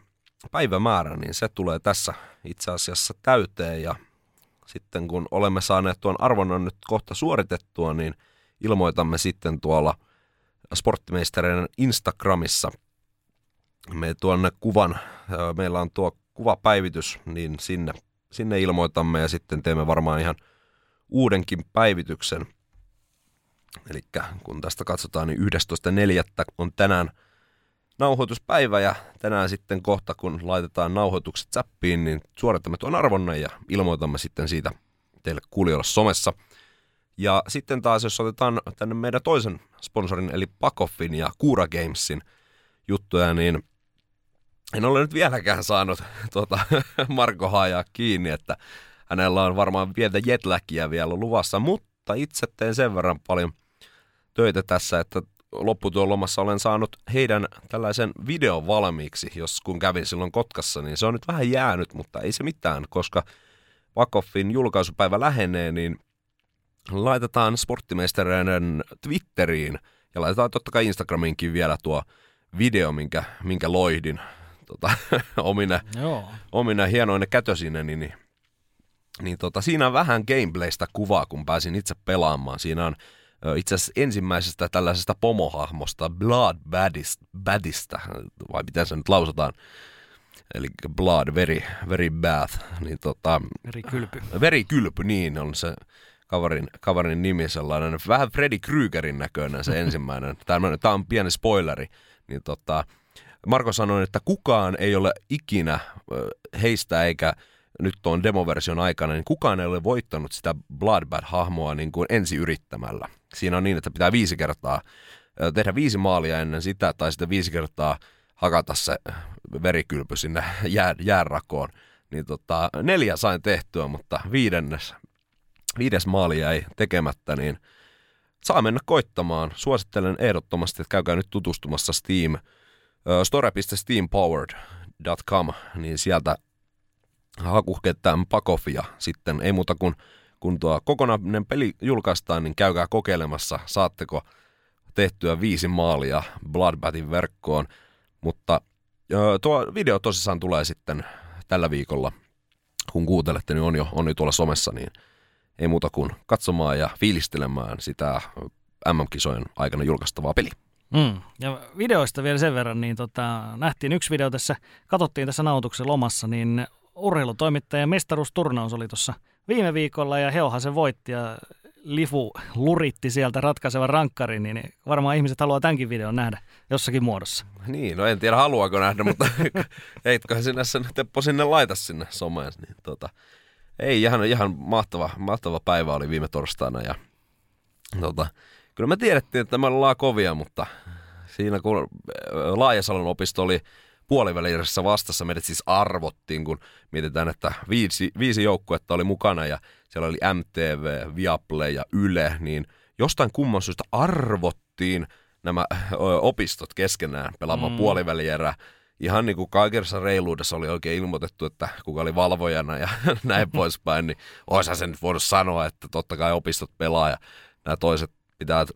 päivämäärä, niin se tulee tässä itse asiassa täyteen ja sitten kun olemme saaneet tuon arvonnan nyt kohta suoritettua, niin ilmoitamme sitten tuolla sporttimeistereiden Instagramissa me tuonne kuvan, meillä on tuo kuvapäivitys, niin sinne, sinne ilmoitamme ja sitten teemme varmaan ihan uudenkin päivityksen. Eli kun tästä katsotaan, niin 11.4. on tänään – nauhoituspäivä ja tänään sitten kohta, kun laitetaan nauhoitukset zappiin, niin suoritamme tuon arvonnan ja ilmoitamme sitten siitä teille kuulijoille somessa. Ja sitten taas, jos otetaan tänne meidän toisen sponsorin, eli Pakoffin ja Kura Gamesin juttuja, niin en ole nyt vieläkään saanut tuota, Marko Haajaa kiinni, että hänellä on varmaan pientä jetläkiä vielä luvassa, mutta itse teen sen verran paljon töitä tässä, että lopputyön lomassa olen saanut heidän tällaisen videon valmiiksi, jos kun kävin silloin Kotkassa, niin se on nyt vähän jäänyt, mutta ei se mitään, koska Vakoffin julkaisupäivä lähenee, niin laitetaan sporttimeistereiden Twitteriin ja laitetaan totta kai Instagramiinkin vielä tuo video, minkä, minkä loihdin tota, omina, Joo. omina hienoinen kätösineni, niin, niin, niin tota, siinä on vähän gameplaystä kuvaa, kun pääsin itse pelaamaan. Siinä on itse asiassa ensimmäisestä tällaisesta pomohahmosta, Blood Badista, Badista vai miten se nyt lausutaan, eli Blood, very, very bad, niin tota, Verikylpy. Verikylpy, niin on se kaverin, kaverin nimi sellainen, vähän Freddy Kruegerin näköinen se ensimmäinen, tämä on pieni spoileri, niin tota, Marko sanoi, että kukaan ei ole ikinä heistä eikä nyt tuon demoversion aikana, niin kukaan ei ole voittanut sitä Bloodbad-hahmoa niin kuin ensi yrittämällä. Siinä on niin, että pitää viisi kertaa tehdä viisi maalia ennen sitä, tai sitten viisi kertaa hakata se verikylpy sinne jää, jäänrakoon. Niin tota, neljä sain tehtyä, mutta viidennes, viides maali jäi tekemättä, niin saa mennä koittamaan. Suosittelen ehdottomasti, että käykää nyt tutustumassa Steam, store.steampowered.com, niin sieltä hakukenttään pakofia sitten. Ei muuta kuin kun tuo kokonainen peli julkaistaan, niin käykää kokeilemassa, saatteko tehtyä viisi maalia Bloodbathin verkkoon. Mutta tuo video tosissaan tulee sitten tällä viikolla, kun kuuntelette, niin on jo, on jo tuolla somessa, niin ei muuta kuin katsomaan ja fiilistelemään sitä MM-kisojen aikana julkaistavaa peliä. Mm. Ja videoista vielä sen verran, niin tota, nähtiin yksi video tässä, katsottiin tässä nautuksen lomassa, niin urheilutoimittajan mestaruusturnaus oli tuossa viime viikolla ja Heohan se voitti ja Lifu luritti sieltä ratkaisevan rankkarin, niin varmaan ihmiset haluaa tämänkin videon nähdä jossakin muodossa. Niin, no en tiedä haluaako nähdä, mutta heitköhän sinne sen Teppo sinne laita sinne someen. Niin tota, ei, ihan, ihan mahtava, mahtava päivä oli viime torstaina ja tota, kyllä me tiedettiin, että me ollaan kovia, mutta siinä kun Laajasalon opisto oli puolivälirissä vastassa meidät siis arvottiin, kun mietitään, että viisi, viisi joukkuetta oli mukana ja siellä oli MTV, Viaplay ja Yle, niin jostain kumman syystä arvottiin nämä opistot keskenään pelaamaan mm. puolivälierää. Ihan niin kuin kaikessa reiluudessa oli oikein ilmoitettu, että kuka oli valvojana ja näin poispäin, niin olisihan sen nyt voinut sanoa, että totta kai opistot pelaa ja nämä toiset pitää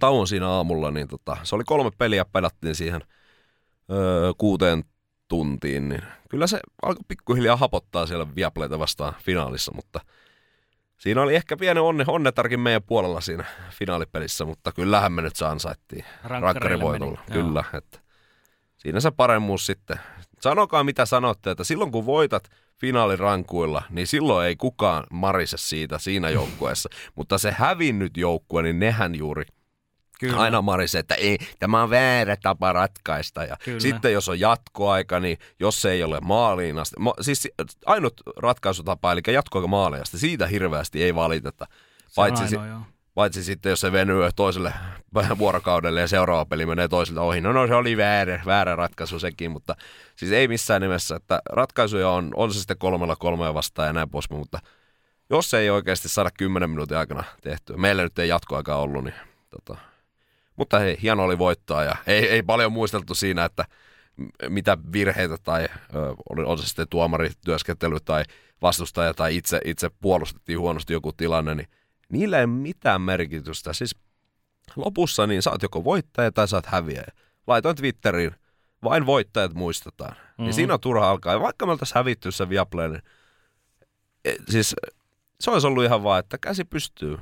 tauon siinä aamulla, niin tota, se oli kolme peliä, pelattiin siihen – öö, kuuteen tuntiin, niin kyllä se alkoi pikkuhiljaa hapottaa siellä Viaplayta vastaan finaalissa, mutta siinä oli ehkä pieni onne, onnetarkin meidän puolella siinä finaalipelissä, mutta kyllähän me nyt se ansaittiin rankkarivoitolla. Kyllä, että siinä se paremmuus sitten. Sanokaa mitä sanotte, että silloin kun voitat finaalirankuilla, niin silloin ei kukaan marise siitä siinä joukkueessa. Mutta se hävinnyt joukkue, niin nehän juuri – Kyllä. Aina Maris, että ei, tämä on väärä tapa ratkaista. Ja Kyllä. sitten jos on jatkoaika, niin jos se ei ole maaliin asti. Ma, siis ainut ratkaisutapa, eli jatkoaika maaliin asti, siitä hirveästi ei valiteta. Paitsi, ainoa, si- paitsi sitten, jos se venyy toiselle vuorokaudelle ja seuraava peli menee toiselta ohi. No, no se oli väärä, väärä ratkaisu sekin, mutta siis ei missään nimessä. Että ratkaisuja on, on se sitten kolmella kolmea vastaan ja näin pois, mutta jos ei oikeasti saada 10 minuutin aikana tehtyä, meillä nyt ei jatkoaikaa ollut, niin tota, mutta hei, hieno oli voittaa ja ei, ei paljon muisteltu siinä, että mitä virheitä tai on se sitten tuomarityöskentely tai vastustaja tai itse, itse puolustettiin huonosti joku tilanne, niin niillä ei mitään merkitystä. Siis lopussa niin saat joko voittaja tai saat häviäjä. Laitoin Twitteriin, vain voittajat muistetaan. Mm-hmm. Niin siinä on turha alkaa. Ja vaikka me oltaisiin hävitty se Viaplay, niin e, siis se olisi ollut ihan vaan, että käsi pystyy.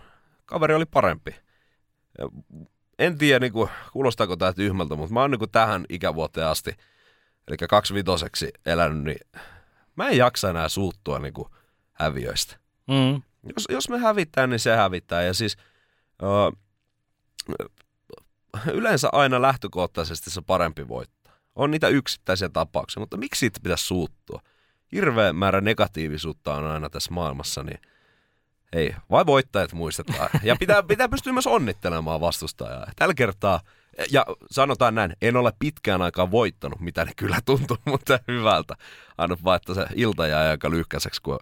Kaveri oli parempi. Ja en tiedä, niin kuin, kuulostaako tämä tyhmältä, mutta mä oon niin kuin tähän ikävuoteen asti, eli kaksivitoseksi elänyt, niin mä en jaksa enää suuttua niin kuin häviöistä. Mm. Jos, jos me hävittää, niin se hävittää. Ja siis ö, yleensä aina lähtökohtaisesti se parempi voittaa. On niitä yksittäisiä tapauksia, mutta miksi siitä pitäisi suuttua? Hirveä määrä negatiivisuutta on aina tässä maailmassa, niin – ei, vai voittajat muistetaan. Ja pitää, pitää pystyä myös onnittelemaan vastustajaa. Tällä kertaa, ja sanotaan näin, en ole pitkään aikaa voittanut, mitä ne kyllä tuntuu, mutta hyvältä. Aina vaan, että se ilta jäi aika lyhkäiseksi, kun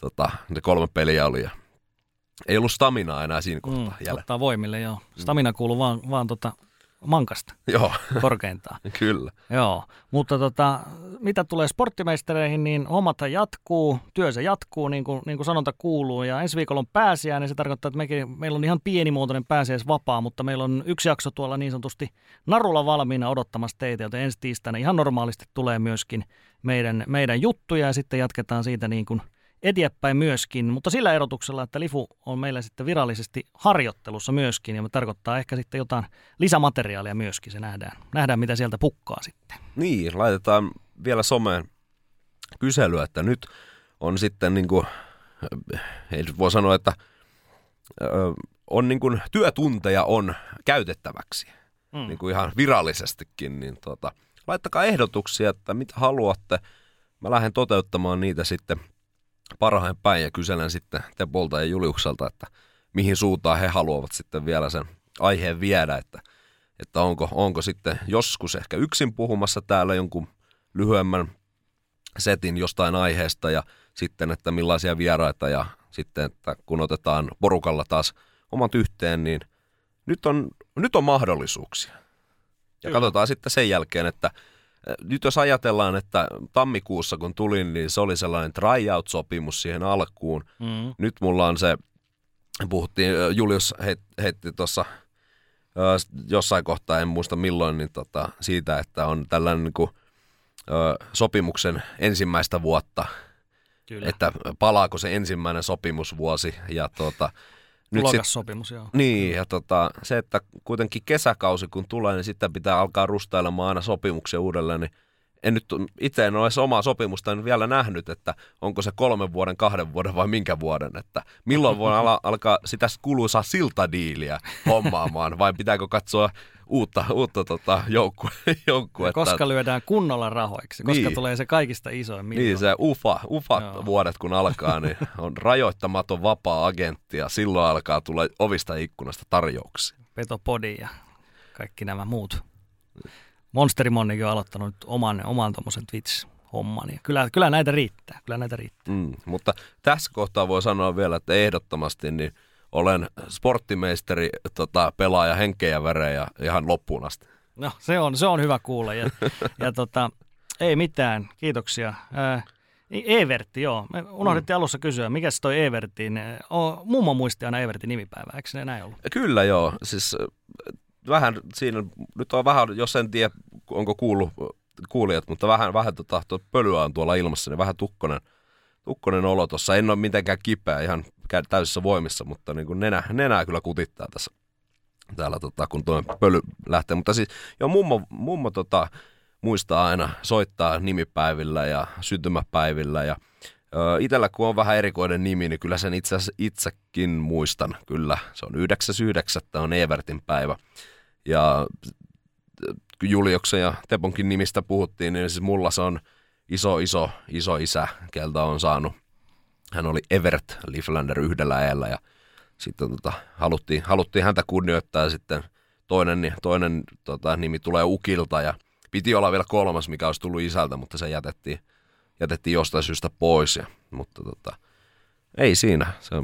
tota, ne kolme peliä oli. Ja ei ollut staminaa enää siinä kohtaa mm, jäljellä. Ottaa voimille, joo. Stamina kuuluu vaan, vaan tota mankasta Joo. korkeintaan. Kyllä. Joo, mutta tota, mitä tulee sporttimeistereihin, niin hommat jatkuu, työ se jatkuu, niin kuin, niin kuin sanonta kuuluu. Ja ensi viikolla on pääsiäinen, niin se tarkoittaa, että mekin, meillä on ihan pienimuotoinen vapaa, mutta meillä on yksi jakso tuolla niin sanotusti narulla valmiina odottamassa teitä, joten ensi tiistaina ihan normaalisti tulee myöskin meidän, meidän juttuja ja sitten jatketaan siitä niin kuin – eteenpäin myöskin, mutta sillä erotuksella, että Lifu on meillä sitten virallisesti harjoittelussa myöskin, ja me tarkoittaa ehkä sitten jotain lisämateriaalia myöskin, se nähdään, nähdään mitä sieltä pukkaa sitten. Niin, laitetaan vielä someen kyselyä, että nyt on sitten niin kuin, ei voi sanoa, että on niin kuin, työtunteja on käytettäväksi, mm. niin kuin ihan virallisestikin, niin tota, laittakaa ehdotuksia, että mitä haluatte. Mä lähden toteuttamaan niitä sitten – parhain päin ja kyselen sitten Tepolta ja Juliukselta, että mihin suuntaan he haluavat sitten vielä sen aiheen viedä, että, että onko, onko sitten joskus ehkä yksin puhumassa täällä jonkun lyhyemmän setin jostain aiheesta ja sitten, että millaisia vieraita ja sitten, että kun otetaan porukalla taas omat yhteen, niin nyt on, nyt on mahdollisuuksia. Ja Kyllä. katsotaan sitten sen jälkeen, että nyt jos ajatellaan, että tammikuussa kun tulin, niin se oli sellainen tryout-sopimus siihen alkuun. Mm. Nyt mulla on se, puhuttiin, Julius heitti tuossa jossain kohtaa, en muista milloin, niin tota, siitä, että on tällainen niin kuin, sopimuksen ensimmäistä vuotta, Kyllä. että palaako se ensimmäinen sopimusvuosi ja tuota, nyt sit, sopimus, joo. Niin, ja tota, se, että kuitenkin kesäkausi kun tulee, niin sitten pitää alkaa rustailemaan aina sopimuksia uudelleen, niin en nyt itse en ole edes omaa sopimusta vielä nähnyt, että onko se kolmen vuoden, kahden vuoden vai minkä vuoden, että milloin voi ala, alkaa sitä kuluisaa siltadiiliä hommaamaan, vai pitääkö katsoa uutta, uutta tota, joukkue, joukkuetta. Koska lyödään kunnolla rahoiksi, koska niin. tulee se kaikista isoin miljoona. Niin, se ufa, ufat Joo. vuodet kun alkaa, niin on rajoittamaton vapaa-agentti ja silloin alkaa tulla ovista ikkunasta tarjouksia. Petopodi ja kaikki nämä muut. Monsterimonnikin on aloittanut oman, oman tuommoisen Twitch-homman. Ja kyllä, kyllä näitä riittää, kyllä näitä riittää. Mm, mutta tässä kohtaa voi sanoa vielä, että ehdottomasti niin – olen sporttimeisteri tota, pelaaja henkeä ja värejä ihan loppuun asti. No se on, se on hyvä kuulla ja, ja tota, ei mitään, kiitoksia. Ää, Evertti, joo. Me unohdettiin mm. alussa kysyä, mikä se toi Evertin, mummo muisti aina Evertin nimipäivä, eikö se näin ollut? Kyllä joo, siis vähän siinä, nyt on vähän, jos en tiedä, onko kuullut kuulijat, mutta vähän, vähän tota, pölyä on tuolla ilmassa, niin vähän tukkonen – tukkonen olo tuossa. En ole mitenkään kipeä ihan täysissä voimissa, mutta niin kuin nenä, nenää kyllä kutittaa tässä täällä, tota, kun tuo pöly lähtee. Mutta siis, joo, mummo, mummo tota, muistaa aina soittaa nimipäivillä ja syntymäpäivillä ja itellä kun on vähän erikoinen nimi, niin kyllä sen itse itsekin muistan, kyllä. Se on 9.9. on Evertin päivä. Ja kun Julioksen ja Teponkin nimistä puhuttiin, niin siis mulla se on iso, iso, iso isä, keltä on saanut. Hän oli Evert Lieflander yhdellä eellä ja sitten tota, haluttiin, haluttiin häntä kunnioittaa ja sitten toinen, toinen tota, nimi tulee Ukilta ja piti olla vielä kolmas, mikä olisi tullut isältä, mutta se jätettiin, jätettiin jostain syystä pois. Ja, mutta tota, ei siinä. Se,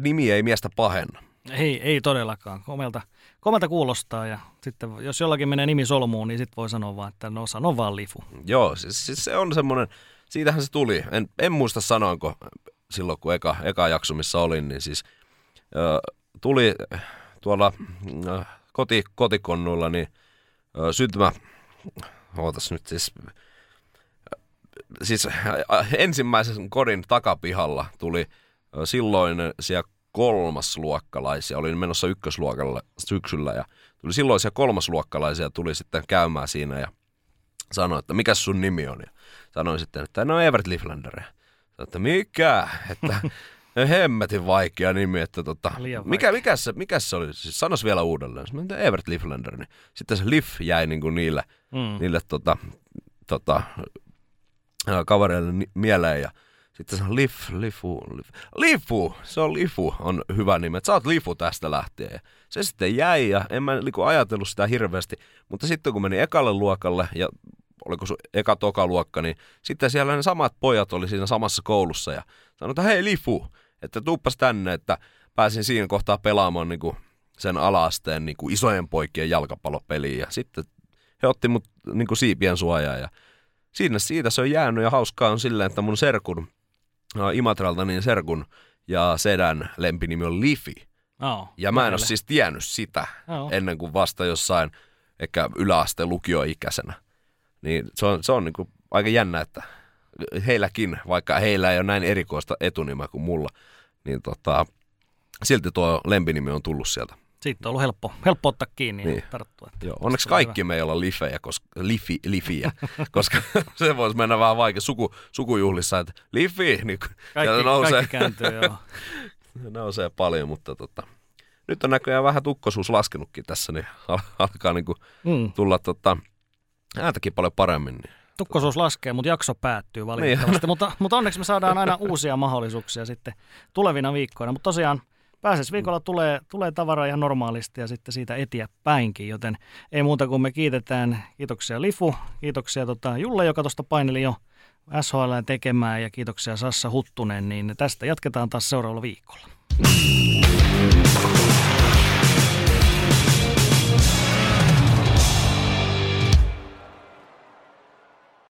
nimi ei miestä pahenna. Ei, ei todellakaan. Komelta, komelta kuulostaa ja sitten jos jollakin menee nimi solmuun, niin sitten voi sanoa vaan, että no sano vaan lifu. Joo, siis, siis se on semmoinen, siitähän se tuli. En, en muista sanoinko silloin, kun eka, eka jakso, missä olin, niin siis ö, tuli tuolla ö, koti, kotikonnuilla, niin ö, syntymä, ootas nyt siis, siis ensimmäisen kodin takapihalla tuli silloin siellä kolmasluokkalaisia, olin menossa ykkösluokalle syksyllä ja tuli silloisia kolmasluokkalaisia tuli sitten käymään siinä ja sanoi, että mikä sun nimi on ja sanoin sitten, että no Evert Liflander. Että mikä? Että hemmetin vaikea nimi, että tota, mikä, mikä, se, mikä se oli? Siis sanos vielä uudelleen. Mä Evert Liflander, niin sitten se Lif jäi niin kuin niille, mm. niille tota, tota, kavereille mieleen ja sitten se on Lif, Lifu, Lif, Lifu, se on Lifu, on hyvä nimi. Sä oot Lifu tästä lähtien. Ja se sitten jäi ja en mä niinku ajatellut sitä hirveästi, mutta sitten kun meni ekalle luokalle ja oliko se eka toka luokka, niin sitten siellä ne samat pojat oli siinä samassa koulussa ja sanoi, että hei Lifu, että tuuppas tänne, että pääsin siinä kohtaa pelaamaan niin kuin sen alaasteen niin kuin isojen poikien jalkapallopeliin ja sitten he otti mut niin kuin siipien suojaa ja siinä siitä se on jäänyt ja hauskaa on silleen, että mun serkun, Imatralta niin serkun ja sedän lempinimi on Lifi. Oh, ja mä en ole siis tiennyt sitä oh. ennen kuin vasta jossain ehkä yläasteen lukioikäisenä. Niin se on, se on niin kuin aika jännä, että heilläkin, vaikka heillä ei ole näin erikoista etunimeä kuin mulla, niin tota, silti tuo lempinimi on tullut sieltä. Siitä on ollut helppo, helppo ottaa kiinni niin. ja tarttua. Joo, onneksi kaikki hyvä. meillä on lifejä, koska, lifi, lifiä, koska se voisi mennä vähän vaikea suku, sukujuhlissa, että lifi, niin kaikki, nousee, kaikki kääntyy, joo. nousee paljon, mutta tota, nyt on näköjään vähän tukkosuus laskenutkin tässä, niin alkaa niin kuin mm. tulla tota, ääntäkin paljon paremmin. Niin. Tukkosuus laskee, mutta jakso päättyy valitettavasti. Niin. mutta, mutta onneksi me saadaan aina uusia mahdollisuuksia sitten tulevina viikkoina. Mutta tosiaan viikolla tulee, tulee tavara ihan normaalisti ja sitten siitä eteenpäinkin, joten ei muuta kuin me kiitetään. Kiitoksia Lifu, kiitoksia tota Julle, joka tuosta paineli jo SHL tekemään ja kiitoksia Sassa Huttunen, niin tästä jatketaan taas seuraavalla viikolla.